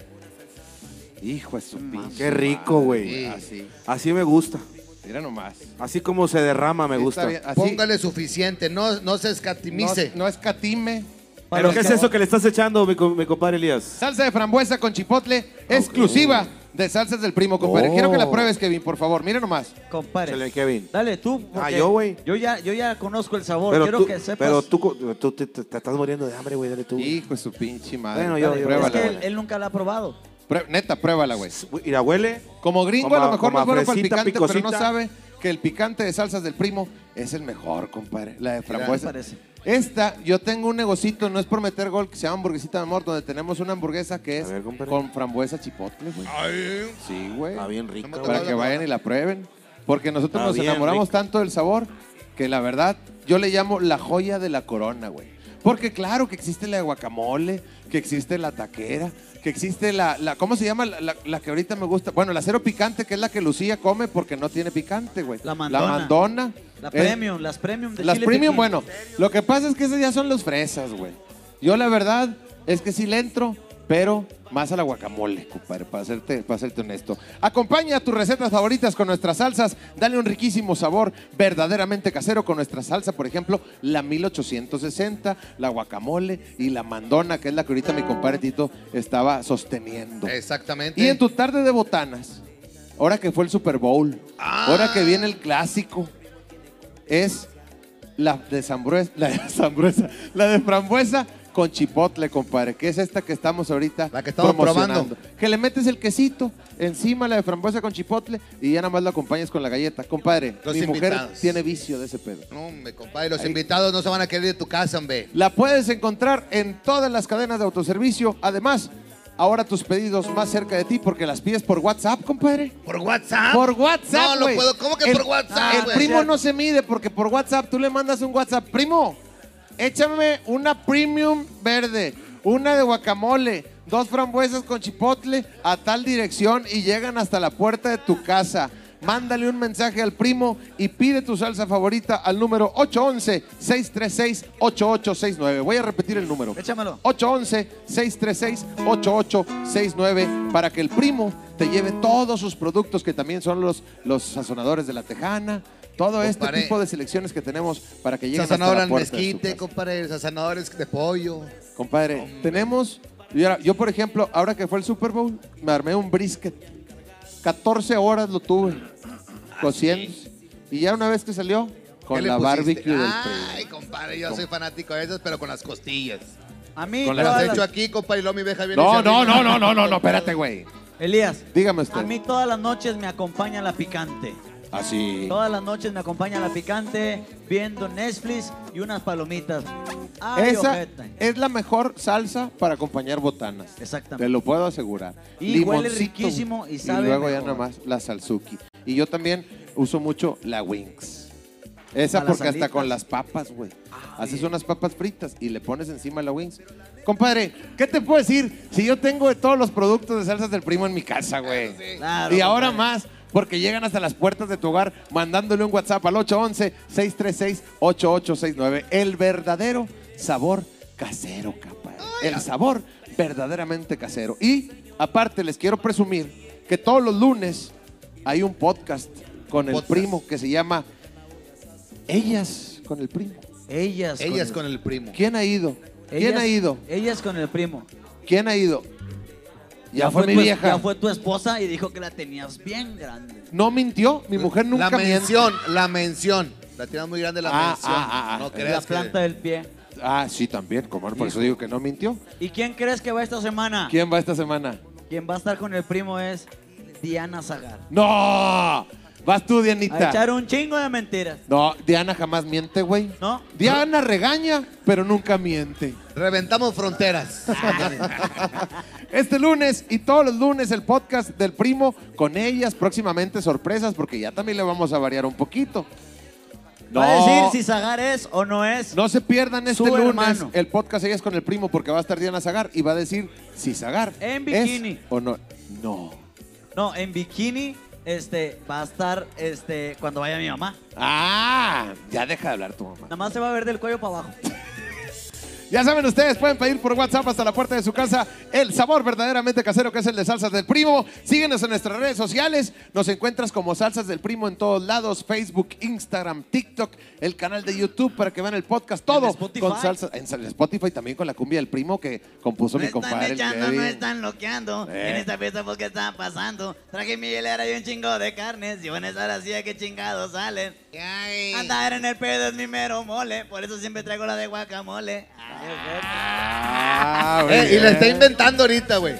Hijo de su pinche. Qué rico, güey. Así. Así me gusta. Mira nomás. Así como se derrama, me Está gusta. bien, así. Póngale suficiente, no, no se no, escatimice. no escatime. ¿Pero qué es eso que le estás echando, mi, co- mi compadre Elías? Salsa de frambuesa con chipotle exclusiva de salsas del primo, compadre. Oh. Quiero que la pruebes, Kevin, por favor. Mira nomás. Compadre. Chale, Kevin. Dale tú. Ah, yo, güey. Yo ya, yo ya conozco el sabor. Pero Quiero tú, que sepas. pero tú, te, te- te estás muriendo de hambre, güey. Dale tú. Hijo de su pinche madre. Bueno, yo- Dale, yo- pruébala, es que él, nunca la ha probado. Prue- Neta, pruébala, güey. Mira, huele. Como gringo Como a a- lo mejor no a es bueno para el picante, pero no sabe que el picante de salsas del primo es el mejor, compadre. La de frambuesa. parece? Esta, yo tengo un negocito, no es por meter gol, que se llama Hamburguesita de Amor, donde tenemos una hamburguesa que es ver, con frambuesa chipotle, güey. Sí, güey. Está bien rico. No Para que vayan y la prueben. Porque nosotros Está nos enamoramos tanto del sabor que la verdad yo le llamo la joya de la corona, güey. Porque claro que existe la de guacamole, que existe la taquera, que existe la, la ¿cómo se llama? La, la- la que ahorita me gusta. Bueno, la cero picante, que es la que Lucía come porque no tiene picante, güey. La mandona. La mandona. La Eh, premium, las premium de las chile premium, bueno, lo que pasa es que esas ya son los fresas, güey. Yo la verdad es que sí le entro, pero más a la guacamole, compadre, para serte, para serte honesto. Acompaña tus recetas favoritas con nuestras salsas, dale un riquísimo sabor verdaderamente casero con nuestra salsa, por ejemplo, la 1860, la guacamole y la mandona, que es la que ahorita mi compadre Tito estaba sosteniendo. Exactamente. Y en tu tarde de botanas, ahora que fue el Super Bowl, ahora que viene el clásico, es la de frambuesa, la [laughs] de frambuesa, la de frambuesa con chipotle, compadre, que es esta que estamos ahorita La que estamos promocionando. probando. Que le metes el quesito encima la de frambuesa con chipotle y ya nada más lo acompañas con la galleta. Compadre, Los mi mujer invitados. tiene vicio de ese pedo. No, hombre, compadre, los Ahí. invitados no se van a querer ir de tu casa, hombre. La puedes encontrar en todas las cadenas de autoservicio. Además, ahora tus pedidos más cerca de ti porque las pides por WhatsApp, compadre. ¿Por WhatsApp? Por WhatsApp. No, güey. puedo. ¿Cómo que El- por WhatsApp, El primo no se mide porque por WhatsApp tú le mandas un WhatsApp. Primo, échame una premium verde, una de guacamole, dos frambuesas con chipotle a tal dirección y llegan hasta la puerta de tu casa. Mándale un mensaje al primo y pide tu salsa favorita al número 811-636-8869. Voy a repetir el número. Échamelo. 811-636-8869 para que el primo te lleve todos sus productos que también son los, los sazonadores de la tejana. Todo este tipo de selecciones que tenemos para que lleguen hasta Sazonador la al puerta de su mezquite, casa. compadre, sazonadores de pollo. Compadre, tenemos... yo, por ejemplo, ahora que fue el Super Bowl, me armé un brisket. 14 horas lo tuve cociendo. Y ya una vez que salió, ¿Qué con la barbecue del Ay, compadre, yo soy fanático de esas, pero con las costillas. A mí, Con Me las las todas echo las- aquí, compadre, y luego mi vieja viene No, no, no, no, no, no, no, espérate, güey. Elías, Dígame usted. a mí todas las noches me acompaña la picante. Así. Todas las noches me acompaña la picante viendo Netflix y unas palomitas. Ay, Esa es la mejor salsa para acompañar botanas. Exactamente. Te lo puedo asegurar. Y huele Limoncito, riquísimo y sabe luego ya nada más la salsuki. Y yo también uso mucho la Wings. Esa porque hasta con las papas, güey. Haces unas papas fritas y le pones encima la wings. Compadre, ¿qué te puedo decir? Si yo tengo de todos los productos de salsas del primo en mi casa, güey. Claro, y ahora compadre. más, porque llegan hasta las puertas de tu hogar mandándole un WhatsApp al 811-636-8869. El verdadero sabor casero, capa. El sabor verdaderamente casero. Y aparte les quiero presumir que todos los lunes hay un podcast con el Podcast. primo que se llama Ellas con el primo. Ellas. Ellas el- con el primo. ¿Quién ha ido? ¿Quién ellas- ha ido? Ellas con el primo. ¿Quién ha ido? Ya, fue, mi tu, vieja. Ya fue tu esposa y dijo que la tenías bien grande. No mintió, mi mujer nunca La miente. mención, la mención. La tienes muy grande la Ah, mención. ah, ah, ah. no La que... planta del pie. Ah, sí, también, como por eso digo que no mintió. ¿Y quién crees que va esta semana? ¿Quién va esta semana? Quien va a estar con el primo es Diana Zagar. ¡No! Vas tú, A Dianita. echar un chingo de mentiras. No, Diana jamás miente, güey. ¿No? Diana regaña, pero nunca miente. Reventamos fronteras. [laughs] [laughs] Este lunes y todos los lunes el podcast del primo con ellas, próximamente sorpresas, porque ya también le vamos a variar un poquito. Va a decir si Zagar es o no es. No se pierdan este lunes hermano. el podcast Ellas con el primo porque va a estar Diana Zagar y va a decir si Zagar En es bikini. o no. No. No, en bikini este, va a estar este, cuando vaya mi mamá. Ah, ya deja de hablar tu mamá. Nada más se va a ver del cuello para abajo. [laughs] Ya saben ustedes, pueden pedir por WhatsApp hasta la puerta de su casa el sabor verdaderamente casero que es el de Salsas del Primo. Síguenos en nuestras redes sociales. Nos encuentras como Salsas del Primo en todos lados. Facebook, Instagram, TikTok, el canal de YouTube para que vean el podcast. Todo Spotify. con salsa. En Spotify también con la cumbia del Primo que compuso mi están compadre. el echando, no están loqueando. Eh. En esta fiesta porque está pasando. Traje mi hielera y un chingo de carnes. Y van a estar así que chingados salen. Andar en el pedo es mi mero mole. Por eso siempre traigo la de guacamole. Ah, Eh, y la está inventando ahorita, güey.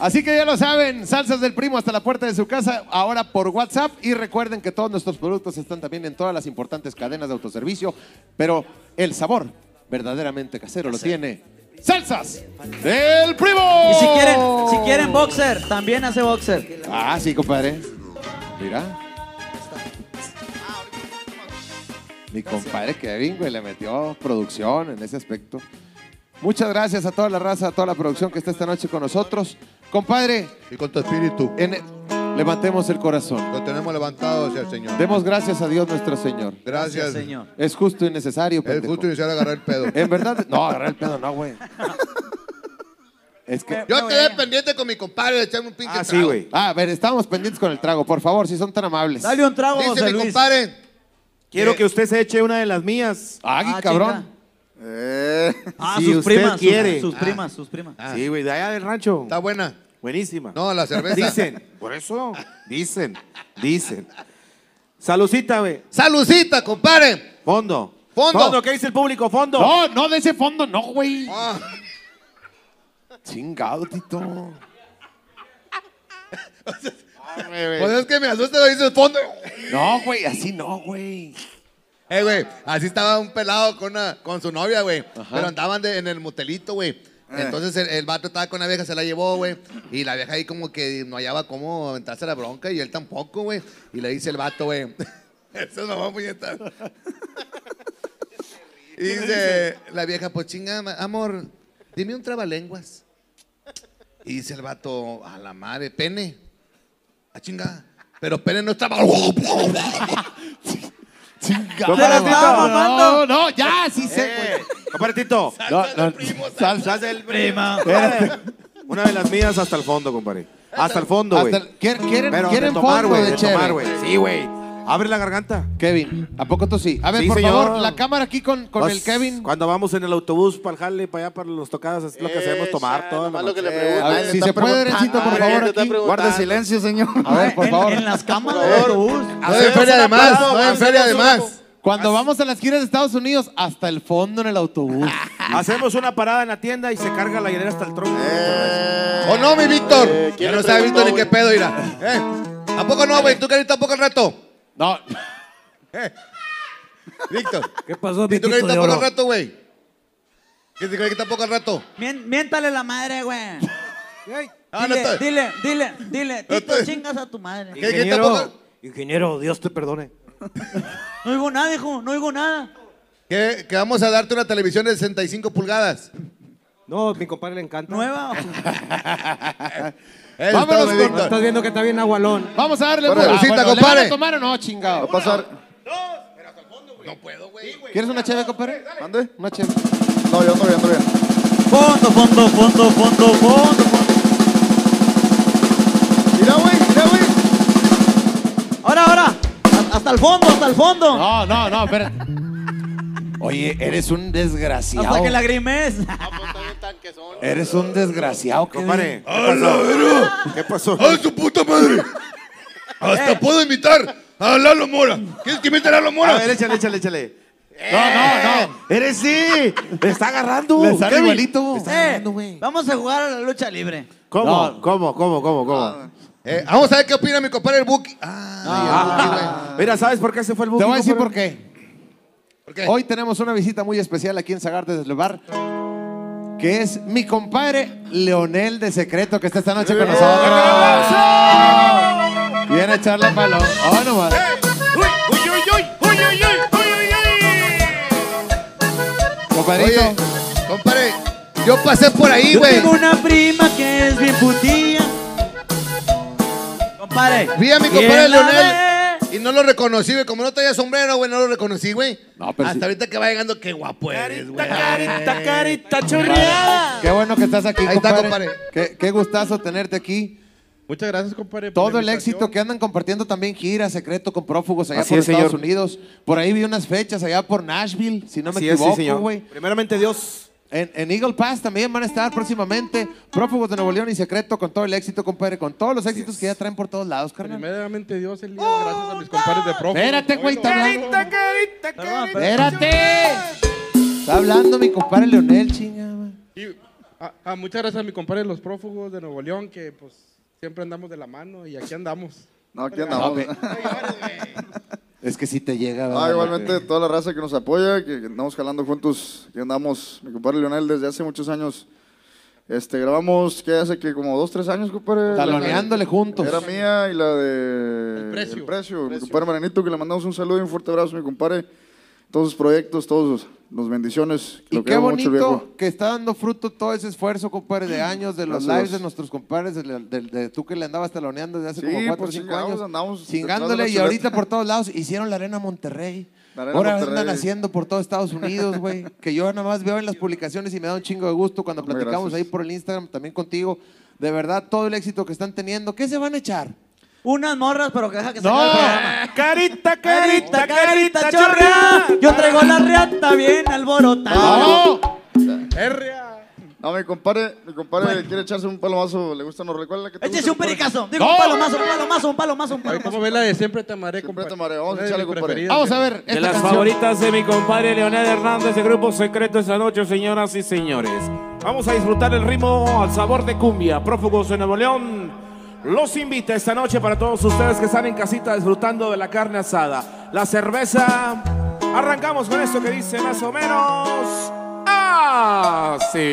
Así que ya lo saben, salsas del primo hasta la puerta de su casa, ahora por WhatsApp. Y recuerden que todos nuestros productos están también en todas las importantes cadenas de autoservicio, pero el sabor verdaderamente casero lo tiene. ¡Salsas del primo! Y si quieren, si quieren boxer, también hace boxer. Ah, sí, compadre. Mira. Mi compadre Kevin, güey, le metió producción en ese aspecto. Muchas gracias a toda la raza, a toda la producción que está esta noche con nosotros. Compadre, Y con tu espíritu. en- levantemos el corazón. Lo tenemos levantado hacia el Señor. Demos gracias a Dios nuestro Señor. Gracias. Señor. Es justo y necesario. Es pendejo. justo iniciar a agarrar el pedo. [laughs] En verdad, no, agarrar el pedo, no, güey. Es que. Yo quedé pendiente con mi compadre de echarme un pinche Ah, sí, trago. güey. Ah, a ver, estamos pendientes con el trago, por favor, si son tan amables. Dale un trago, Dice José mi Luis. compadre. Quiero Eh, que usted se eche una de las mías. Ay, Ah, cabrón. Eh, Ah, Si sus usted primas, sus- quiere. Sus, Ah. primas, sus primas. Ah. Sí, güey, de allá del rancho. Está buena. Buenísima. No, la cerveza. Dicen, por eso, dicen, dicen. Salucita, güey. Salucita, compadre. Fondo. Fondo. ¿qué dice el público? Fondo. No, no de ese fondo, no, güey. Ah, Chingado, Tito. [laughs] pues es que me asusta lo dice el fondo. No, güey, así no, güey. Eh, güey, así estaba un pelado con, una, con su novia, güey. Pero andaban de- en el motelito, güey. Entonces el, el vato estaba con la vieja, se la llevó, güey. Y la vieja ahí como que no hallaba cómo aventarse la bronca y él tampoco, güey. Y le dice el vato, güey. [laughs] Eso es mamá puñeta. [laughs] y dice la vieja, pues chinga, amor, dime un trabalenguas. Y dice el vato, a la madre, pene. A chinga. Pero pene no estaba. [laughs] Chingado. Compadre, No, no, ya, sí sé, güey. Eh. [laughs] No, no, salsa. Del Prima. Una de las mías hasta el fondo, compadre. Hasta el fondo, güey. Hasta el- ¿Quieren, quieren, Pero quieren de tomar, fondo güey, de, de cheve? tomar, güey. Sí, güey. Abre la garganta. Kevin, ¿a poco tú sí? A ver, Sí, por señor. favor, la cámara aquí con, con Pues, el Kevin. Cuando vamos en el autobús para el jale, para allá, para los tocadas, es lo que hacemos, tomar todo. Nomás lo que le Eh, preguntan. A ver, le si se puede. Derencito, por favor, aquí. guarde silencio, señor. A ver, por en, favor. en las cámaras del autobús. No en feria de más, no en feria de más. Cuando vamos a las giras de Estados Unidos, hasta el fondo en el autobús. [laughs] Hacemos una parada en la tienda y se carga la hielera hasta el tronco. ¿O no, mi Víctor? Eh, Ya ¿quién no sabe preguntó, Víctor ni qué güey? pedo, irá. ¿Eh? ¿A poco no, güey? ¿Tú querés tampoco el rato? No, [laughs] ¿Eh? Víctor. ¿Qué pasó, ¿Y tú tampoco oro? el rato, güey? ¿Qué te crees que tampoco el rato? Mien- miéntale la madre, güey. [laughs] Ah, no Dile, está- dile, dile, dile. No Tito, chingas a tu madre. ¿Qué, qué tampoco? Ingeniero, ingeniero, Dios te perdone. [laughs] No oigo nada, hijo, no oigo nada. Que, que vamos a darte una televisión de 65 pulgadas. No, mi compadre le encanta. ¿Nueva? Eso Vámonos está, con-. Estás viendo que está bien agualón. Vamos a darle Ah, Lucita, bueno, ¿le van a tomar o no, chingado? Va a pasar. ¿Quieres una cheve, compadre? ¿Mande? Una cheve. No, yo ando bien, ando bien. Fondo, fondo, fondo, fondo, fondo, fondo. Mira, güey, mira, güey. Ahora, ahora. Ha- Hasta el fondo, hasta el fondo. No, no, no, espérate. Oye, eres un desgraciado. Hasta que lagrimes. [laughs] Eres un desgraciado, Compadre, ¿qué pasó? ¡Ay, su puta madre! Hasta puedo imitar a Lalo Mora. ¿Quieres que imite a Lalo A Mora? ver, échale, échale, échale. No, no, no. Eres sí. Me está agarrando. Le sale Kevin. igualito. Eh, vamos a jugar a la lucha libre. ¿Cómo? No. ¿Cómo? ¿Cómo? ¿Cómo? ¿Cómo? Eh, vamos a ver qué opina mi compadre el Buki. Ah, Mira, ¿sabes por qué se fue el Te booking? voy a decir por qué. Hoy tenemos una visita muy especial aquí en Sagarte del Bar, que es mi compadre Leonel de Secreto, que está esta noche con nosotros. Viene a echarle palo. Oh, nomás. Compadrito. Oye, compadre, yo pasé por ahí, Yo güey. tengo una prima que es bien putilla. Compadre. Vi a mi ¿quién compadre Leonel? Y no lo reconocí, güey. Como no traía sombrero, güey, no lo reconocí, güey. No, pero Hasta sí. ahorita que va llegando, qué guapo eres, güey. Carita, carita chorreada. Qué bueno que estás aquí, Ahí está, compadre. compadre. Qué, qué gustazo tenerte aquí. Muchas gracias, compadre. Todo el éxito que andan compartiendo también gira secreto con prófugos allá Así por es, Estados señor. Unidos. Por ahí vi unas fechas allá por Nashville, si no me Así sí, equivoco, señor. güey. Primeramente, Dios. En, en Eagle Pass también van a estar próximamente prófugos de Nuevo León y secreto con todo el éxito, compadre, con todos los éxitos que ya traen por todos lados, carnal. Primeramente Dios el día, gracias a mis compadres de profe. Espérate, güey, está hablando. Espérate. Está hablando mi compadre Leonel, chinga. Y, ah, ah, muchas gracias a mi compadre los prófugos de Nuevo León, que pues siempre andamos de la mano y aquí andamos. No, aquí andamos. ve. [laughs] Es que si te llega, Ah, igualmente toda la raza que nos apoya, que que andamos jalando juntos, que andamos, mi compadre Leonel desde hace muchos años. Este, grabamos, ¿qué hace? que Como dos, tres años, compadre. Taloneándole juntos. Era mía y la de... El precio. precio. Mi compadre Maranito, que le mandamos un saludo y un fuerte abrazo, mi compadre. Todos sus proyectos, todos los bendiciones. Y lo qué mucho, viejo. bonito que está dando fruto todo ese esfuerzo, compadre, de años, de los Gracias. lives de nuestros compadres, de, de- de tú que le andabas taloneando desde hace Sí, como cuatro o pues, cinco chingados, años. andamos la y ahorita [laughs] por todos lados hicieron la Arena Monterrey. La Arena Ahora Monterrey. andan haciendo por todo Estados Unidos, güey. que yo nada más veo en las publicaciones y me da un chingo de gusto cuando Hombre, platicamos gracias. ahí por el Instagram también contigo. De verdad, todo el éxito que están teniendo. ¿Qué se van a echar? Unas morras, pero que deja que se No. el programa. Carita, Carita, carita, chorrea. Yo traigo la reata bien alborotada. ¡No! No, mi compadre, mi compadre quiere echarse un palomazo, le gusta, nos recuerda que te Échese un pericazo. Digo, No. un palomazo, un palomazo, un palomazo, un palomazo. ¿Cómo ves la de siempre te amaré, Siempre compadre? te amaré, vamos a echarle, compadre. Vamos a ver De las canción. favoritas de mi compadre Leonel Hernández de Grupo Secreto esta noche, señoras y señores. Vamos a disfrutar el ritmo al sabor de cumbia. Prófugos de Nuevo León los invita esta noche para todos ustedes que están en casita disfrutando de la carne asada. La cerveza. Arrancamos con esto que dice más o menos. Así.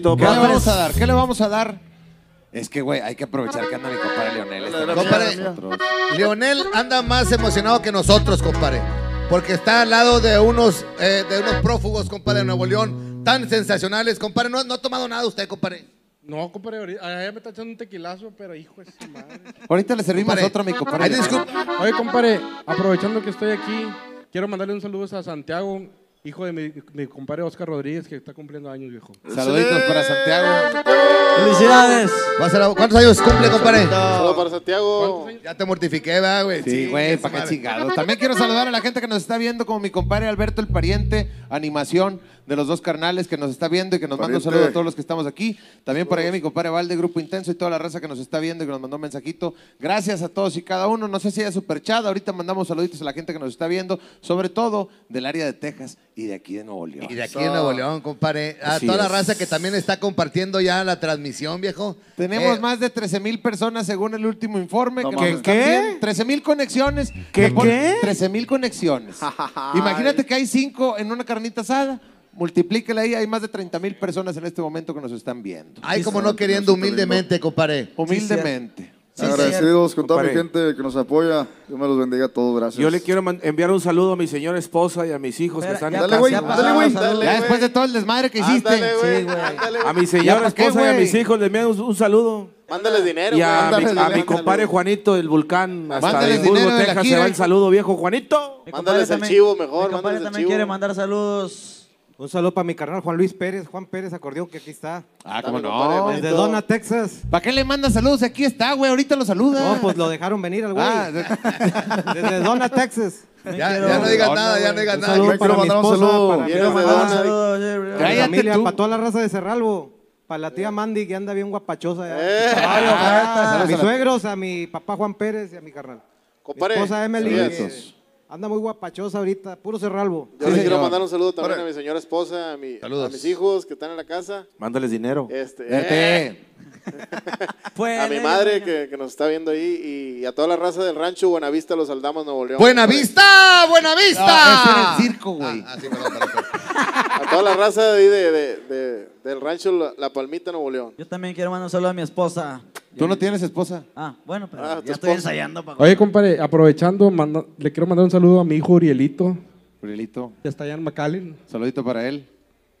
¿Qué le vamos. a dar? ¿Qué le vamos a dar? Es que, güey, hay que aprovechar que anda mi compadre Leonel. Compadre. Leonel anda más emocionado que nosotros, compadre. Porque está al lado de unos, eh, de unos prófugos, compadre, de Nuevo León, tan sensacionales. Compadre, no, no ha tomado nada usted, compadre. No, compadre, ahorita allá me está echando un tequilazo, pero hijo de su madre. Ahorita le servimos Compadre. otro a mi compadre. Ay. Oye, compadre, aprovechando que estoy aquí, quiero mandarle un saludo a Santiago, hijo de mi, mi compadre Oscar Rodríguez, que está cumpliendo años, viejo. Saluditos para Santiago. ¡Felicidades! Va a ser- ¿Cuántos años cumple, compadre? Saludos para Santiago. Ya te mortifiqué, ¿verdad, güey? Sí, güey, para qué madre. chingados. También quiero saludar a la gente que nos está viendo, como mi compadre Alberto el Pariente, animación de los dos carnales que nos está viendo y que nos manda un saludo a todos los que estamos aquí. También por ahí mi compadre Valde, Grupo Intenso y toda la raza que nos está viendo y que nos mandó un mensajito. Gracias a todos y cada uno. No sé si haya superchat. Ahorita mandamos saluditos a la gente que nos está viendo, sobre todo del área de Texas y de aquí de Nuevo León. Y de aquí en Nuevo León, compadre. A Así toda la raza que también está compartiendo ya la transmisión, viejo. Tenemos Eh, más de 13 mil personas según el último informe. No que mames. nos ¿Qué? viendo. 13 mil conexiones. ¿Qué, qué? 13 mil conexiones. [laughs] Imagínate que hay cinco en una carnita asada. Multiplíquela ahí, hay más de 30 mil personas en este momento que nos están viendo. Ay, como no queriendo humildemente, compadre. Humildemente. Agradecidos con toda mi gente que nos apoya. Dios me los bendiga a todos. Gracias. Yo le quiero enviar un saludo a mi señora esposa y a mis hijos que están ya en Dale, güey, ya dale, güey. Ya después de todo el desmadre que hiciste. Ándale. Sí, güey. Ándale, A mi señora ¿pa' qué, esposa y a mis hijos les envío un, un saludo. Mándales dinero, Y güey. a, mi, Mándales a mi dinero. compadre Juanito del Volcán, hasta Mándales de la Texas, se va el saludo, viejo Juanito. Mándales el chivo mejor, Mi compadre también quiere mandar saludos. Un saludo para mi carnal Juan Luis Pérez, Juan Pérez acordeón, que aquí está. Ah, cómo no. Desde Dona, Texas. ¿Para qué le manda saludos? Aquí está, güey. Ahorita lo saluda. No, pues lo dejaron venir al güey. Ah, [laughs] Desde Dona, Texas. Ya, ya no digas nada, ya no digas nada. saludo Yo quiero para mi mandar un saludo. de Mandar un saludo, para mi familia, tú. para toda la raza de Cerralbo. Para la tía Mandy, que anda bien guapachosa. ya. Eh. a mis suegros, a mi papá Juan Pérez y a mi carnal. Compadre, mi esposa Emily, anda muy guapachosa ahorita, puro Cerralbo. Yo le quiero mandar un saludo también a mi señora esposa, a, mi, a Saludos. mis hijos que están en la casa. Mándales dinero. Este, eh, a mi madre que, que nos está viendo ahí y a toda la raza del rancho Buenavista los saldamos Nuevo León. ¡Buena compadre. vista! ¡Buena vista! No, era el circo, güey. Ah, ah, sí, perdón, perdón, perdón. A toda la raza de ahí de, de- de- del rancho La, La Palmita, Nuevo León. Yo también quiero mandar un saludo a mi esposa. ¿Tú no tienes esposa? Ah, bueno, pero Ah, tu ya estoy esposa. ensayando para. Oye, compadre, aprovechando, manda- le quiero mandar un saludo a mi hijo Urielito, Urielito, que está allá en McAllen. saludito para él.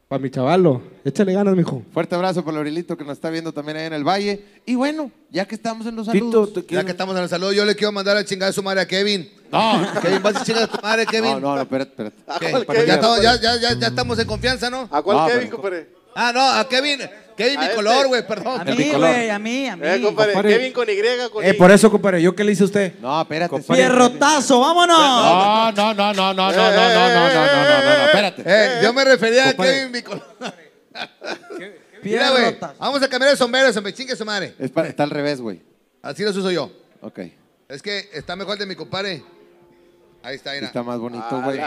Para mi chavalo. Échale ganas, mijo. Fuerte abrazo para el Aurelito que nos está viendo también ahí en el Valle. Y bueno, ya que estamos en los Tito, saludos. te Ya quiero- que estamos en el saludo, yo le quiero mandar a chingar a su madre a Kevin. No, Kevin, vas a chingar a tu madre, Kevin. no, no, no, espérate, espérate. ¿A ¿Qué? cuál Ya, Kevin? estamos, ya, ya, ya, ya estamos en confianza, ¿no? ¿A cuál No, Kevin, pero- compadre? Ah, no, a Kevin. Kevin A este. bicolor, güey, perdón. A mí, güey, a mí, a mí. Eh, compadre, compadre. Kevin con Y, con Eh, Y. por eso, compadre, ¿yo qué le hice a usted? No, espérate. Fierrotazo, vámonos. No, no, no, no, no, no, no, no, no, no, no, no, no, no, espérate. Eh, yo me refería Compadre. a Kevin bicolor. Mira, güey, vamos a cambiar el sombrero, se me chingue su madre. Es pa- está al revés, güey. Así los uso yo. Ok. Es que está mejor el de mi compadre. Ahí está, mira. Está más bonito, Ah, güey.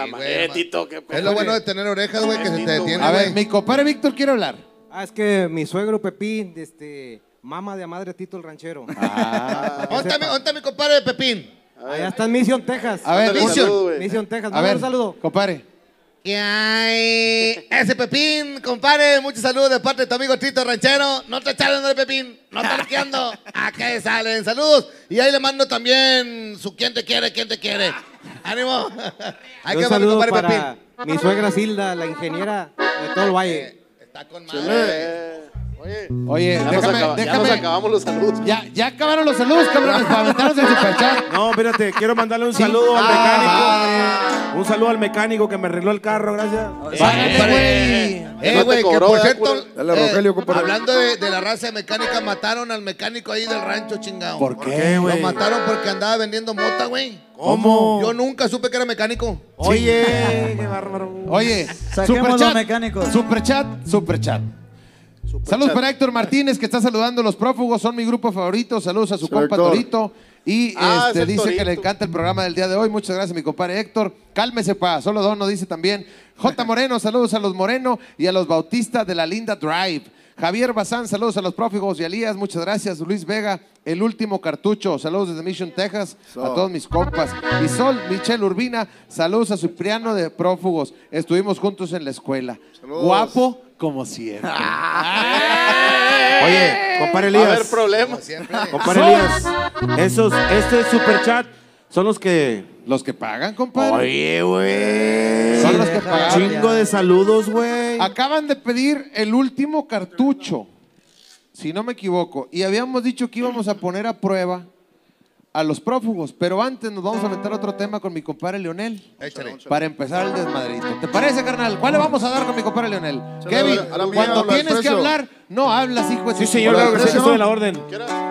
la Tito, qué Es lo bueno de tener orejas, güey, que se te detiene, A ver, güey. mi compadre Víctor quiere hablar. Ah, es que mi suegro Pepín, este, mama de a madre Tito el ranchero. Ah, ¿Dónde está mi- compadre Pepín? Allá está en Mission, Texas. A ver, Mission. saludo. Mission, Texas. a ver, un saludo. compadre. ¿Qué hay? Ese Pepín, compadre, muchos saludos de parte de tu amigo Tito Ranchero. No te echaron de Pepín, no te liqueando. Acá salen, saludos. Y ahí le mando también su quién te quiere, quién te quiere. Ánimo. [laughs] Hay un que compadre para Pepín. mi suegra Silda, la ingeniera de todo el valle. Está con madre. Oye, ya, nos déjame, acaba- ya nos acabamos los saludos. Ya, ya acabaron los saludos, cabrones, para aventarnos el superchat. [laughs] No, espérate, quiero mandarle un Sí. saludo al Ah, mecánico. Un saludo al mecánico que me arregló el carro, gracias. Págale, güey. Eh, güey, que por cierto, Dale, eh, Rogelio, compadre. hablando de, de la raza de mecánica, mataron al mecánico ahí del rancho, chingado. ¿Por qué, Lo güey? mataron porque andaba vendiendo mota, güey. ¿Cómo? Yo nunca supe que era mecánico. Oye, qué bárbaro. Oye, Saquemos los mecánicos. superchat, superchat. Saludos para Héctor Martínez, que está saludando a los prófugos, son mi grupo favorito. Saludos a su compa Héctor. Torito. Y Ah, este, es dice que le encanta el programa del día de hoy. Muchas gracias, mi compadre Héctor. Cálmese, pa. Solo Dono dice también. J. Moreno, saludos a los Moreno y a los Bautistas de la Linda Drive. Javier Bazán, saludos a los prófugos y Elías, muchas gracias. Luis Vega, el último cartucho, saludos desde Mission, Texas, a todos mis compas. Y Sol, Michelle Urbina, saludos a Cipriano de Prófugos. Estuvimos juntos en la escuela. Saludos. Guapo como siempre. [laughs] Oye, compadre Va a haber Elías. problemas. Compadre Elías. Esos, este superchat son los que. Los que pagan, compadre. Oye, güey. Son los que pagan. Chingo de saludos, güey. Acaban de pedir el último cartucho, si no me equivoco, y habíamos dicho que íbamos a poner a prueba a los prófugos, pero antes nos vamos a meter otro tema con mi compadre Leonel. Échale. Para empezar el desmadrito. ¿Te parece, carnal? ¿Cuál le vamos a dar con mi compadre Leonel? Kevin, a la mía, cuando tienes que hablar, no hablas, hijo de Sí, señor, claro que sí, precio, estoy a la orden.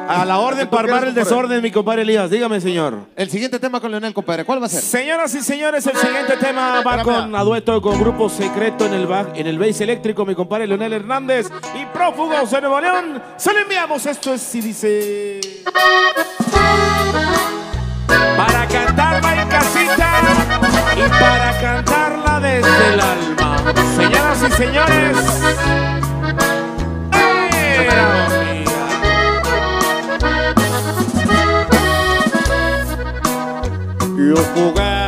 A la orden para armar el desorden, mi compadre Elías. Dígame, señor. El siguiente tema con Leonel, compadre, ¿cuál va a ser? Señoras y señores, el siguiente tema va con a dueto con Grupo Secreto en el en el bass eléctrico, mi compadre Leonel Hernández y Prófugos de Nuevo León. Se lo enviamos, esto es si dice... Para cantarla en casita y para cantarla desde el alma. Señoras y señores... Yo jugaba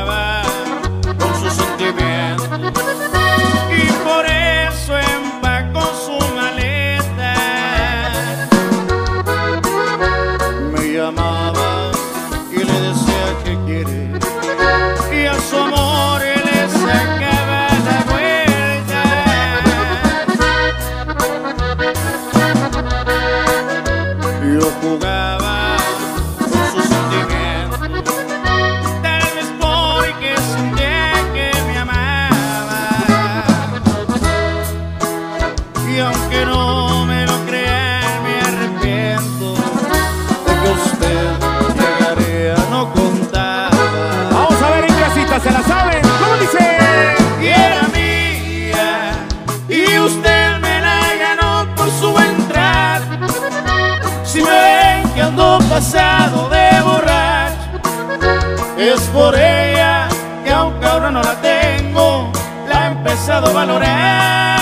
es por ella que aunque ahora no la tengo, la he empezado a valorar.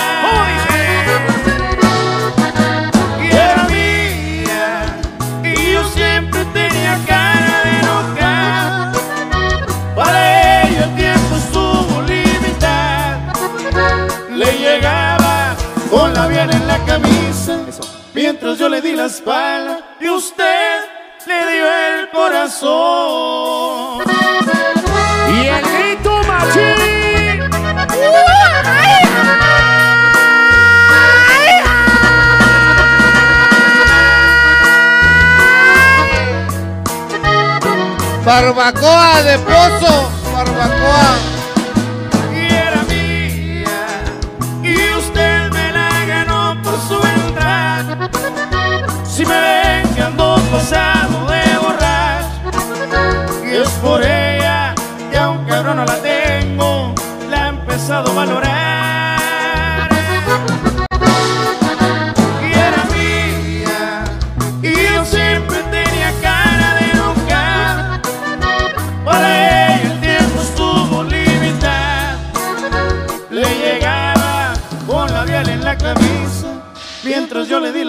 Y era mía, y yo siempre tenía cara de enojar. Para ella el tiempo estuvo limitado. Le llegaba con la bien en la camisa, mientras yo le di la espalda y usted le dio el corazón. Barbacoa de pozo. Barbacoa. y era mía y usted me la ganó por su entrada si me ven que ando pasado de borracho y es por ella que aunque ahora no la tengo la he empezado a valorar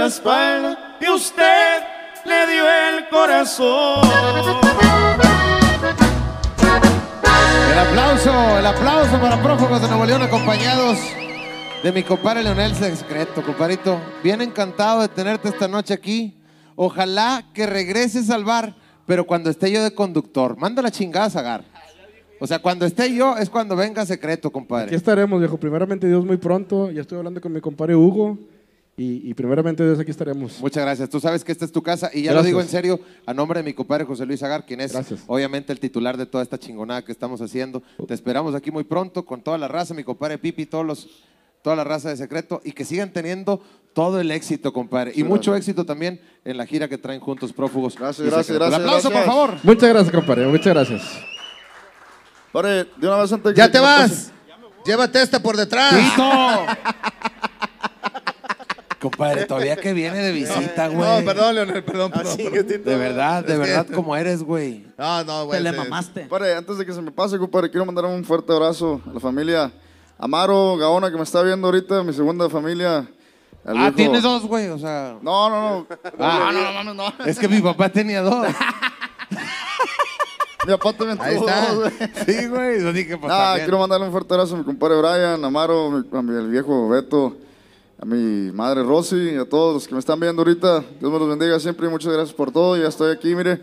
la espalda y usted le dio el corazón. El aplauso, el aplauso para prófugos de Nuevo León acompañados de mi compadre Leonel Secreto, compadrito. Bien encantado de tenerte esta noche aquí. Ojalá que regreses al bar, pero cuando esté yo de conductor. Manda la chingada a Zagar. O sea, cuando esté yo es cuando venga Secreto, Aquí compadre. estaremos, viejo. Primeramente, Dios muy pronto. Ya estoy hablando con mi compadre Hugo. Y, y primeramente Dios aquí estaremos. Muchas gracias. Tú sabes que esta es tu casa y ya lo digo en serio a nombre de mi compadre José Luis Agar, quien es Gracias. obviamente el titular de toda esta chingonada que estamos haciendo. Te esperamos aquí muy pronto con toda la raza, mi compadre Pipi, todos los, toda la raza de secreto y que sigan teniendo todo el éxito, compadre. Y Sí, mucho gracias. éxito también en la gira que traen juntos prófugos. Gracias, gracias, Secreto. Gracias, aplauso, gracias. por favor. Muchas gracias, compadre. Muchas gracias. Pare, de una vez antes Ya que- te vas. Llévate esta por detrás. [laughs] Compadre, todavía que viene de visita, güey. No, perdón, Leonel, perdón, perdón. De verdad, de Es que- verdad, como eres, güey. No, no, güey. Te le sí. mamaste. Pare, antes de que se me pase, compadre, quiero mandar un fuerte abrazo a la familia Amaro Gaona que me está viendo ahorita, mi segunda familia. al Ah, viejo- tienes dos, güey, o sea. No, no, no. Ah. no, no, no, mames, no. Es que mi papá tenía dos. [laughs] Mi papá también Ahí tuvo está. dos, güey. Sí, güey. Yo dije, pues Ah, también. quiero mandarle un fuerte abrazo a mi compadre Brian, a Amaro, mi- a mi el viejo Beto, a mi madre Rosy y a todos los que me están viendo ahorita. Dios me los bendiga siempre y muchas gracias por todo. Ya estoy aquí, mire.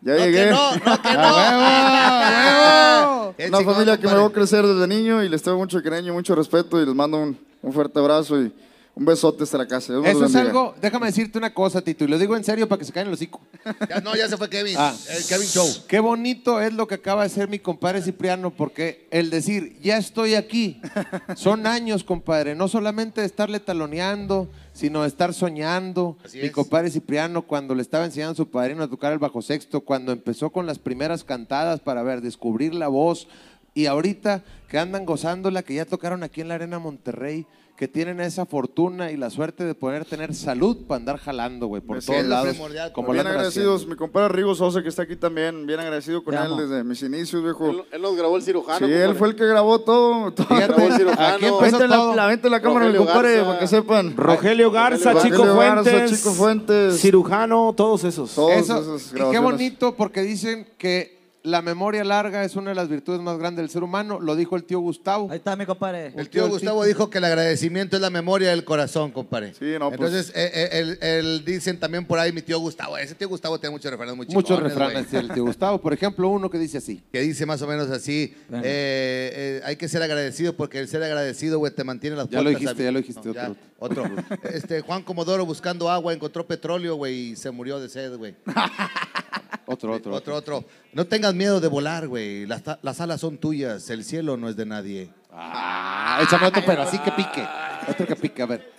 Ya No, llegué. que no, no, que [laughs] ¡A no. Una familia que me veo crecer desde niño y les tengo mucho cariño, mucho respeto y les mando un, un fuerte abrazo y un besote hasta la casa. Dios Eso los es algo, déjame decirte una cosa, Tito, y lo digo en serio para que se caigan el hocico. [laughs] Ya, no, ya se fue Kevin. Ah. El Kevin Show. Qué bonito es lo que acaba de hacer mi compadre Cipriano, porque el decir, ya estoy aquí, [laughs] son años, compadre, no solamente de estarle taloneando, sino de estar soñando. Así mi es. compadre Cipriano, cuando le estaba enseñando a su padrino a tocar el bajo sexto, cuando empezó con las primeras cantadas para ver, descubrir la voz, y ahorita que andan gozándola, que ya tocaron aquí en la Arena Monterrey, que tienen esa fortuna y la suerte de poder tener salud para andar jalando, güey, por todos lados. Como bien agradecidos, haciendo. mi compadre Rigo Sosa que está aquí también, bien agradecido con Te él amo. desde mis inicios, viejo. Él, él nos grabó el cirujano. Sí, él fue el que grabó todo. todo. Fíjate, Grabó el cirujano. aquí empezó la, la, vente la cámara, mi Rogelio compadre, Garza. para que sepan. Rogelio Garza, Rogelio Chico Garza, Fuentes, Chico Fuentes. cirujano, todos esos. Todos Eso, esas y qué bonito porque dicen que la memoria larga es una de las virtudes más grandes del ser humano, lo dijo el tío Gustavo. Ahí está mi compadre. El tío Gustavo dijo que el agradecimiento es la memoria del corazón, compadre. Sí, no, pues. Entonces, eh, eh, él, él dicen también por ahí mi tío Gustavo. Ese tío Gustavo tiene muchos refranes muy Muchos chingones, refranes del tío Gustavo, por ejemplo, uno que dice así. Que dice más o menos así, eh, eh, hay que ser agradecido porque el ser agradecido, güey, te mantiene las Ya lo dijiste, ya lo dijiste, ya, otro. otro. [laughs] Este, Juan Comodoro buscando agua, encontró petróleo, güey, y se murió de sed, güey. [laughs] Otro, otro. Otro, otro. No tengas miedo de volar, güey. Las, las alas son tuyas, el cielo no es de nadie. Ah, échame otro, pero así que pique. Otro que pique, a ver.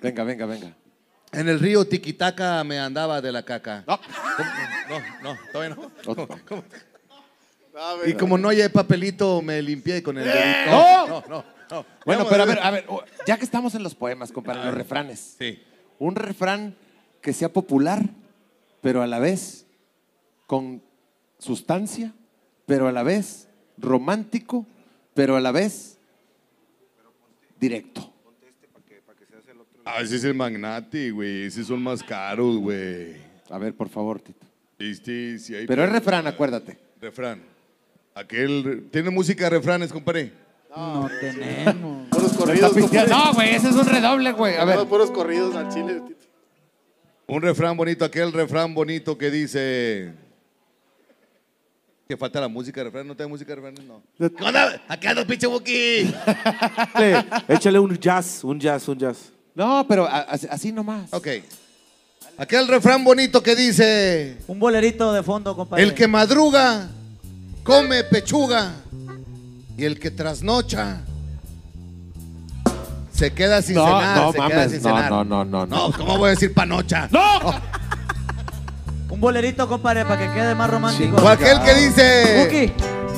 Venga, venga, venga. En el río Tiquitaca me andaba de la caca. No. ¿Cómo? No, no, todavía no. ¿Cómo? Ah, Y como no hay papelito, me limpié con el dedito. ¡No! no, no, no. Bueno, pero a ver, a ver, oh, ya que estamos en los poemas, compadre, los refranes. Sí. Un refrán que sea popular, pero a la vez con sustancia, pero a la vez romántico, pero a la vez directo. Ah, ese es el magnate, güey. Esos son más caros, güey. A ver, por favor, Tito. Este, hay- Pero es refrán, acuérdate. Refrán. Aquel. ¿Tiene música de refranes, compadre? No tenemos. [laughs] Puros corridos. compadre. No, güey, ese es un redoble, güey. A ver. No, puros corridos al chile. Tito. Un refrán bonito, aquel refrán bonito que dice. Que falta la música de refrán, ¿no tiene música de refrán? No. ¿Qué onda? Anda el pinche Buki. Échale, [laughs] échale un jazz, un jazz, un jazz. No, pero a- así, así nomás. Ok. Aquel refrán bonito que dice. Un bolerito de fondo, compadre. El que madruga, come pechuga. Y el que trasnocha, se queda sin No, cenar. no se queda mames, sin no, cenar. no, no, no, no. No, ¿cómo voy a decir panocha? ¡No! [laughs] Un bolerito, compadre, para que quede más romántico. O aquel que dice. Buki.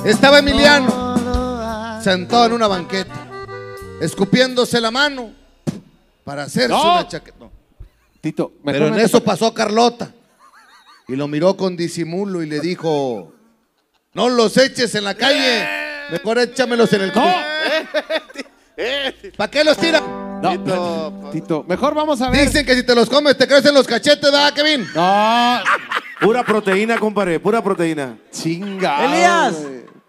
Estaba Emiliano sentado en una banqueta, escupiéndose la mano para hacerse No. una chaqueta. No. Tito, Pero en eso pa- pasó Carlota y lo miró con disimulo y le dijo: No los eches en la calle, mejor échamelos en el ¡No! [laughs] ¿Para qué los tiran? No, Tito, Tito, mejor vamos a ver. Dicen que si te los comes te crecen los cachetes, ¿verdad, Kevin? No, Pura proteína, compadre, pura proteína. chinga. Elías,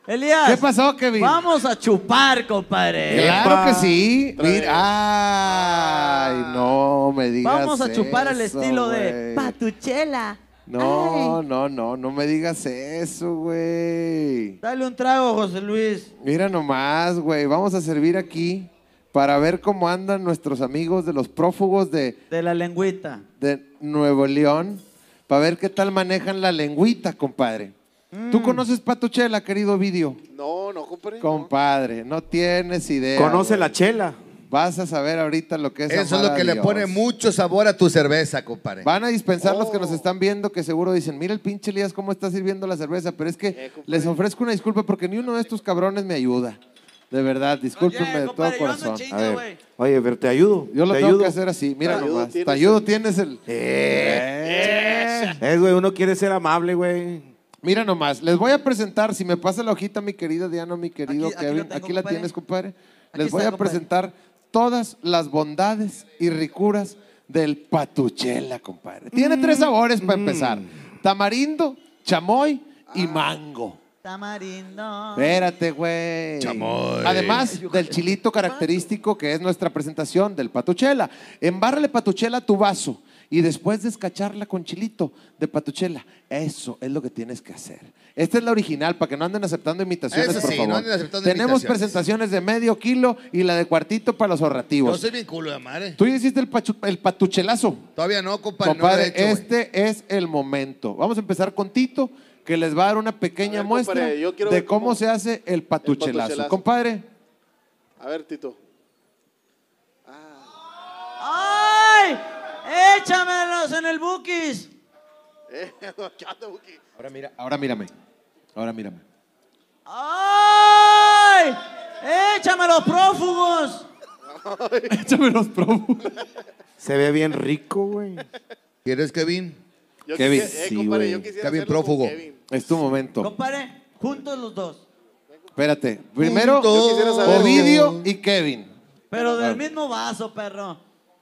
Elías. ¿Qué pasó, Kevin? Vamos a chupar, compadre. Claro Epa. que sí. Mira, ay, no me digas Vamos a chupar al eso, estilo de güey. patuchela. No, no, no, no me digas eso, güey. Dale un trago, José Luis. Mira nomás, güey, vamos a servir aquí para ver cómo andan nuestros amigos de los prófugos de, De la lengüita. de Nuevo León, para ver qué tal manejan la lengüita, compadre. ¿Tú Mm. conoces Patuchela, querido Vidio? No, no, compadre. Compadre, no tienes idea. Conoce güey. la chela. Vas a saber ahorita lo que es Eso es lo que le pone mucho sabor a tu cerveza, compadre. Van a dispensar los que Oh. nos están viendo que seguro dicen, mira el pinche Elías cómo está sirviendo la cerveza, pero es que Eh, les ofrezco una disculpa porque ni uno de estos cabrones me ayuda. De verdad, discúlpenme de todo corazón. A ver. Oye, pero te ayudo. Yo lo te tengo ayudo. que hacer así, mira Te ayudo, nomás. tienes Te ayudo, el- tienes el... Eh. Es, güey, uno quiere ser amable, güey. Mira nomás, les voy a presentar, si me pasa la hojita, mi querida Diana, mi querido Aquí- aquí Kevin, lo aquí, tengo, la compadre. tienes, compadre. Aquí Les voy a compadre. presentar todas las bondades y ricuras del patuchela, compadre. Tiene tres sabores para empezar. Tamarindo, chamoy y mango. Tamarindo. Espérate, güey. Además del chilito característico que es nuestra presentación del patuchela. Embárrale patuchela a tu vaso y después descacharla con chilito de patuchela. Eso es lo que tienes que hacer. Esta es la original para que no anden aceptando imitaciones, Eso por sí, favor. no anden aceptando Tenemos imitaciones. presentaciones de medio kilo y la de cuartito para los Yo ahorrativos. soy bien culo de madre. Tú ya hiciste el, pachu- el patuchelazo. Todavía no, compadre. Compadre, no lo he hecho, güey. este es el momento. Vamos a empar con Tito, que les va a dar una pequeña ver, muestra compadre, de cómo, cómo- se hace el patuchelazo. patuchelazo. Compadre, A ver, Tito. ¡Ay! ¡Échamelos en el bookies! [laughs] Eh, ahora, mira, ahora mírame. Ahora mírame. ¡Ay! ¡Échame los prófugos! [laughs] Échame los probos. Se ve bien rico, güey. ¿Quieres, Kevin? Yo Kevin, quisiera- eh, sí, compadre, güey. yo hacerlo con prófugo. Kevin. Es tu momento. Compadre, juntos los dos. Espérate. Primero, Yo quisiera saber- Ovidio y Kevin. Pero del mismo vaso, perro.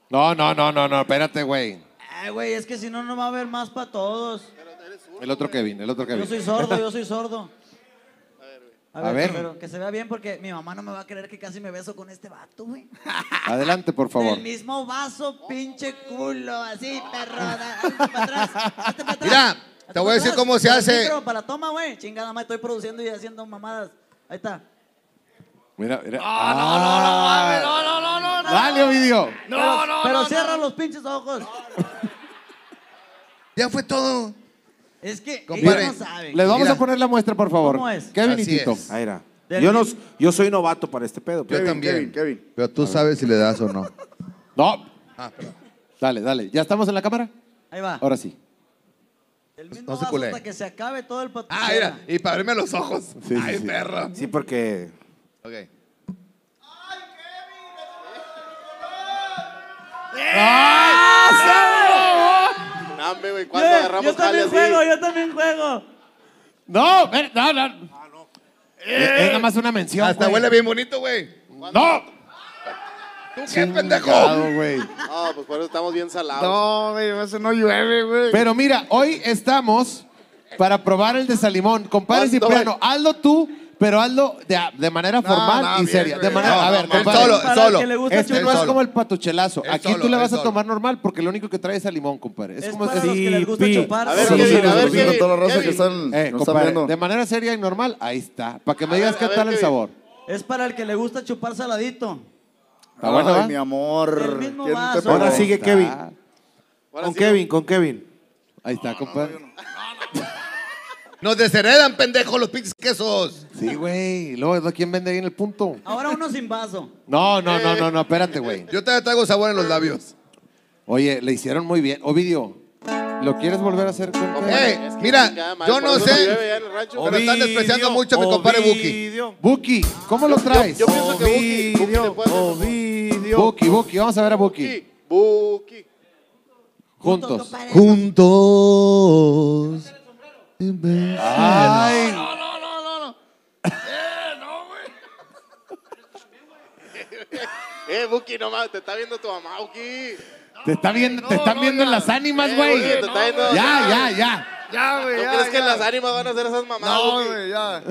No, no, no, no, no. Espérate, güey. Ay, güey, es que si no, no va a haber más para todos. El otro Kevin, el otro Yo Kevin. soy sordo, yo [laughs] soy sordo. A ver. Pero que se vea bien porque mi mamá no me va a creer que casi me beso con este vato, güey. [laughs] Adelante, por favor. Del mismo vaso, pinche culo, así, perro. para atrás, hazte para atrás. Mira, te voy a decir cómo se el hace. para la toma, güey. Chingada, más estoy produciendo y haciendo mamadas. Ahí está. Mira, mira. No, no, no, no, no, no, no, no, no. Dale, Ovidio. No, no, Pero cierra los pinches ojos. Ya fue todo. Es que Compadre, ellos no saben. Les vamos Mira. a poner la muestra, por favor. ¿Cómo es? Kevin y Así Tito. es. Ahí era. Yo, no, yo soy novato para este pedo. Yo pero- Kevin, también. Kevin, Kevin. Pero tú sabes si le das o no. No. Ah, perdón. Dale, dale. ¿Ya estamos en la cámara? Ahí va. Ahora sí. El mismo No se vaso culé. hasta que se acabe todo el patuchera. Ah, mira. Y para abrirme los ojos. Sí, Ay, sí. perro. Sí, porque Ok. No, güey, ¿cuándo agarramos yo también jale así? juego, yo también juego. No, ven, no, no. Es, es nada más una mención. Hasta güey. huele bien bonito, güey. No. ¿Tú qué, pendejo? Chingado, güey. No, pues por eso estamos bien salados. No, güey, veces no llueve, güey. Pero mira, hoy estamos para probar el de Salimón. Compadre ¿Cuándo, Cipriano, hazlo tú, pero hazlo de, de manera formal no, y bien, seria. De manera, No, a ver, compadre. solo, Para solo. que le gusta Este Él no es solo. como el patuchelazo. Aquí solo, tú le vas a tomar normal porque lo único que trae es a limón, compadre. Es, Es como para es- los que les gusta chupar. A ver, Sí, Kevin, a ver, Kevin. la raza que están, Eh, compadre, de manera seria y normal, ahí está. Para que me A digas ver, qué ver, tal el sabor. Es para el que le gusta chupar saladito. ¿Está bueno, Ay, mi amor. Ahora sigue Kevin. Con Kevin, con Kevin. Ahí está, compadre. Nos desheredan, pendejos, los pinches quesos. Sí, güey. Luego, ¿quién vende ahí en el punto? Ahora uno sin vaso. No, no, no, no, no, espérate, güey. Yo te traigo sabor en los labios. Oye, le hicieron muy bien. Ovidio, ¿lo quieres volver a hacer con Eh, Es que mira, yo no sé, pero están despreciando mucho a mi compadre Buki. Ovidio, Buki, ¿cómo lo traes? Yo pienso que Buki, Buki. Ovidio. Buki, Buki, vamos a ver a Buki. Buki, Buki. Juntos. Juntos. Ay, [laughs] Eh, Buki, no mames, te está viendo tu mamá, Buki. te está viendo, te están viendo en las ánimas, Eh, güey. Ya, ya, ya. Ya, güey, ¿Tú ya, crees que ya. las ánimas van a hacer esas mamadas, No, güey, ya.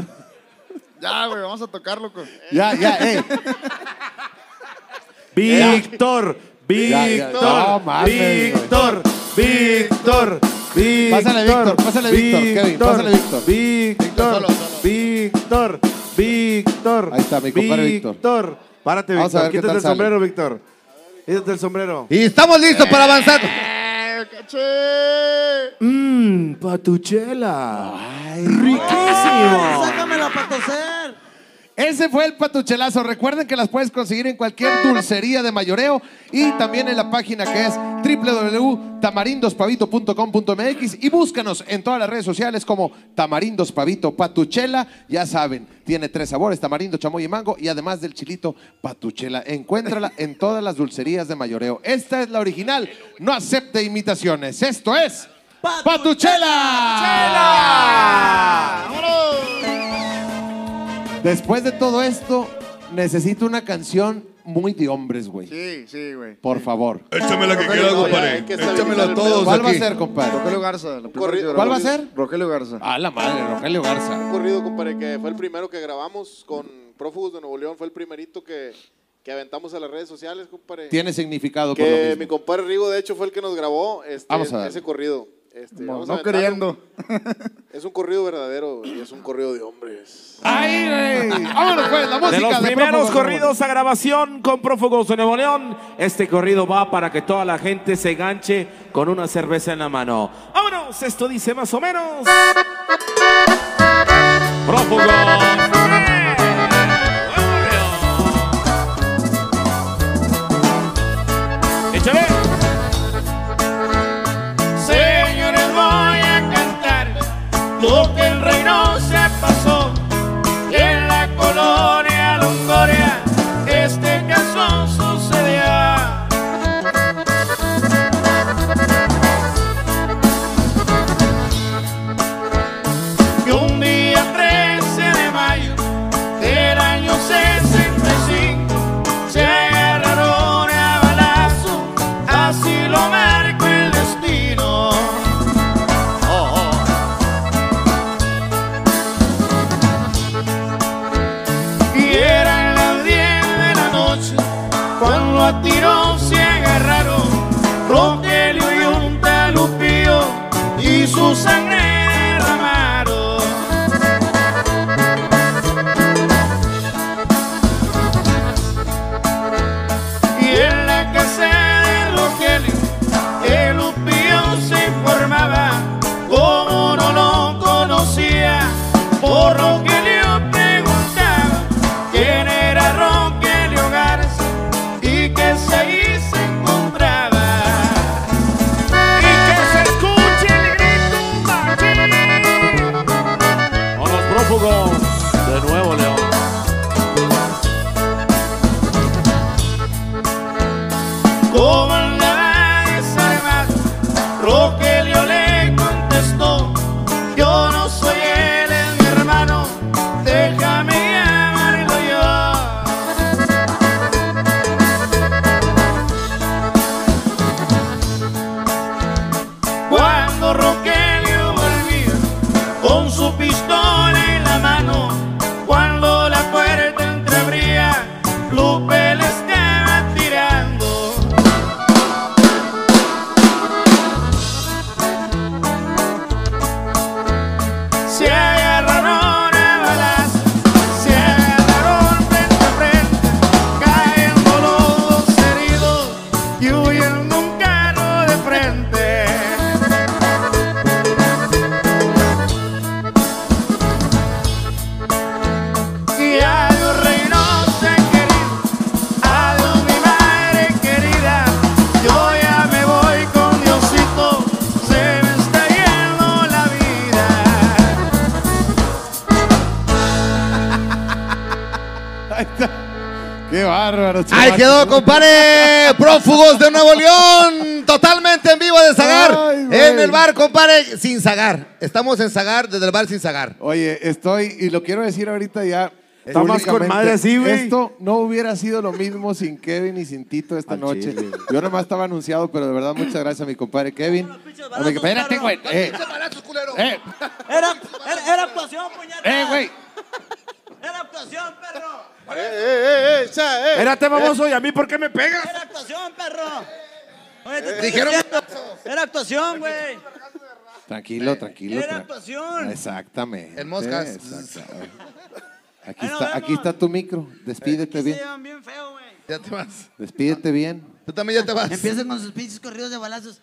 Ya, güey, vamos a tocar, loco. Ya, ya, eh. [laughs] Víctor, Víctor, no güey. Víctor, Víctor, Víctor. Pásale, Víctor, pásale, Víctor, Kevin, pásale, Víctor. Víctor. Víctor, Víctor. Ahí está, mi compadre Víctor. Víctor, Párate, Vamos a Víctor. ver qué Quítate tal el sale. sombrero, Víctor. Quítate el sombrero. Y estamos listos para avanzar. Mmm, patuchela. Riquísimo. Sácamela para toser. Ese fue el patuchelazo. Recuerden que las puedes conseguir en cualquier dulcería de mayoreo y también en la página que es www.tamarindospavito.com.mx y búscanos en todas las redes sociales como Tamarindospavito Patuchela. Ya saben, tiene tres sabores, tamarindo, chamoy y mango y además del chilito Patuchela. Encuéntrala en todas las dulcerías de mayoreo. Esta es la original. No acepte imitaciones. Esto es Patuchela. Después de todo esto, necesito una canción muy de hombres, güey. Sí, sí, güey. Por favor. Échame la que quieras, compadre. Échamelo a todos ¿Cuál va a ser, compadre? Rogelio Garza. la primera ¿Cuál va a ser? Rogelio Garza. A la madre, Rogelio Garza. Un corrido, compadre, que fue el primero que grabamos con Prófugos de Nuevo León. Fue el primerito que, que aventamos a las redes sociales, compadre. Tiene significado por lo Que mismo. mi compadre Rigo, de hecho, fue el que nos grabó este, Vamos a ver. ese corrido. Este, No, no creyendo. [laughs] Es un corrido verdadero y es un corrido de hombres. ¡Ay, güey! Vámonos, pues, la música De los de primeros Prófugos corridos a grabación con Prófugos de Nuevo León, este corrido va para que toda la gente se ganche con una cerveza en la mano. ¡Vámonos! Esto dice más o menos. Prófugos. Compadre. Prófugos de Nuevo León. Totalmente en vivo de Zagar. Ay, en el bar, compadre, sin Zagar. Estamos en Zagar, desde el bar sin Zagar. Oye, estoy, y lo quiero decir ahorita ya. Está más con madre así, güey. Esto no hubiera sido lo mismo sin Kevin y sin Tito esta Al noche. chile. Yo nomás estaba anunciado, pero de verdad muchas gracias a mi compadre Kevin. Espérate, güey. Eh, eh, Era, era, era actuación, puñeta. eh, güey. Era actuación, perro. Eh, cha, eh. Espérate, baboso, ¿y a mí por qué me pegas? Era actuación, perro. Oye, te estoy Dijeron- Era actuación, güey. Tranquilo, tranquilo. Era actuación. Exactamente. En moscas. Exactamente. Aquí está, aquí está tu micro. Despídete bien. Se llevan bien feo, güey. Ya te vas. Despídete bien. Tú también ya te vas. Empiecen con sus pinches corridos de balazos.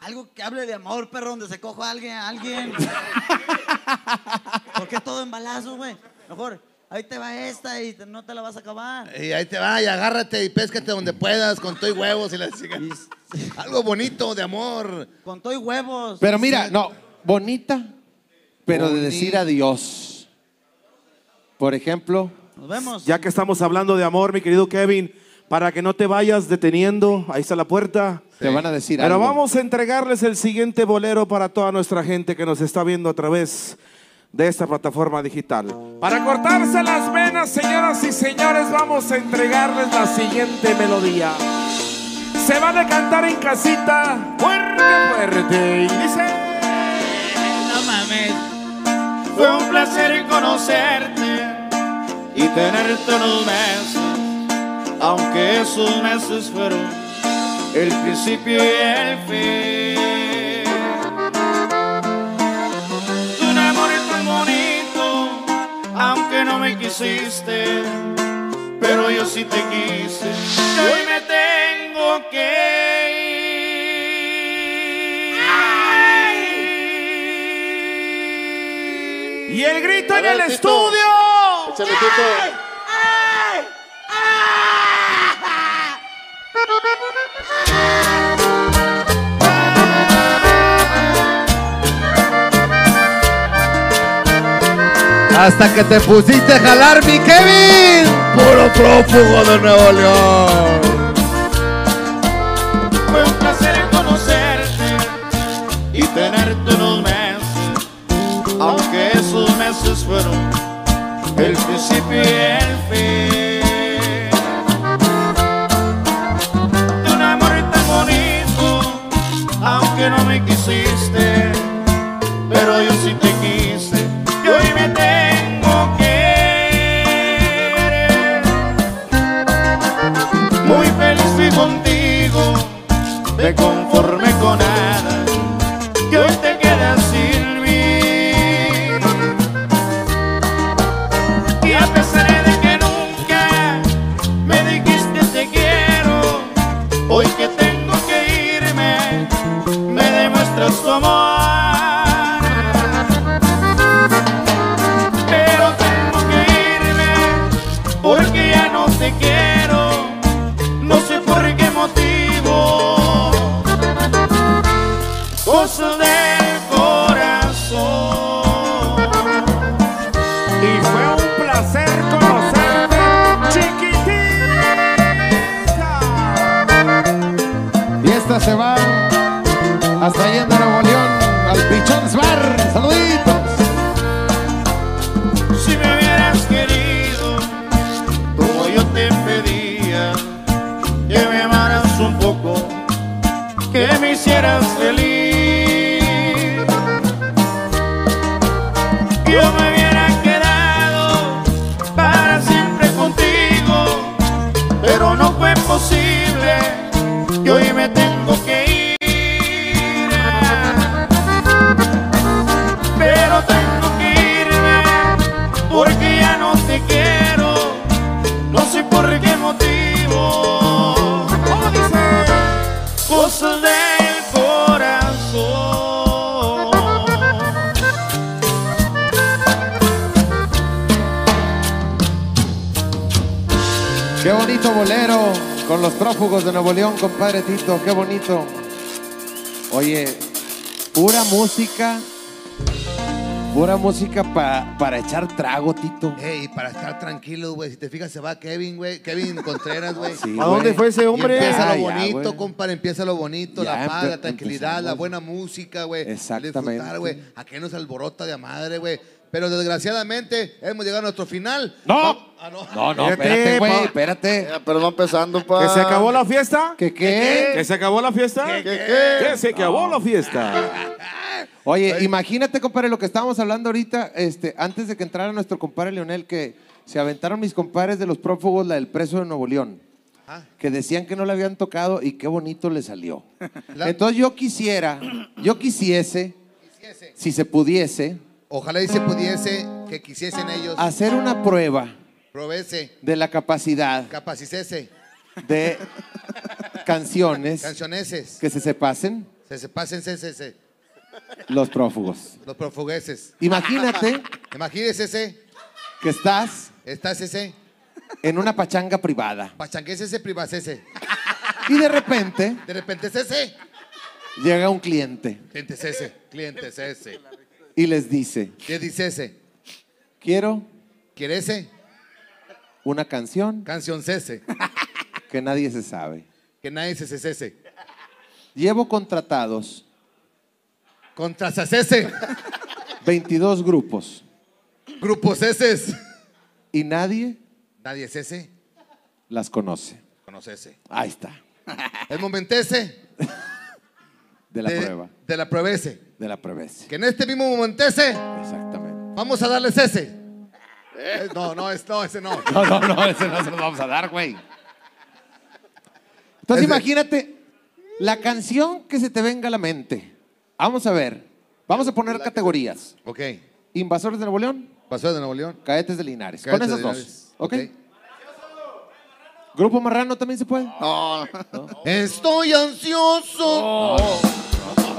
Algo que hable de amor, perro, donde se coja a alguien, a alguien. [laughs] ¿Por qué todo en balazos, güey? Mejor, ahí te va esta y te- no te la vas a acabar. Y ahí te va, y agárrate y péscate donde puedas con todo y huevos y la chica. Algo bonito de amor. Con todo y huevos. Pero mira, no, bonita, pero de decir adiós. Por ejemplo, Nos vemos. Ya que estamos hablando de amor, mi querido Kevin, para que no te vayas deteniendo, ahí está la puerta. te van a decir Pero algo. vamos a entregarles el siguiente bolero para toda nuestra gente que nos está viendo a través de esta plataforma digital. Para cortarse las venas, señoras y señores, vamos a entregarles la siguiente melodía. Se van a cantar en casita, fuerte, fuerte, y dice... No mames. Fue un placer conocerte y tenerte unos meses, aunque esos meses fueron el principio y el fin. Pero yo sí te quise. Y hoy me tengo que ir. Y el grito en el Tito. estudio. Échale, Tito. Hasta que te pusiste a jalar, mi Kevin. Puro prófugo de Nuevo León. Fue un placer conocerte y tenerte unos meses, aunque esos meses fueron el principio y el fin. De un amor tan bonito, aunque no me quisiste, me conformé feliz. De Nuevo León, compadre Tito. Qué bonito. Oye, pura música. Pura música pa- para echar trago, Tito. Ey, para estar tranquilo, güey. Si te fijas, se va Kevin, güey. Kevin Contreras, güey. Sí, ¿A dónde fue ese Y hombre? empieza Ah, lo ya, bonito, güey. compadre. Empieza lo bonito, Ya la paz, empe- la tranquilidad, la empezamos. buena música, güey. Exactamente. Disfrutar, güey. ¿A qué nos alborota de madre, güey? Pero desgraciadamente hemos llegado a nuestro final. ¡No! Ah, no. No, no, espérate, güey, espérate. Pero va empezando, pa. ¿Que se acabó la fiesta? ¿Qué qué? ¿Que se acabó la fiesta? ¿Qué, qué? ¿Que se acabó la fiesta? [laughs] Oye, imagínate, compadre, lo que estábamos hablando ahorita, este, antes de que entrara nuestro compadre Leonel, que se aventaron mis compadres de los prófugos, la del preso de Nuevo León, Ah. que decían que no le habían tocado y qué bonito le salió. [laughs] Entonces yo quisiera, yo quisiese, si se pudiese, Ojalá y se pudiese que quisiesen ellos. Hacer una prueba proveerse, de la capacidad capacicese, de canciones cancioneses, que se sepasen. Se se pasen se, se, se, los prófugos. los profugueses. Imagínate [laughs] Imagínese ese, que estás estás ese, en una pachanga privada. Pachanguese ese, privacese. y de repente De repente es ese, llega un cliente. Cliente es ese, cliente es ese. Y les dice, ¿Qué dice ese? quiero ¿Quiere ese? una canción Canción cese, que nadie se sabe. que nadie se cese. Llevo contratados Contra cese, 22 grupos grupos eses. y nadie Nadie es ese, las conoce. conoce ese. Ahí está, El momento ese [laughs] de la prueba, de la prueba ese. De la prueba. ese. Que en este mismo momento ese, Exactamente. vamos a darles ese. Eh, no, no, es, no, ese no. No, no, no, ese no se lo vamos a dar, güey. Entonces Ese- imagínate la canción que se te venga a la mente. Vamos a ver, vamos a poner categorías. Ok. Invasores de Nuevo León, Pasó de Nuevo León. cadetes de Linares. Cadetes Con Linares. dos. ¿Ok? Ok. Grupo Marrano también se puede. No, Estoy ansioso.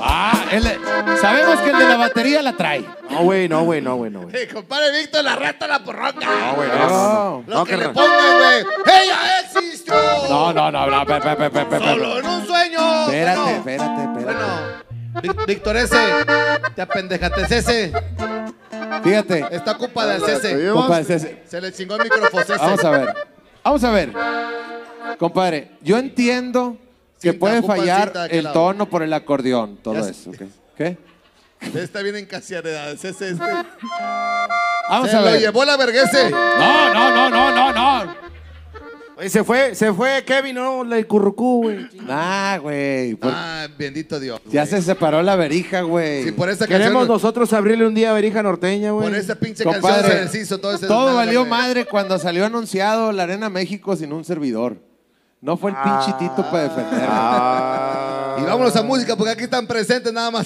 Ah, el de- sabemos que el de la batería la trae. No, güey, no, güey, no, güey, no, güey. Eh, compadre Víctor, la rata la porroca. No, güey, no, no. Lo No, que que le pongan, güey. ¡Ella existió! No, no, no, no, pe, pe, pe, pe, pe, pe. Solo en un sueño. Espérate, Bueno, espérate, espérate. Bueno, Vic- Víctor ese, te apendejate ese. Fíjate, Está ocupa de ese. Oye, compadre, ese- Se le chingó el micrófono ese. Vamos a ver. Vamos a ver. Compadre, yo entiendo que puede fallar el lado. tono por el acordeón, todo Ya eso. ¿Qué? Está bien encasiareda. Ese, ese, este. Vamos Se a lo ver. llevó la verguese. No, no, no, no, no, no. Oye, se fue, se fue Kevin, no, la currucú, güey. Nah, güey. por- Ah, bendito Dios. Ya se separó la verija, güey. Sí, por esa Queremos canción. nosotros abrirle un día a Verija Norteña, güey. Por esa pinche Compadre, canción se deshizo todo ese todo desmadre, valió güey. madre cuando salió anunciado la Arena México sin un servidor. No fue el pinche Tito para defenderlo. Ah. Y vámonos a música porque aquí están presentes nada más.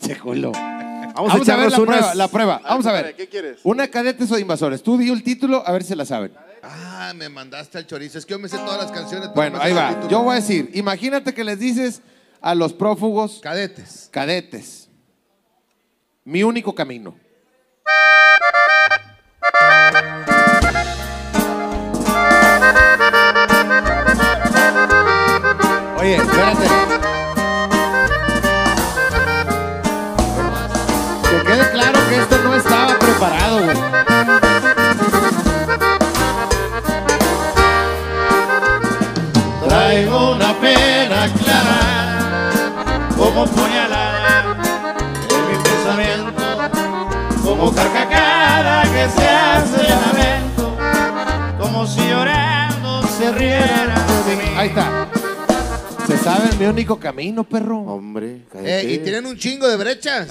Che culo. Vamos, Vamos a ver echarnos la unas... prueba, la prueba. Vamos a ver. ¿qué quieres? Una cadetes o invasores. Tú di el título, a ver si la saben. Ah, me mandaste al chorizo. Es que yo me sé todas las canciones. pero Bueno, no me ahí sé el va. título. Yo voy a decir, imagínate que les dices a los prófugos Cadetes. cadetes. Mi único camino. Oye, espérate. Que quede claro que esto no estaba preparado, güey. Traigo una pena clara, como puñalada en mi pensamiento, como carcajada que se hace lamento, como si llorando se riera de mí. Ahí está. Se sabe mi único camino, perro. Hombre, Eh, y tienen un chingo de brechas.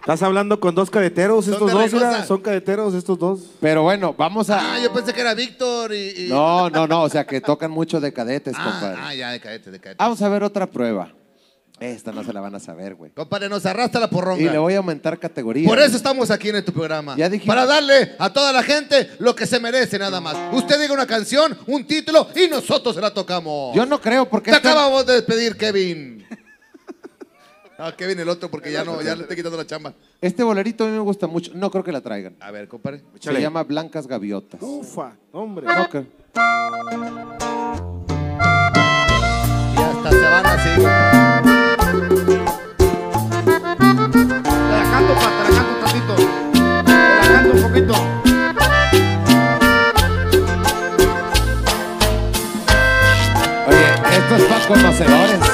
Estás hablando con dos cadeteros, Son estos dos, Reynosa. mira, son cadeteros estos dos. Pero bueno, vamos a. Ah, yo pensé que era Víctor y. y- No, no, no. O sea, que tocan mucho de cadetes, Ah, compadre. ah, ya, de cadete, de cadete. Vamos a ver otra prueba. Esta no se la van a saber, güey. Compadre, nos arrastra la porronga. Y le voy a aumentar categoría. Por eso estamos aquí en este programa. Ya dijimos. Para darle a toda la gente lo que se merece nada más. Usted diga una canción, un título y nosotros se la tocamos. Yo no creo porque Te este- acabamos de despedir, Kevin. [laughs] Ah, Kevin el otro porque ya no, ya le estoy quitando la chamba. este bolerito a mí me gusta mucho. No creo que la traigan. A ver, compadre. Se llama Blancas Gaviotas. Ufa, hombre. Que- Y hasta se van así. Conocedores.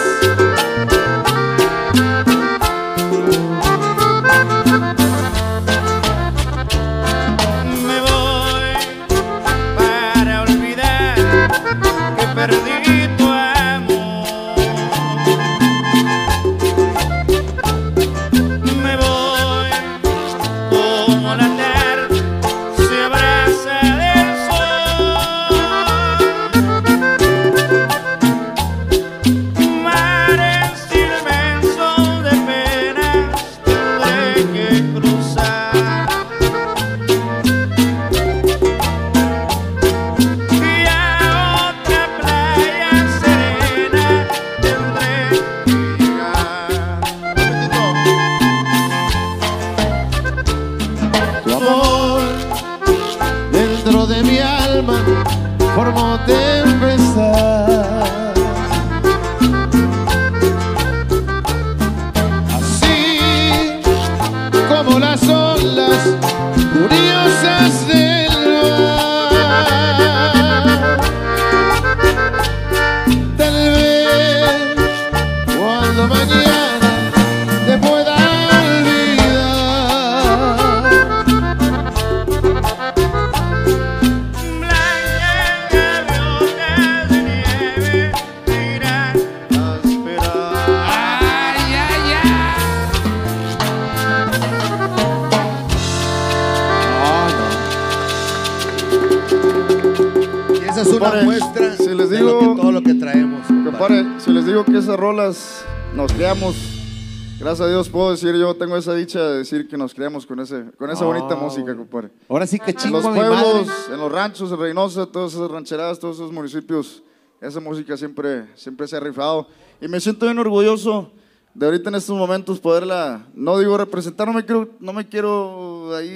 Gracias a Dios puedo decir, yo tengo esa dicha de decir que nos creamos con, ese, con esa bonita Ah, música, compadre. Ahora sí que En chingo los a mi pueblos, madre. en los ranchos, en Reynosa, todas esas rancheradas, todos esos municipios, esa música siempre, siempre se ha rifado. Y me siento bien orgulloso de ahorita en estos momentos poderla, no digo representar, no me quiero, no me quiero ahí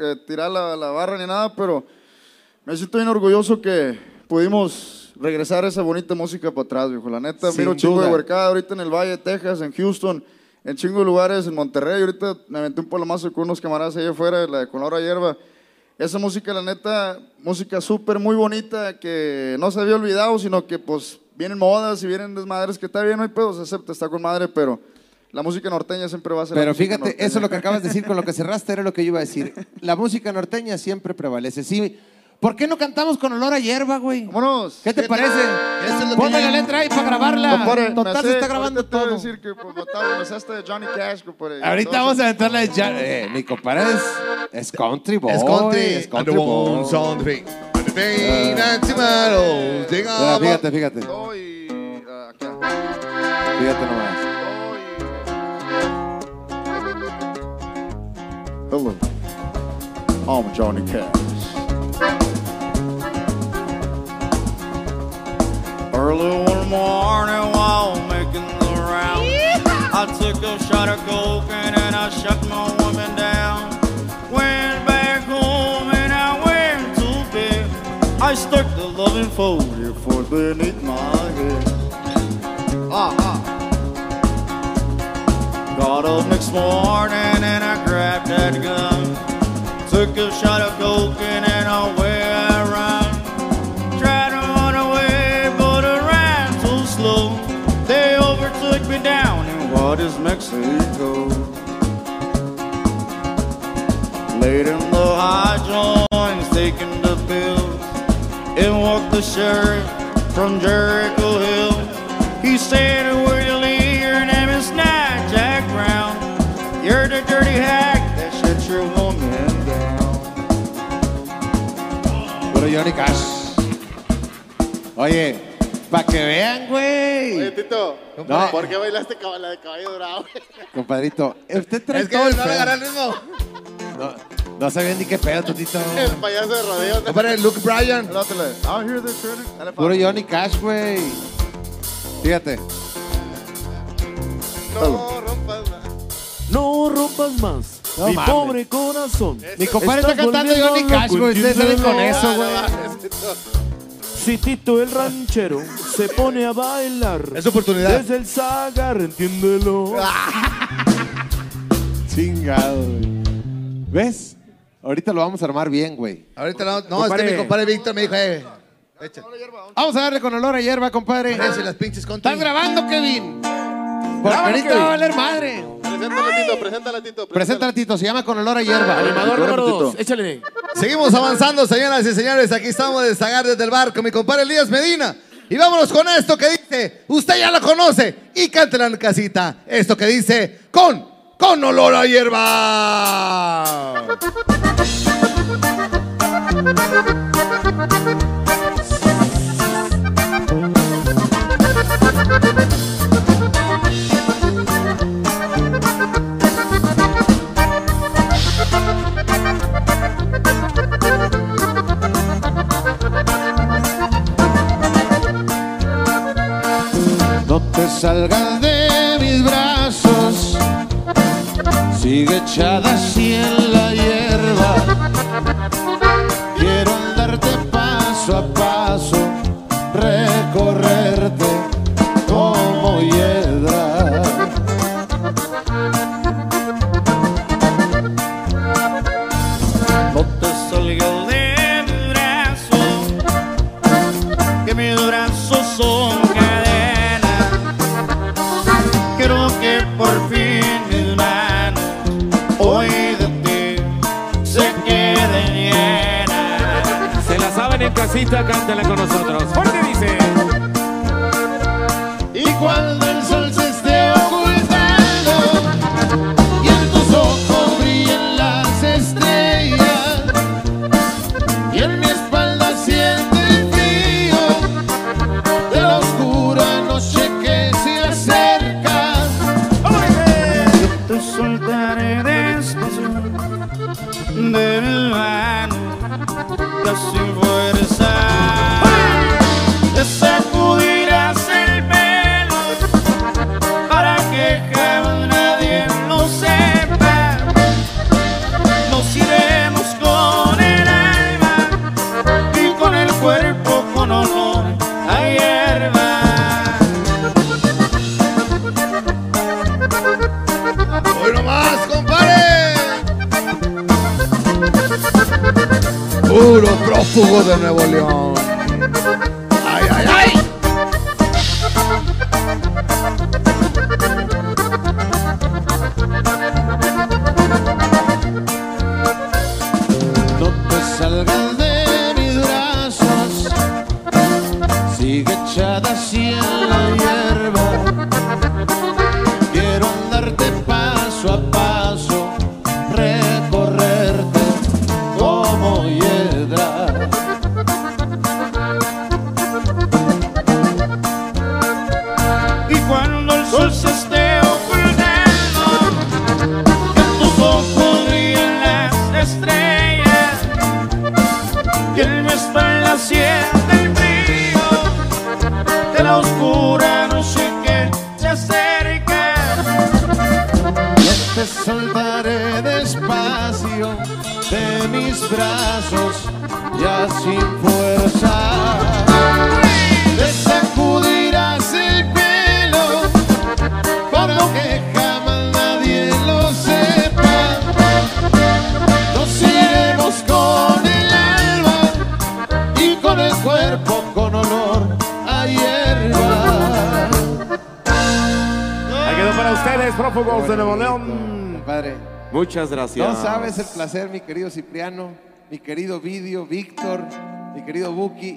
eh, tirar la, la barra ni nada, pero me siento bien orgulloso que pudimos regresar esa bonita música para atrás, viejo. La neta, Sin miro un chingo de huercada ahorita en el Valle de Texas, en Houston, en chingo de lugares, en Monterrey. Ahorita me aventé un palomazo con unos camaradas allá afuera, la de Con la Hora Hierba. Esa música, la neta, música súper muy bonita que no se había olvidado, sino que pues vienen modas y vienen desmadres que está bien, no hay pedo, se acepta, está con madre, pero la música norteña siempre va a ser la Pero música fíjate, norteña. eso es lo que acabas de decir con lo que cerraste, era lo que yo iba a decir. La música norteña siempre prevalece. Sí. ¿Por qué no cantamos con olor a hierba, güey? Vámonos. ¿Qué te parece? Ponme la letra ahí para grabarla. Compadre, Total, sé- se está grabando ahorita te voy a todo. decir que pues, me de Johnny Cash, compadre. Ahorita Entonces, vamos a aventarla de ya- eh, mi compadre es, es country boy. Es country. Es country And the boy. Mira, up. fíjate, fíjate. Y, ah, acá. Fíjate nomás. Hello, I'm Johnny Cash. Early one morning while making the round, I took a shot of coke and then I shut my woman down. Went back home and I went to bed. I stuck the loving folder for beneath my head. Ah, ah. Got up next morning and I grabbed that gun. Took a shot of coke and Mexico. Laid in the high joints, taking the pills. In walked the sheriff from Jericho Hill. He said, Where you leave? Your name is not Jack Brown. You're the dirty hack that shut your woman down. Johnny Cash. Oye, para que vean, güey. Oye, Tito, No. ¿por qué bailaste la de caballo dorado? Compadrito, usted trae Es que todo el no le el ritmo. No, no sabía ni qué pedo, Totito. [laughs] El payaso de rodeo. Compadre, Luke Bryan. Puro Johnny Cash, güey. Fíjate. No rompas más. No rompas más No mi mames. pobre corazón. Mi compadre está cantando Johnny Cash, güey. Ustedes salen con eso, güey. Si Tito el ranchero se pone a bailar Es oportunidad. desde el Zagar, entiéndelo. [laughs] Chingado, güey. ¿Ves? Ahorita lo vamos a armar bien, güey. Ahorita no, no, Compadre. este mi compadre Víctor me dijo, eh. Vamos a darle con olor a hierba, compadre. Ese, las pinches country. ¿Estás grabando, Kevin? Ahorita Kevin. va a valer madre. Preséntala, Tito, preséntala, Tito. Preséntala, Tito. Se llama con olor a hierba. Animador número dos, échale. Seguimos avanzando, señoras y señores. Aquí estamos de Zagar desde el bar con mi compadre Elías Medina. Y vámonos con esto que dice, usted ya lo conoce, y cántela en casita. Esto que dice, con, con olor a hierba. [laughs] No te salgas de mis brazos, sigue echada casita, cántala con nosotros.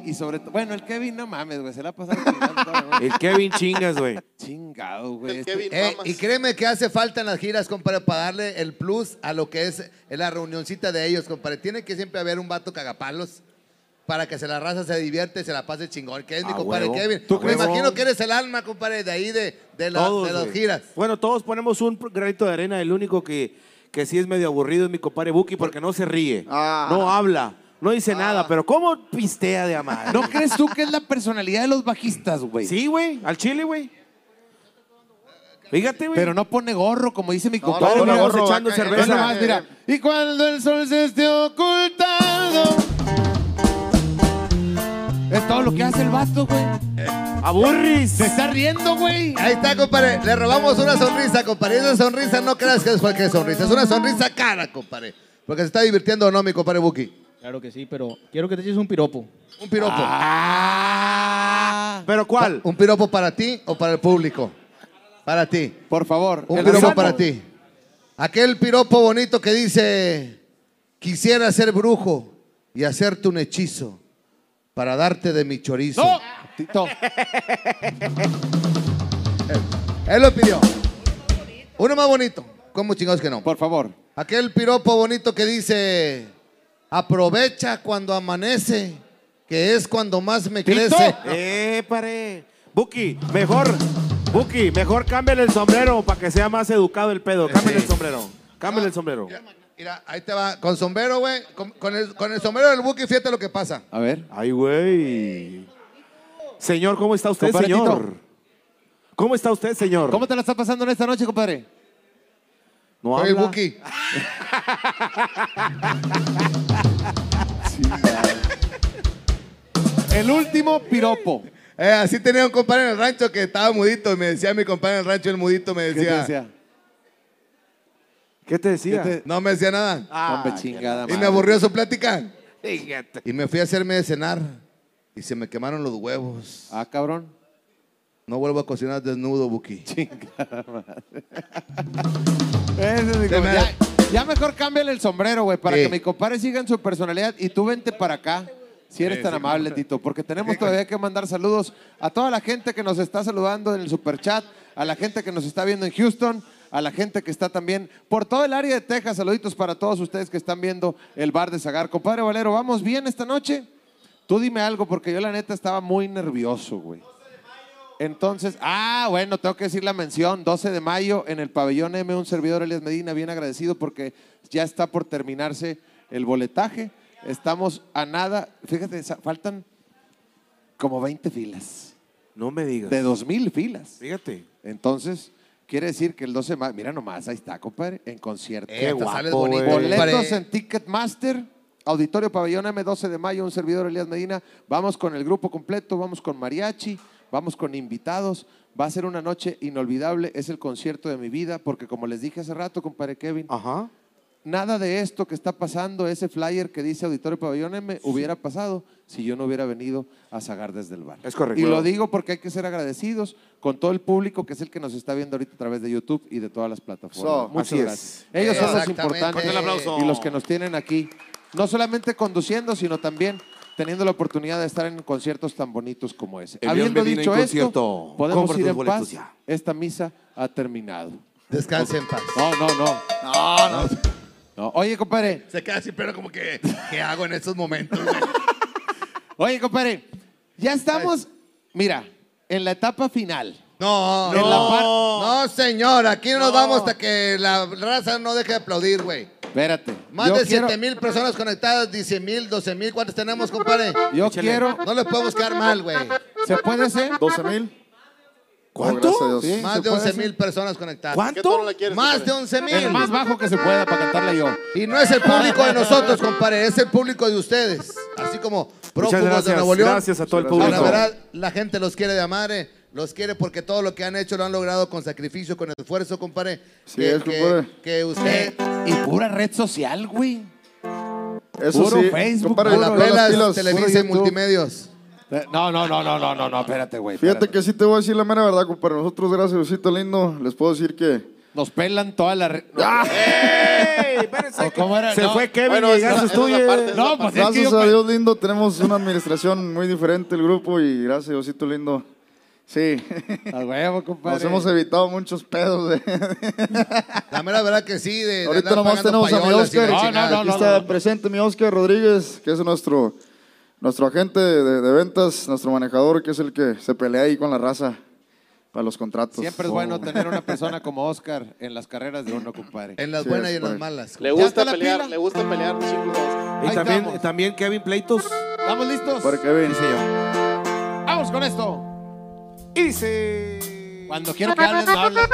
Y sobre todo, bueno, el Kevin, no mames, güey, se la ha pasado. noche. El Kevin chingas, güey. Chingado, güey. este- Eh, y créeme que hace falta en las giras, compadre, para darle el plus a lo que es la reunioncita de ellos, compadre. Tiene que siempre haber un vato cagapalos para que se la raza se divierte y se la pase chingón. Que es mi A compadre huevo. Kevin. ¿Tú Me imagino que eres el alma, compadre, de ahí de, de, la- Todos, de las güey. giras. Bueno, todos ponemos un granito de arena. El único que, que sí es medio aburrido es mi compadre Buki porque no se ríe. Ah. No habla. No dice nada, pero ¿cómo pistea de amar? ¿No crees tú que es la personalidad de los bajistas, güey? Sí, güey. Al chile, güey. Fíjate, güey. Pero no pone gorro, como dice mi No, compadre. no pone Mira, gorro, echando acá, cerveza. ve nomás, mira. Y cuando el sol se esté ocultando. Es todo lo que hace el vato, güey. Aburris. Se está riendo, güey. Ahí está, compadre. Le robamos una sonrisa, compadre. Esa sonrisa no creas que es cualquier sonrisa. Es una sonrisa cara, compadre. Porque se está divirtiendo o no, mi compadre Buki. Claro que sí, pero quiero que te eches un piropo. Un piropo. Ah. ¿Pero cuál? ¿Un piropo para ti o para el público? Para ti. Por favor. Un piropo sano. para ti. Aquel piropo bonito que dice, quisiera ser brujo y hacerte un hechizo para darte de mi chorizo. No, Tito. Él lo pidió. Uno más bonito. ¿Cómo chingados que no? Por favor. Aquel piropo bonito que dice, aprovecha cuando amanece, que es cuando más me crece. Eh, pare. Buki, mejor. Buki, mejor cámbiale el sombrero para que sea más educado el pedo. Cámbiale el sombrero. Cámbiale el sombrero. Mira, ahí te va. Con sombrero, güey. Con, con el, con el sombrero del buque, fíjate lo que pasa. A ver. Ay, güey. Señor, ¿cómo está usted, Compadre señor? Tito. ¿Cómo está usted, señor? ¿Cómo te la está pasando en esta noche, compadre? No Soy el habla. Buki. [laughs] [laughs] El último piropo. Eh, así tenía un compadre en el rancho que estaba mudito y me decía mi compadre en el rancho, el mudito, me ¿Qué te decía. ¿Qué te decía? ¿Qué te- No me decía nada. Hombre, chingada y me aburrió su plática. Fíjate. Y me fui a hacerme de cenar. Y se me quemaron los huevos. Ah, cabrón. No vuelvo a cocinar desnudo, Buki. Chingada madre. [laughs] Ese es mi ya, mejor cámbiale el sombrero, güey, para Sí. que mi compadre siga en su personalidad y tú vente para acá. Si eres tan amable, Tito, porque tenemos todavía que mandar saludos a toda la gente que nos está saludando en el superchat, a la gente que nos está viendo en Houston, a la gente que está también por todo el área de Texas. Saluditos para todos ustedes que están viendo el bar de Zagar. Compadre Valero, ¿vamos bien esta noche? Tú dime algo, porque yo la neta estaba muy nervioso, güey. Entonces, ah, bueno, tengo que decir la mención. 12 de mayo en el pabellón M, un servidor Elias Medina, bien agradecido porque ya está por terminarse el boletaje. Estamos a nada, fíjate, faltan como 20 filas, No me digas. de 2000 filas. Fíjate. Entonces, quiere decir que el 12 de mayo, mira nomás, ahí está, compadre, en concierto. Eh, sales guapo, bonito, güey. Boletos en Ticketmaster, Auditorio Pabellón M, 12 de mayo, un servidor Elías Medina. Vamos con el grupo completo, vamos con mariachi, vamos con invitados. Va a ser una noche inolvidable, es el concierto de mi vida, porque como les dije hace rato, compadre Kevin, Ajá. nada de esto que está pasando, ese flyer que dice Auditorio Pabellón M, hubiera pasado si yo no hubiera venido a Zagar desde el bar. Es correcto. Y lo digo porque hay que ser agradecidos con todo el público que es el que nos está viendo ahorita a través de YouTube y de todas las plataformas. So, Muchas así es. gracias. Ellos son los importantes Fuerte el aplauso. y los que nos tienen aquí, no solamente conduciendo, sino también teniendo la oportunidad de estar en conciertos tan bonitos como ese. El Habiendo dicho esto, concierto. podemos Compra ir en boletos paz. ya. Esta misa ha terminado. Descanse en paz. No, no, no. No, no. no. Oye, compadre. Se queda así, pero como que, ¿qué hago en estos momentos? güey? [laughs] Oye, compadre. Ya estamos, mira, en la etapa final. No, En la par- no, señor, aquí no nos vamos hasta que la raza no deje de aplaudir, güey. Espérate. Más Yo de quiero- 7 mil personas conectadas, 10 mil, 12 mil, ¿cuántos tenemos, compadre? Yo quiero. No les podemos quedar mal, güey. ¿Se puede ser? 12 mil. ¿Cuánto? Sí, Más de puede 11 hacer. mil personas conectadas. ¿Qué tono ¿Cuánto? le quieres? Más de compadre? 11 mil. El más bajo que se pueda para cantarle yo. Y no es el público de nosotros, compadre, es el público de ustedes. Así como prófugos de gracias, Nuevo León. gracias a todo el público. La verdad, la gente los quiere de amare, los quiere porque todo lo que han hecho lo han logrado con sacrificio, con esfuerzo, compadre. Sí que, es, que- compadre. que usted Y pura red social, güey. Eso Puro sí, Facebook, compadre, puro la todas las Velas, pilas. Televisa y. Multimedios. Eh, No, no, no, no, no, no, no, espérate, güey. Fíjate espérate. que sí te voy a decir la mera verdad, compadre. Nosotros, gracias, Diosito lindo, les puedo decir que Nos pelan toda la red. [laughs] ¡Ey! Espérense. ¿O cómo era? Se No. fue Kevin Bueno, y esa tú. No, pues es que gracias yo. a Dios lindo tenemos una administración muy diferente el grupo y gracias, Diosito lindo. Sí, A huevo, nos compadre. hemos evitado muchos pedos. de- La mera verdad que sí. De, de Ahorita andar nomás tenemos a mi Oscar. No, no, no, Aquí está presente mi Oscar Rodríguez, que es nuestro, nuestro agente de, de- de ventas, nuestro manejador, que es el que se pelea ahí con la raza para los contratos. Siempre es bueno tener una persona como Oscar en las carreras de uno, compadre. En las Sí, buenas y en las malas. Le ¿Ya gusta pelear, pila? le gusta pelear. Y Ahí también, estamos. también Kevin Pleitos. ¿Estamos listos? Para Kevin. Vamos con esto. Y se... Cuando quiero que hablen, no hablen.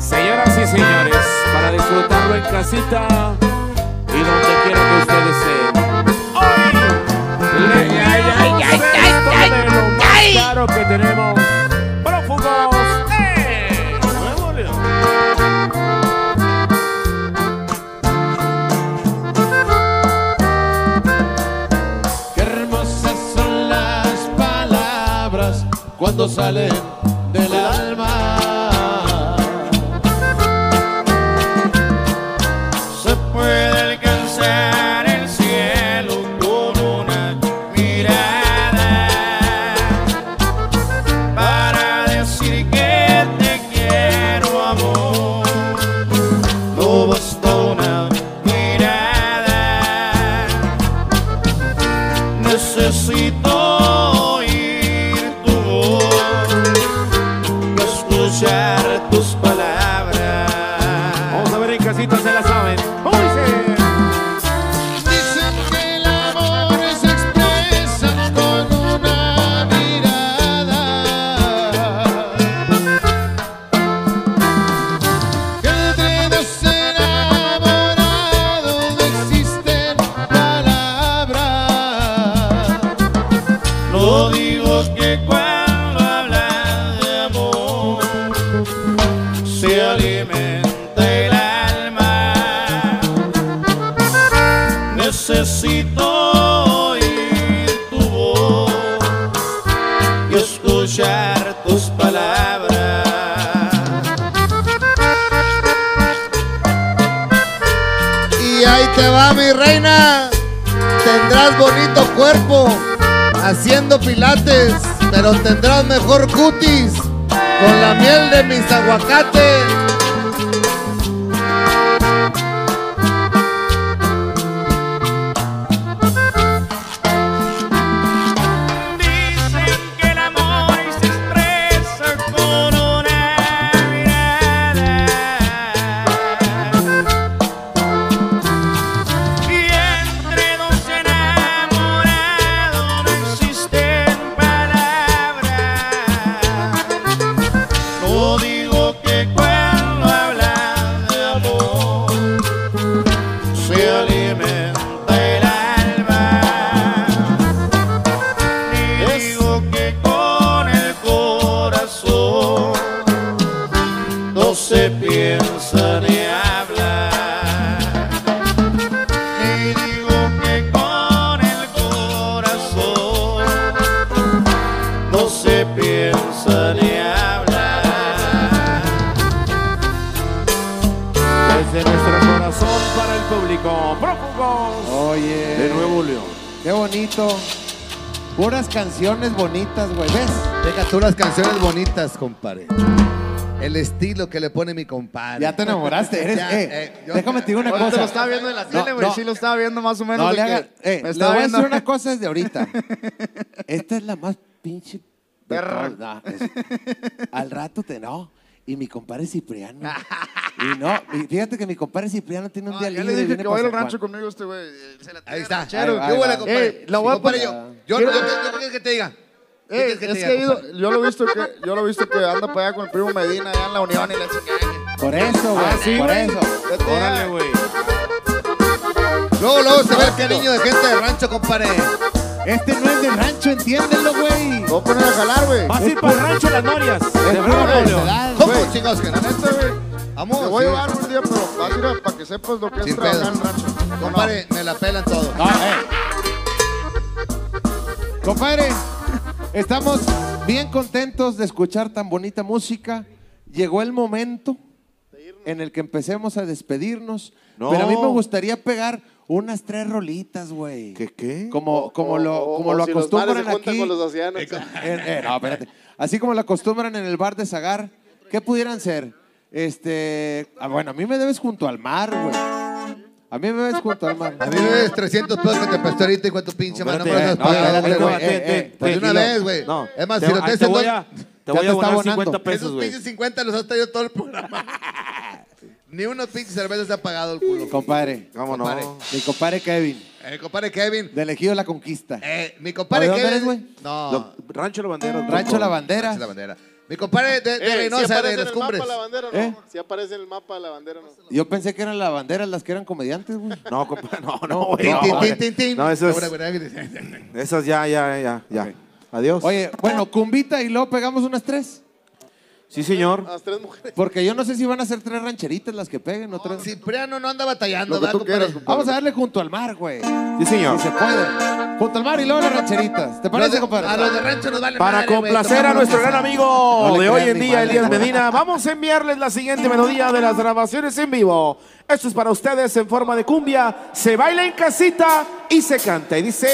Señoras y señores, para disfrutarlo en casita y donde quiera que ustedes estén. Hoy esto de lo más caro que tenemos. Prófugos de cuando salen bonito cuerpo haciendo pilates, pero tendrás mejor cutis con la miel de mis aguacates. Tú las canciones bonitas, compadre. El estilo que le pone mi compadre. Ya te enamoraste. Eres, Ya, eh, eh, yo- déjame te digo una cosa. lo estaba viendo en la tele, güey. no. Sí, lo estaba viendo más o menos. No le que haga, eh, me le voy a viendo. decir una cosa desde ahorita. Esta es la más pinche. Perra. al rato te no. Y mi compadre Cipriano. y no, y fíjate que mi compadre Cipriano tiene un Ah, día ya libre. le dije que va a ir al rancho conmigo este güey. Ahí está. ranchero. Ahí va, ¿Qué ahí huele, compadre? Eh, la voy a poner- yo, yo, yo, yo- que te diga. ¿Qué Eh, que es que he diga, ido, yo lo he visto que, yo lo he visto que anda para allá con el primo Medina allá en la Unión y la chingada. Por eso, güey. Ah, sí, por eso. Órale, güey. Luego, luego se ve el cariño de gente de rancho, compadre. Este no es de rancho, entiéndelo, güey. Voy a poner a jalar, güey. Vas a ir para el rancho Las Norias. Es De necedad, ¿Cómo, chingados, que neta, güey. Vamos. Te voy a llevar un día, pero vas a ir para que sepas lo que Sin es trabajar pedo. en el rancho. Compadre, me la pelan todo. No, eh. Compadre, estamos bien contentos de escuchar tan bonita música. Llegó el momento en el que empecemos a despedirnos. No. Pero a mí me gustaría pegar unas tres rolitas, güey. ¿Qué qué? Como, como O- lo, o- como o lo si acostumbran aquí. con los eh, no, espérate. Así como lo acostumbran en el bar de Zagar, ¿qué pudieran ser? Este, ah, bueno, a mí me debes junto al mar, güey. A mí me debes junto al mar. A mí me ves 300 pesos que te presté ahorita y con tu pinche mano no me los no, pagas, espérate, hombre, güey, eh, eh, Pues de una vez, güey. No. Es más, si lo te a, te Ya voy a abonar abonando. 50 pesos, Esos güey. pinches 50 los has traído todo el programa. Ni unos pinches cervezas se ha pagado el culo. Compadre, ¿Cómo no? Mi compadre Kevin, Eh, compadre Kevin. del Ejido La Conquista. Eh, mi compadre ¿O de dónde Kevin. eres, güey? No. Lo- Rancho La Bandera. Rancho La Bandera. Rancho La Bandera. Mi compadre de, de Eh, ¿sí Reynosa, aparece de en las el cumbres. mapa la bandera no? ¿Eh? Si aparece en el mapa la bandera no? Yo pensé que eran las banderas las que eran comediantes, güey. [laughs] No, compa, no, no, güey. Tin, No, tin, güey. tin, tin, tin. No, eso es. Esas ya, ya, ya, ya. Adiós. Oye, bueno, cumbita y luego pegamos unas tres. Sí, señor. Las tres mujeres. Porque yo no sé si van a ser tres rancheritas las que peguen o tres. Cipriano no anda batallando, Lo que ¿verdad, tú compadre? quieras, compadre. Vamos a darle junto al mar, güey. Sí, señor. Si se puede. Junto al mar y luego las rancheritas. ¿Te parece, de- compadre? a los de rancho nos vale Para madre, güey, complacer a tomamos nuestro gran amigo No le de hoy crean en ni día, madre, Elías güey. Medina, vamos a enviarles la siguiente melodía de las grabaciones en vivo. Esto es para ustedes en forma de cumbia. Se baila en casita y se canta. Y dice...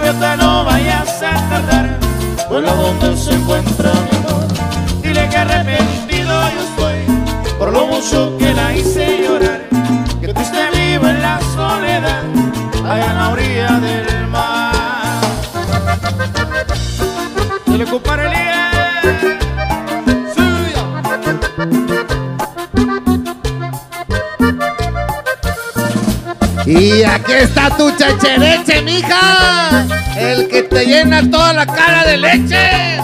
gaviota no vayas a tardar. Vuela donde se encuentra mi amor Dile que arrepentido yo estoy Por lo mucho que la hice llorar. Que triste vivo en la soledad Allá en la orilla del mar. Se le Y aquí está tu chechereche, mija. El que te llena toda la cara de leche.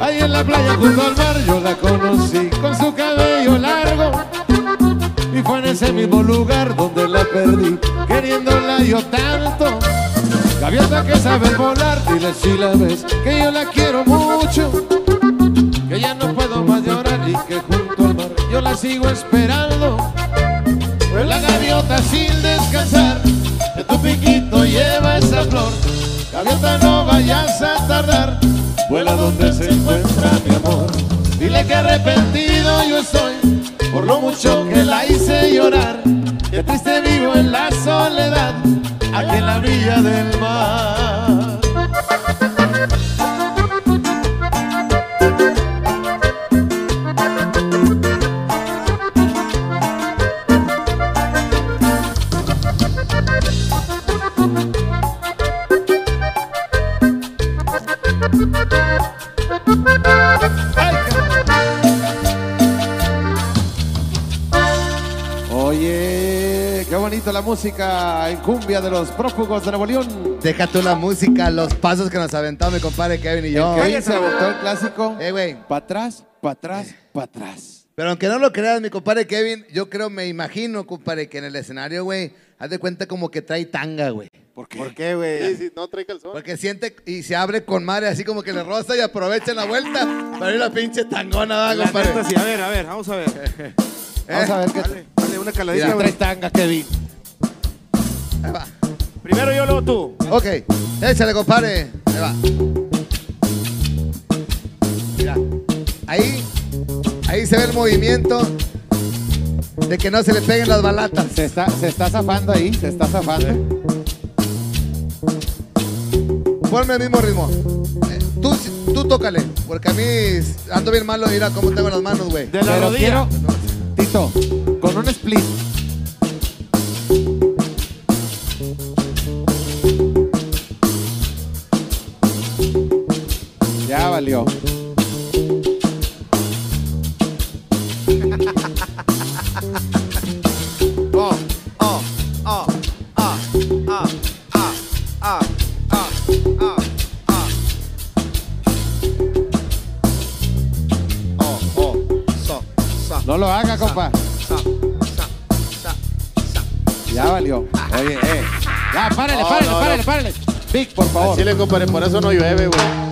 Ahí en la playa junto al mar yo la conocí con su cabello largo. Y fue en ese mismo lugar tanto. Gaviota que sabe volar, dile si la ves, que yo la quiero mucho. Que ya no puedo más llorar y que junto al mar yo la sigo esperando. Pues la gaviota sin descansar, que tu piquito lleva esa flor. Gaviota no vayas a tardar, vuela donde se encuentra mi amor. Dile que arrepentido yo estoy por lo mucho que la hice llorar. Que triste vivo en la soledad, en la orilla del mar. Música en cumbia de los prófugos de Nuevo León. Deja tú la música, los pasos que nos aventó mi compadre Kevin y yo. Kevin se aventó el clásico. Eh, güey. Pa' atrás, pa' atrás, pa' atrás. Pero aunque no lo creas, mi compadre Kevin, yo creo, me imagino, compadre, que en el escenario, güey, haz de cuenta como que trae tanga, güey. ¿Por qué? ¿Por qué, güey? Sí, sí, no trae calzón. Porque siente y se abre con madre, así como que le roza y aprovecha la vuelta para ir la pinche tangona, ¿va, La compadre? neta, sí. A ver, a ver, vamos a ver. Vamos a ver qué Dale, dale una caladita, Mira, trae tanga, Kevin. Ahí va. Primero yo, luego tú. Ok, échale, compadre. Ahí va. Mira, ahí, ahí se ve el movimiento de que no se le peguen las balatas. Se está, se está zafando ahí, se está zafando. Ponme el mismo ritmo. Eh, Tú, tú tócale, porque a mí ando bien malo, mira cómo tengo las manos, güey. De la Pero rodilla. quiero, Tito, con un split. So, so. No lo haga, compa. Ya valió. Oye, eh. Ya, párale, párale, párale, párale. Vic, por favor. Chile, compadre, por eso no llueve, güey.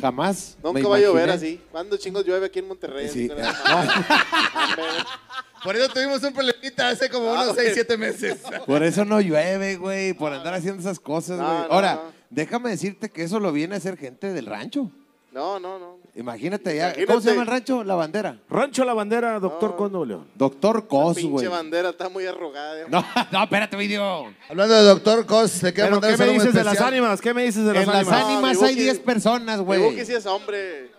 Jamás. me Nunca va a llover así. ¿Cuándo chingos llueve aquí en Monterrey? Sí. No. [laughs] Por eso tuvimos un problemita hace como unos 6, 7 meses. [laughs] Por eso no llueve, güey, por andar haciendo esas cosas, No, güey. no, Ahora, no. déjame decirte que eso lo viene a hacer gente del rancho. No, no, no. Imagínate ya. Imagínate. ¿Cómo se llama el rancho? La bandera. Rancho La Bandera, doctor No. Con Nuevo León. Doctor Cos, Pinche güey. bandera está muy arrugada. No, [laughs] no, espérate, video. Hablando de Doctor Cos, le quiero Pero, mandar ¿qué un me saludo dices de las especial. ánimas? ¿Qué me dices de las En las ánimas? ánimas hay Buki- 10 personas, Mi güey. Buki sí es hombre.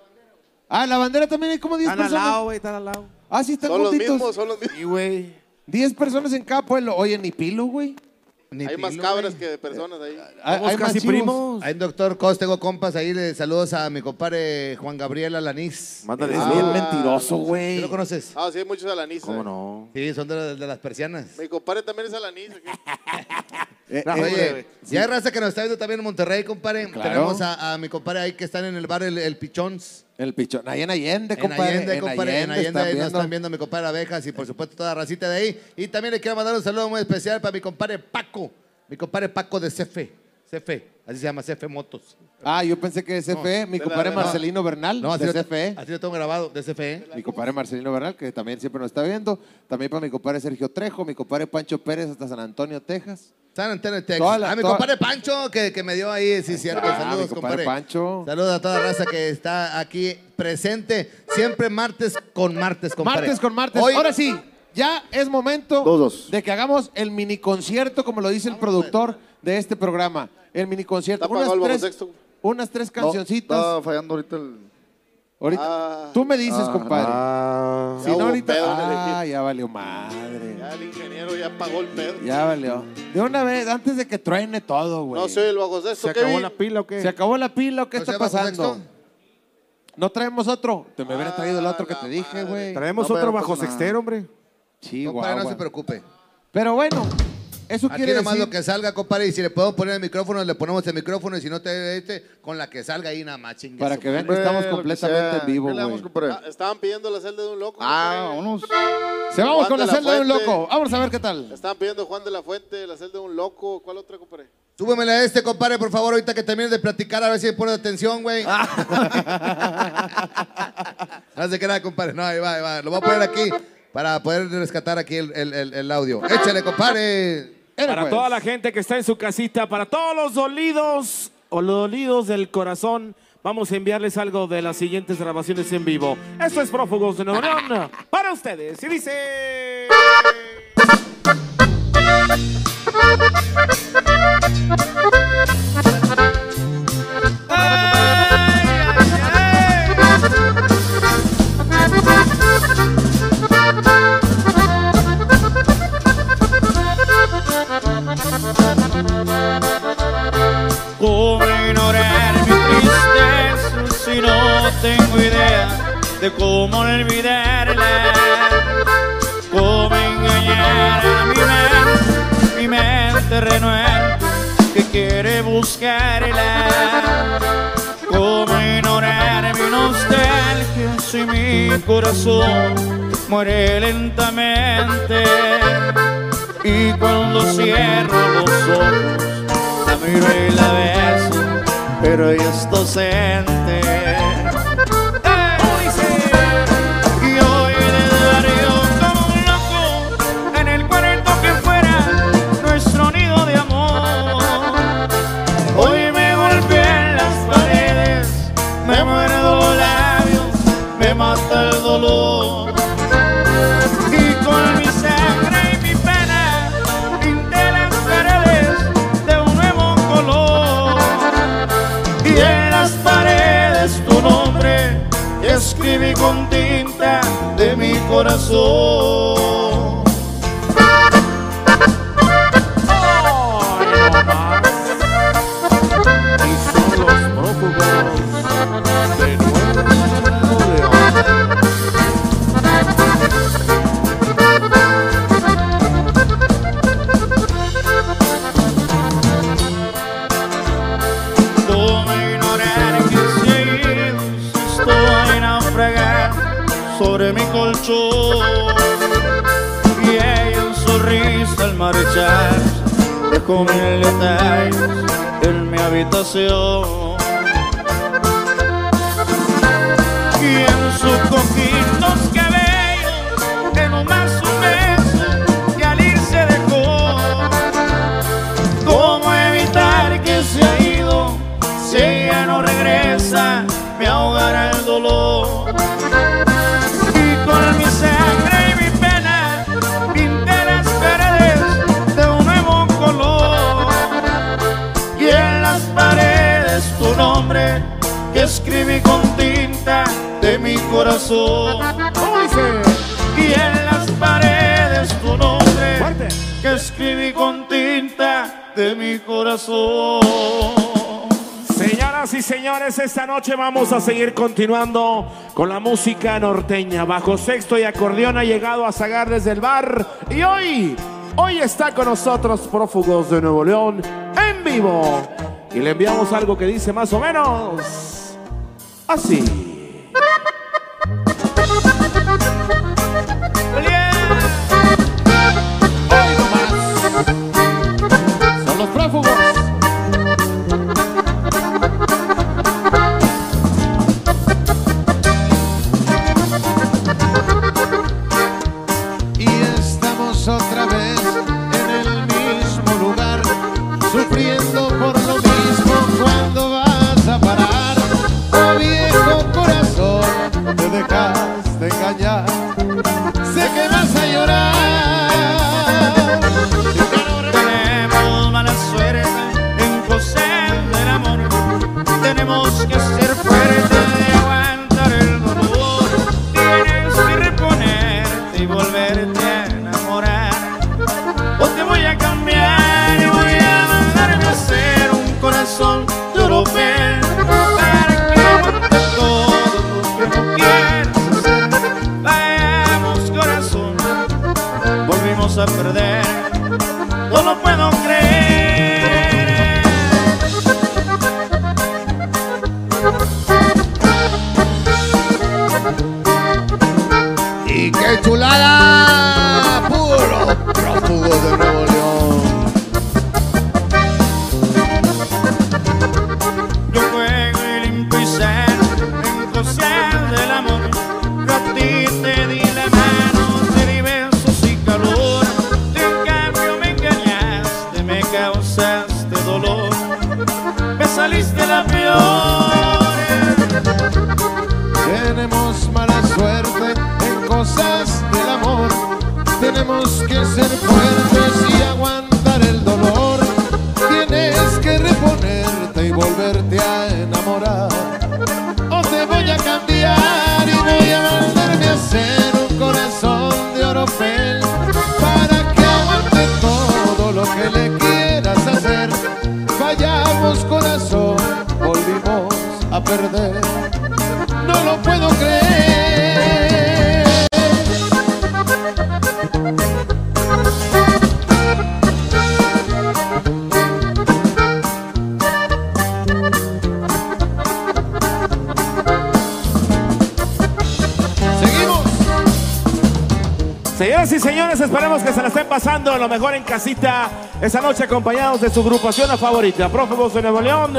Ah, la bandera también hay como 10 Están al personas. lado, güey, están al lado. Ah, sí, están Son los juntitos. mismos, son los mismos. Y, güey. 10 personas en cada pueblo. Oye, ni pilo, güey. Ni Hay más cabras güey. que personas ahí. Hay- Somos hay más casi chivos. primos. Hay un doctor Cos, tengo compas ahí, le saludos a mi compadre Juan Gabriel Alanís. Mándale Es Ah. bien saludos. mentiroso, ¿Sí güey. lo conoces? Ah, sí, hay muchos alanistas. ¿Cómo no? Sí, son de, de las persianas. Mi compadre también es alanís. [laughs] Eh, No, eh, Oye, güey. ya hay raza que nos está viendo también en Monterrey, compadre. Claro. Tenemos a, a mi compadre ahí que están en el bar El, el Pichons. El pichón. Ahí en Allende, En compadre. Allende, compadre. En Allende, están nos están viendo mi compadre Abejas y por supuesto toda la racita de ahí. Y también le quiero mandar un saludo muy especial para mi compadre Paco. Mi compadre Paco de CFE. CFE. Así se llama CFE Motos. Ah, yo pensé que CFE, mi de compadre de la- Marcelino Bernal, No, así de lo, CFE. así lo tengo grabado, de CFE. Mi compadre Marcelino Bernal, que también siempre nos está viendo. También para mi compadre Sergio Trejo, mi compadre Pancho Pérez hasta San Antonio, Texas. San Antonio, Texas. Toda la- a mi toda- compadre Pancho, que, que me dio ahí, sí, cierto. Ah, Saludos, mi compadre compadre. Pancho. Saludos a toda la raza que está aquí presente. Siempre martes con martes, compadre. Martes con martes. Hoy- Ahora sí, ya es momento Dos, dos. de que hagamos el mini concierto, como lo dice el productor de este programa. El mini concierto. Está apagado el bajo sexto. Unas tres No, cancioncitas. Está fallando ahorita el. Ahorita. Ah. Tú me dices, Ah, compadre. Ah, si ya no, ahorita. Ah, ya valió madre. Ya el ingeniero ya pagó el pedo. Ya valió. De una vez, antes de que truene todo, güey. No soy el bajo ¿Se sexto, acabó Kevin. la pila o qué? ¿Se acabó la pila o qué ¿No está se pasando? ¿No traemos otro? Te me hubiera Ah, traído el otro que te dije, güey. Traemos No, otro bajo nada. sextero, hombre. Sí, no guau, se preocupe. Pero bueno, eso Aquí quiere nomás decir... lo que salga, compadre, y si le podemos poner el micrófono, le ponemos el micrófono, y si no te este, con la que salga ahí nada más, chingue Para su que vean que madre. estamos completamente en vivo, ¿Qué le damos, güey. compadre? Ah, estaban pidiendo la celda de un loco. Ah, compadre. unos. Se vamos Juan con la de la celda de un loco. Vamos a ver qué tal. Estaban pidiendo Juan de la Fuente, la celda de un loco. ¿Cuál otra, compadre? Súbemele a este, compadre, por favor, ahorita que termine de platicar, a ver si me pone atención, güey. no se queda, compadre. No, ahí va, ahí va. Lo voy a poner aquí para poder rescatar aquí el, el- el- el audio. Échale, compadre. Para pues. toda la gente que está en su casita, para todos los dolidos o los dolidos del corazón, vamos a enviarles algo de las siguientes grabaciones en vivo. Esto es Prófugos de Nuevo León [laughs] para ustedes. Y dice... de cómo olvidarla. Cómo engañar a mi mente, mi mente renueva que quiere buscarla. Cómo ignorar mi nostalgia si mi corazón muere lentamente. Y cuando cierro los ojos, la miro y la beso, pero ella está ausente. Y con mi sangre y mi pena pinté las paredes de un nuevo color. Y en las paredes tu nombre escribí con tinta de mi corazón. Dejó mil detalles en mi habitación corazón. Y en las paredes tu nombre que escribí con tinta de mi corazón. Señoras y señores, esta noche vamos a seguir continuando con la música norteña. Bajo sexto y acordeón ha llegado a Zagar desde el bar. Y hoy, hoy está con nosotros Prófugos de Nuevo León en vivo. Y le enviamos algo que dice más o menos así. Casita esta noche acompañados de su agrupación favorita, Prófugos de Nuevo León.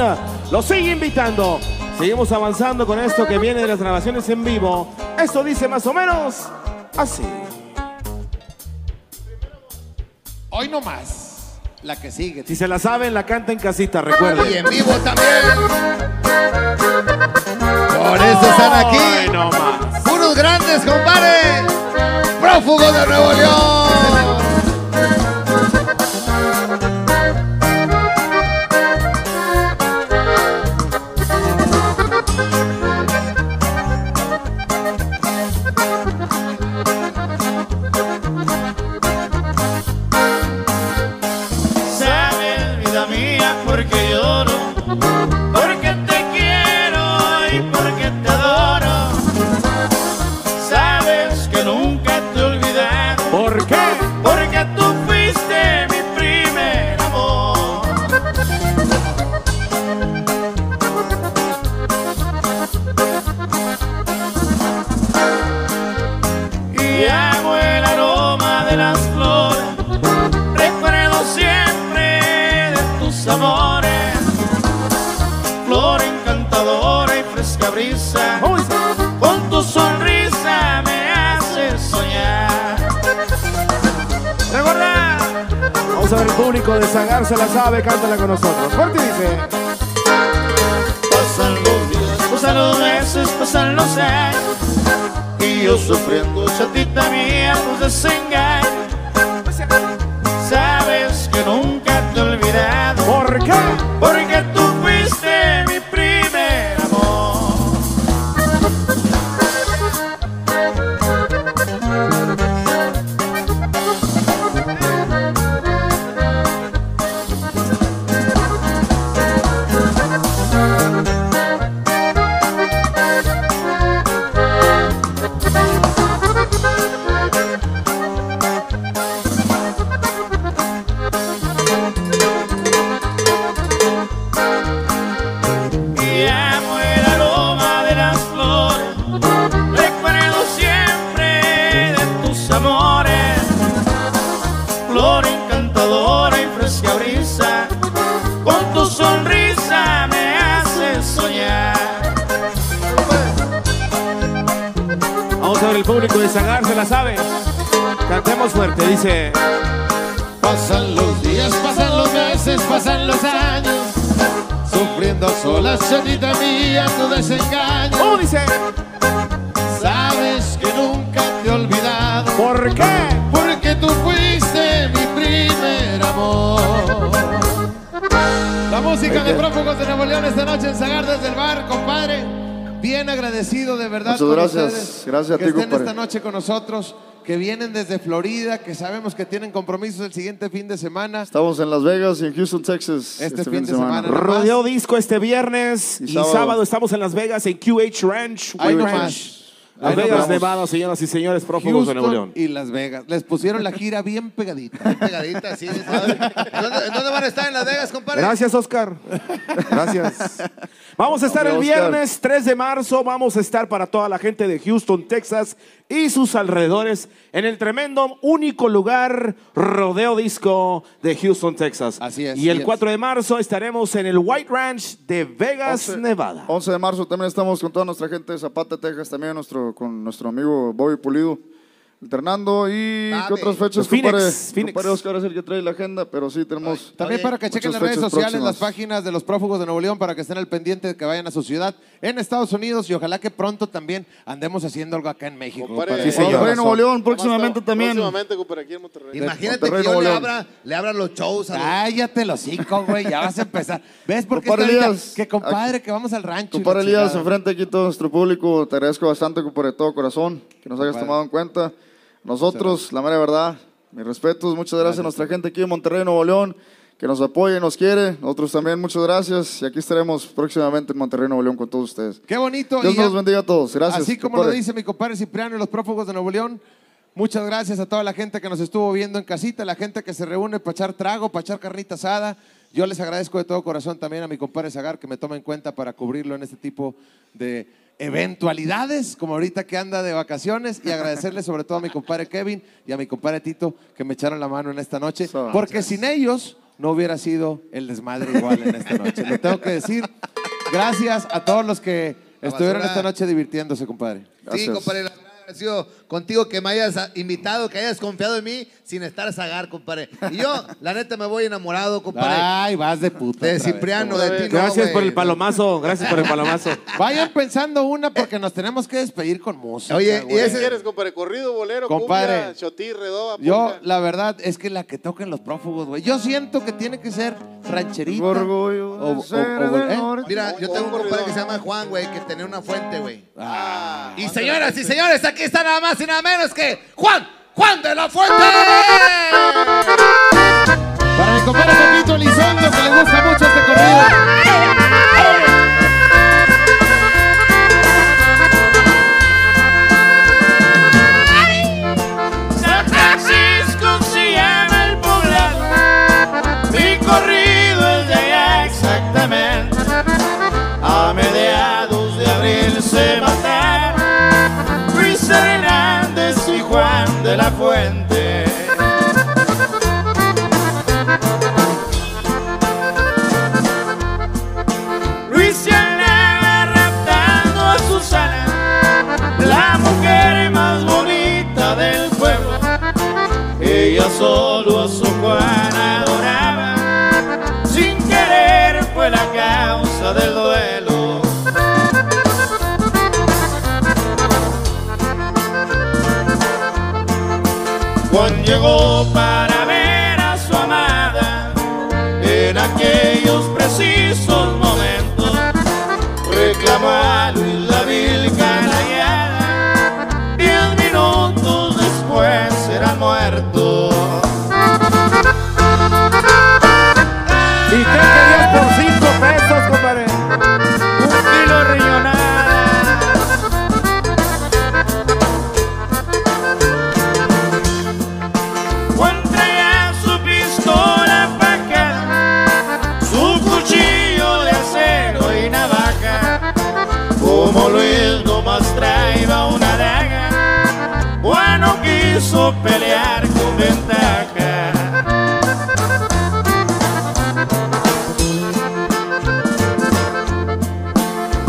Los sigue invitando. Seguimos avanzando con esto que viene de las grabaciones en vivo. Esto dice más o menos así. Hoy no más. La que sigue. Si se la saben, la canta en casita, recuerden. Y en vivo también. Por eso están aquí. Ay, no más. Puros grandes, compadre. Prófugos de Nuevo León. Gracias. ustedes Gracias a que ti, estén compadre. esta noche con nosotros, que vienen desde Florida, que sabemos que tienen compromisos el siguiente fin de semana. Estamos en Las Vegas y en Houston, Texas. Este fin de semana. Rodeo Disco este viernes y, Y sábado. sábado. estamos en Las Vegas en QH Ranch. Ahí nomás. Las Vegas. Nevada, señoras y señores, prófugos de Nuevo León. y Las Vegas. Les pusieron la gira bien pegadita. Pegadita, sí. ¿En dónde, dónde van a estar en Las Vegas, compadre? Gracias, Oscar. Gracias. Vamos a estar el viernes 3 de marzo. Vamos a estar para toda la gente de Houston, Texas y sus alrededores en el tremendo, único lugar Rodeo Disco de Houston, Texas. Así es, Y el así es. 4 de marzo estaremos en el White Ranch de Vegas, 11 Nevada. 11 de marzo también estamos con toda nuestra gente de Zapata, Texas, también nuestro, con nuestro amigo Bobby Pulido, alternando. ¿Y Dame. qué otras fechas, Phoenix, Oscar es el que trae la agenda, pero sí tenemos... También Oye, para que chequen las redes sociales, próximas. las páginas de los prófugos de Nuevo León para que estén al pendiente de que vayan a su ciudad en Estados Unidos y ojalá que pronto también andemos haciendo algo acá en México. Sí. Monterrey, Nuevo León, próximamente está- también. Próximamente, aquí en Monterrey. Imagínate Monterrey, que yo le abra, le abra los shows a. Cállate los cinco, güey, ya vas a empezar. ¿Ves por qué Que compadre, que vamos al rancho. Compadre Elías, enfrente aquí todo nuestro público, te agradezco bastante, compadre, de todo corazón, que nos hayas tomado en cuenta. Nosotros, la mera verdad, mis respetos, muchas gracias, a nuestra gente aquí en Monterrey, Nuevo León, que nos apoya y nos quiere. Nosotros también, muchas gracias. Y aquí estaremos próximamente en Monterrey, Nuevo León, con todos ustedes. Qué bonito. Dios y nos bendiga a todos. Gracias. Así como compadre. lo dice mi compadre Cipriano y los prófugos de Nuevo León, muchas gracias a toda la gente que nos estuvo viendo en casita, la gente que se reúne para echar trago, para echar carnita asada. Yo les agradezco de todo corazón también a mi compadre Zagar que me toma en cuenta para cubrirlo en este tipo de eventualidades, como ahorita que anda de vacaciones, y agradecerle sobre todo a mi compadre Kevin y a mi compadre Tito que me echaron la mano en esta noche, porque sin ellos no hubiera sido el desmadre igual en esta noche. Lo tengo que decir. Gracias a todos los que estuvieron basura. esta noche divirtiéndose, compadre. Sí, compadre, agradecido contigo que me hayas invitado, que hayas confiado en mí sin estar a zagar, compadre. Y yo, la neta, me voy enamorado, compadre. Ay, vas de puta. De Cipriano, de ti no, Gracias por el palomazo, gracias por el palomazo. [laughs] Vayan pensando una porque nos tenemos que despedir con música. Oye, y ese- ¿Qué quieres, compadre? ¿Corrido, bolero, Compadre. cumbia, chotí, redoba, Yo, la verdad, es que la que toquen los prófugos, güey. Yo siento que tiene que ser rancherita. Orgullo o- o- ¿eh? Mira, yo tengo un compadre que se llama Juan, güey, que tenía una fuente, güey. Ah. Y señoras y señores, aquí está nada más y nada menos que Juan, Juan de la Fuente. Para mi compadre Pepito Elizondo, que le gusta mucho este corrido. Juan llegó para pelear con ventaja.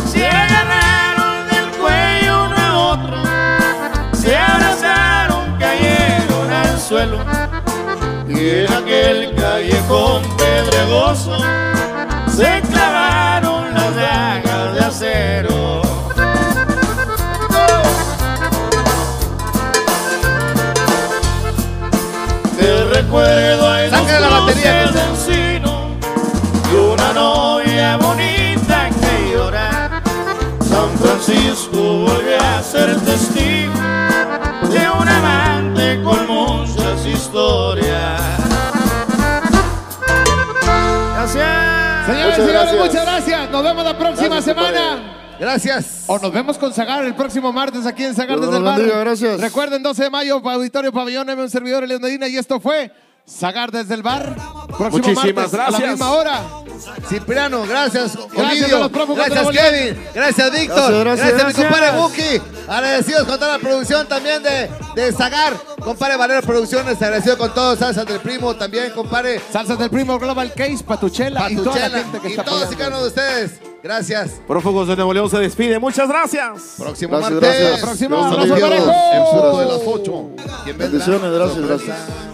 Se agarraron del cuello uno a otro, se abrazaron, cayeron al suelo. Y en aquel callejón pedregoso recuerdo hay dos la batería, de encino y una novia bonita que llora. San Francisco volvió a ser testigo de un amante con muchas historias. Gracias. Señores y señores, muchas gracias. Nos vemos la próxima Gracias, semana. Gracias. O nos vemos con Zagar el próximo martes aquí en Zagar desde el bar. bendiga, gracias. Recuerden, 12 de mayo, Auditorio Pabellón, M, un servidor, Elias Medina, y esto fue Zagar desde el bar. Próximo Muchísimas martes a la gracias. misma hora. Cipriano, gracias. Gracias Ovidio, a los prófugos gracias. Kevin, gracias Víctor, Gracias, gracias, gracias. mi compadre Buki. Agradecidos con toda la producción también de, de Zagar, compadre Valero Producciones, agradecido con todos, Salsa del Primo también, compadre Salsas del Primo Global Case, Patuchela, y toda la Patuchela gente que y está todos y cada uno de ustedes. Gracias. Prófugos de Nuevo León se despide. Muchas gracias. Próximo Gracias, martes. gracias. Próximo. En de las 8. ¿Quién vendrá? Bendiciones, gracias, gracias.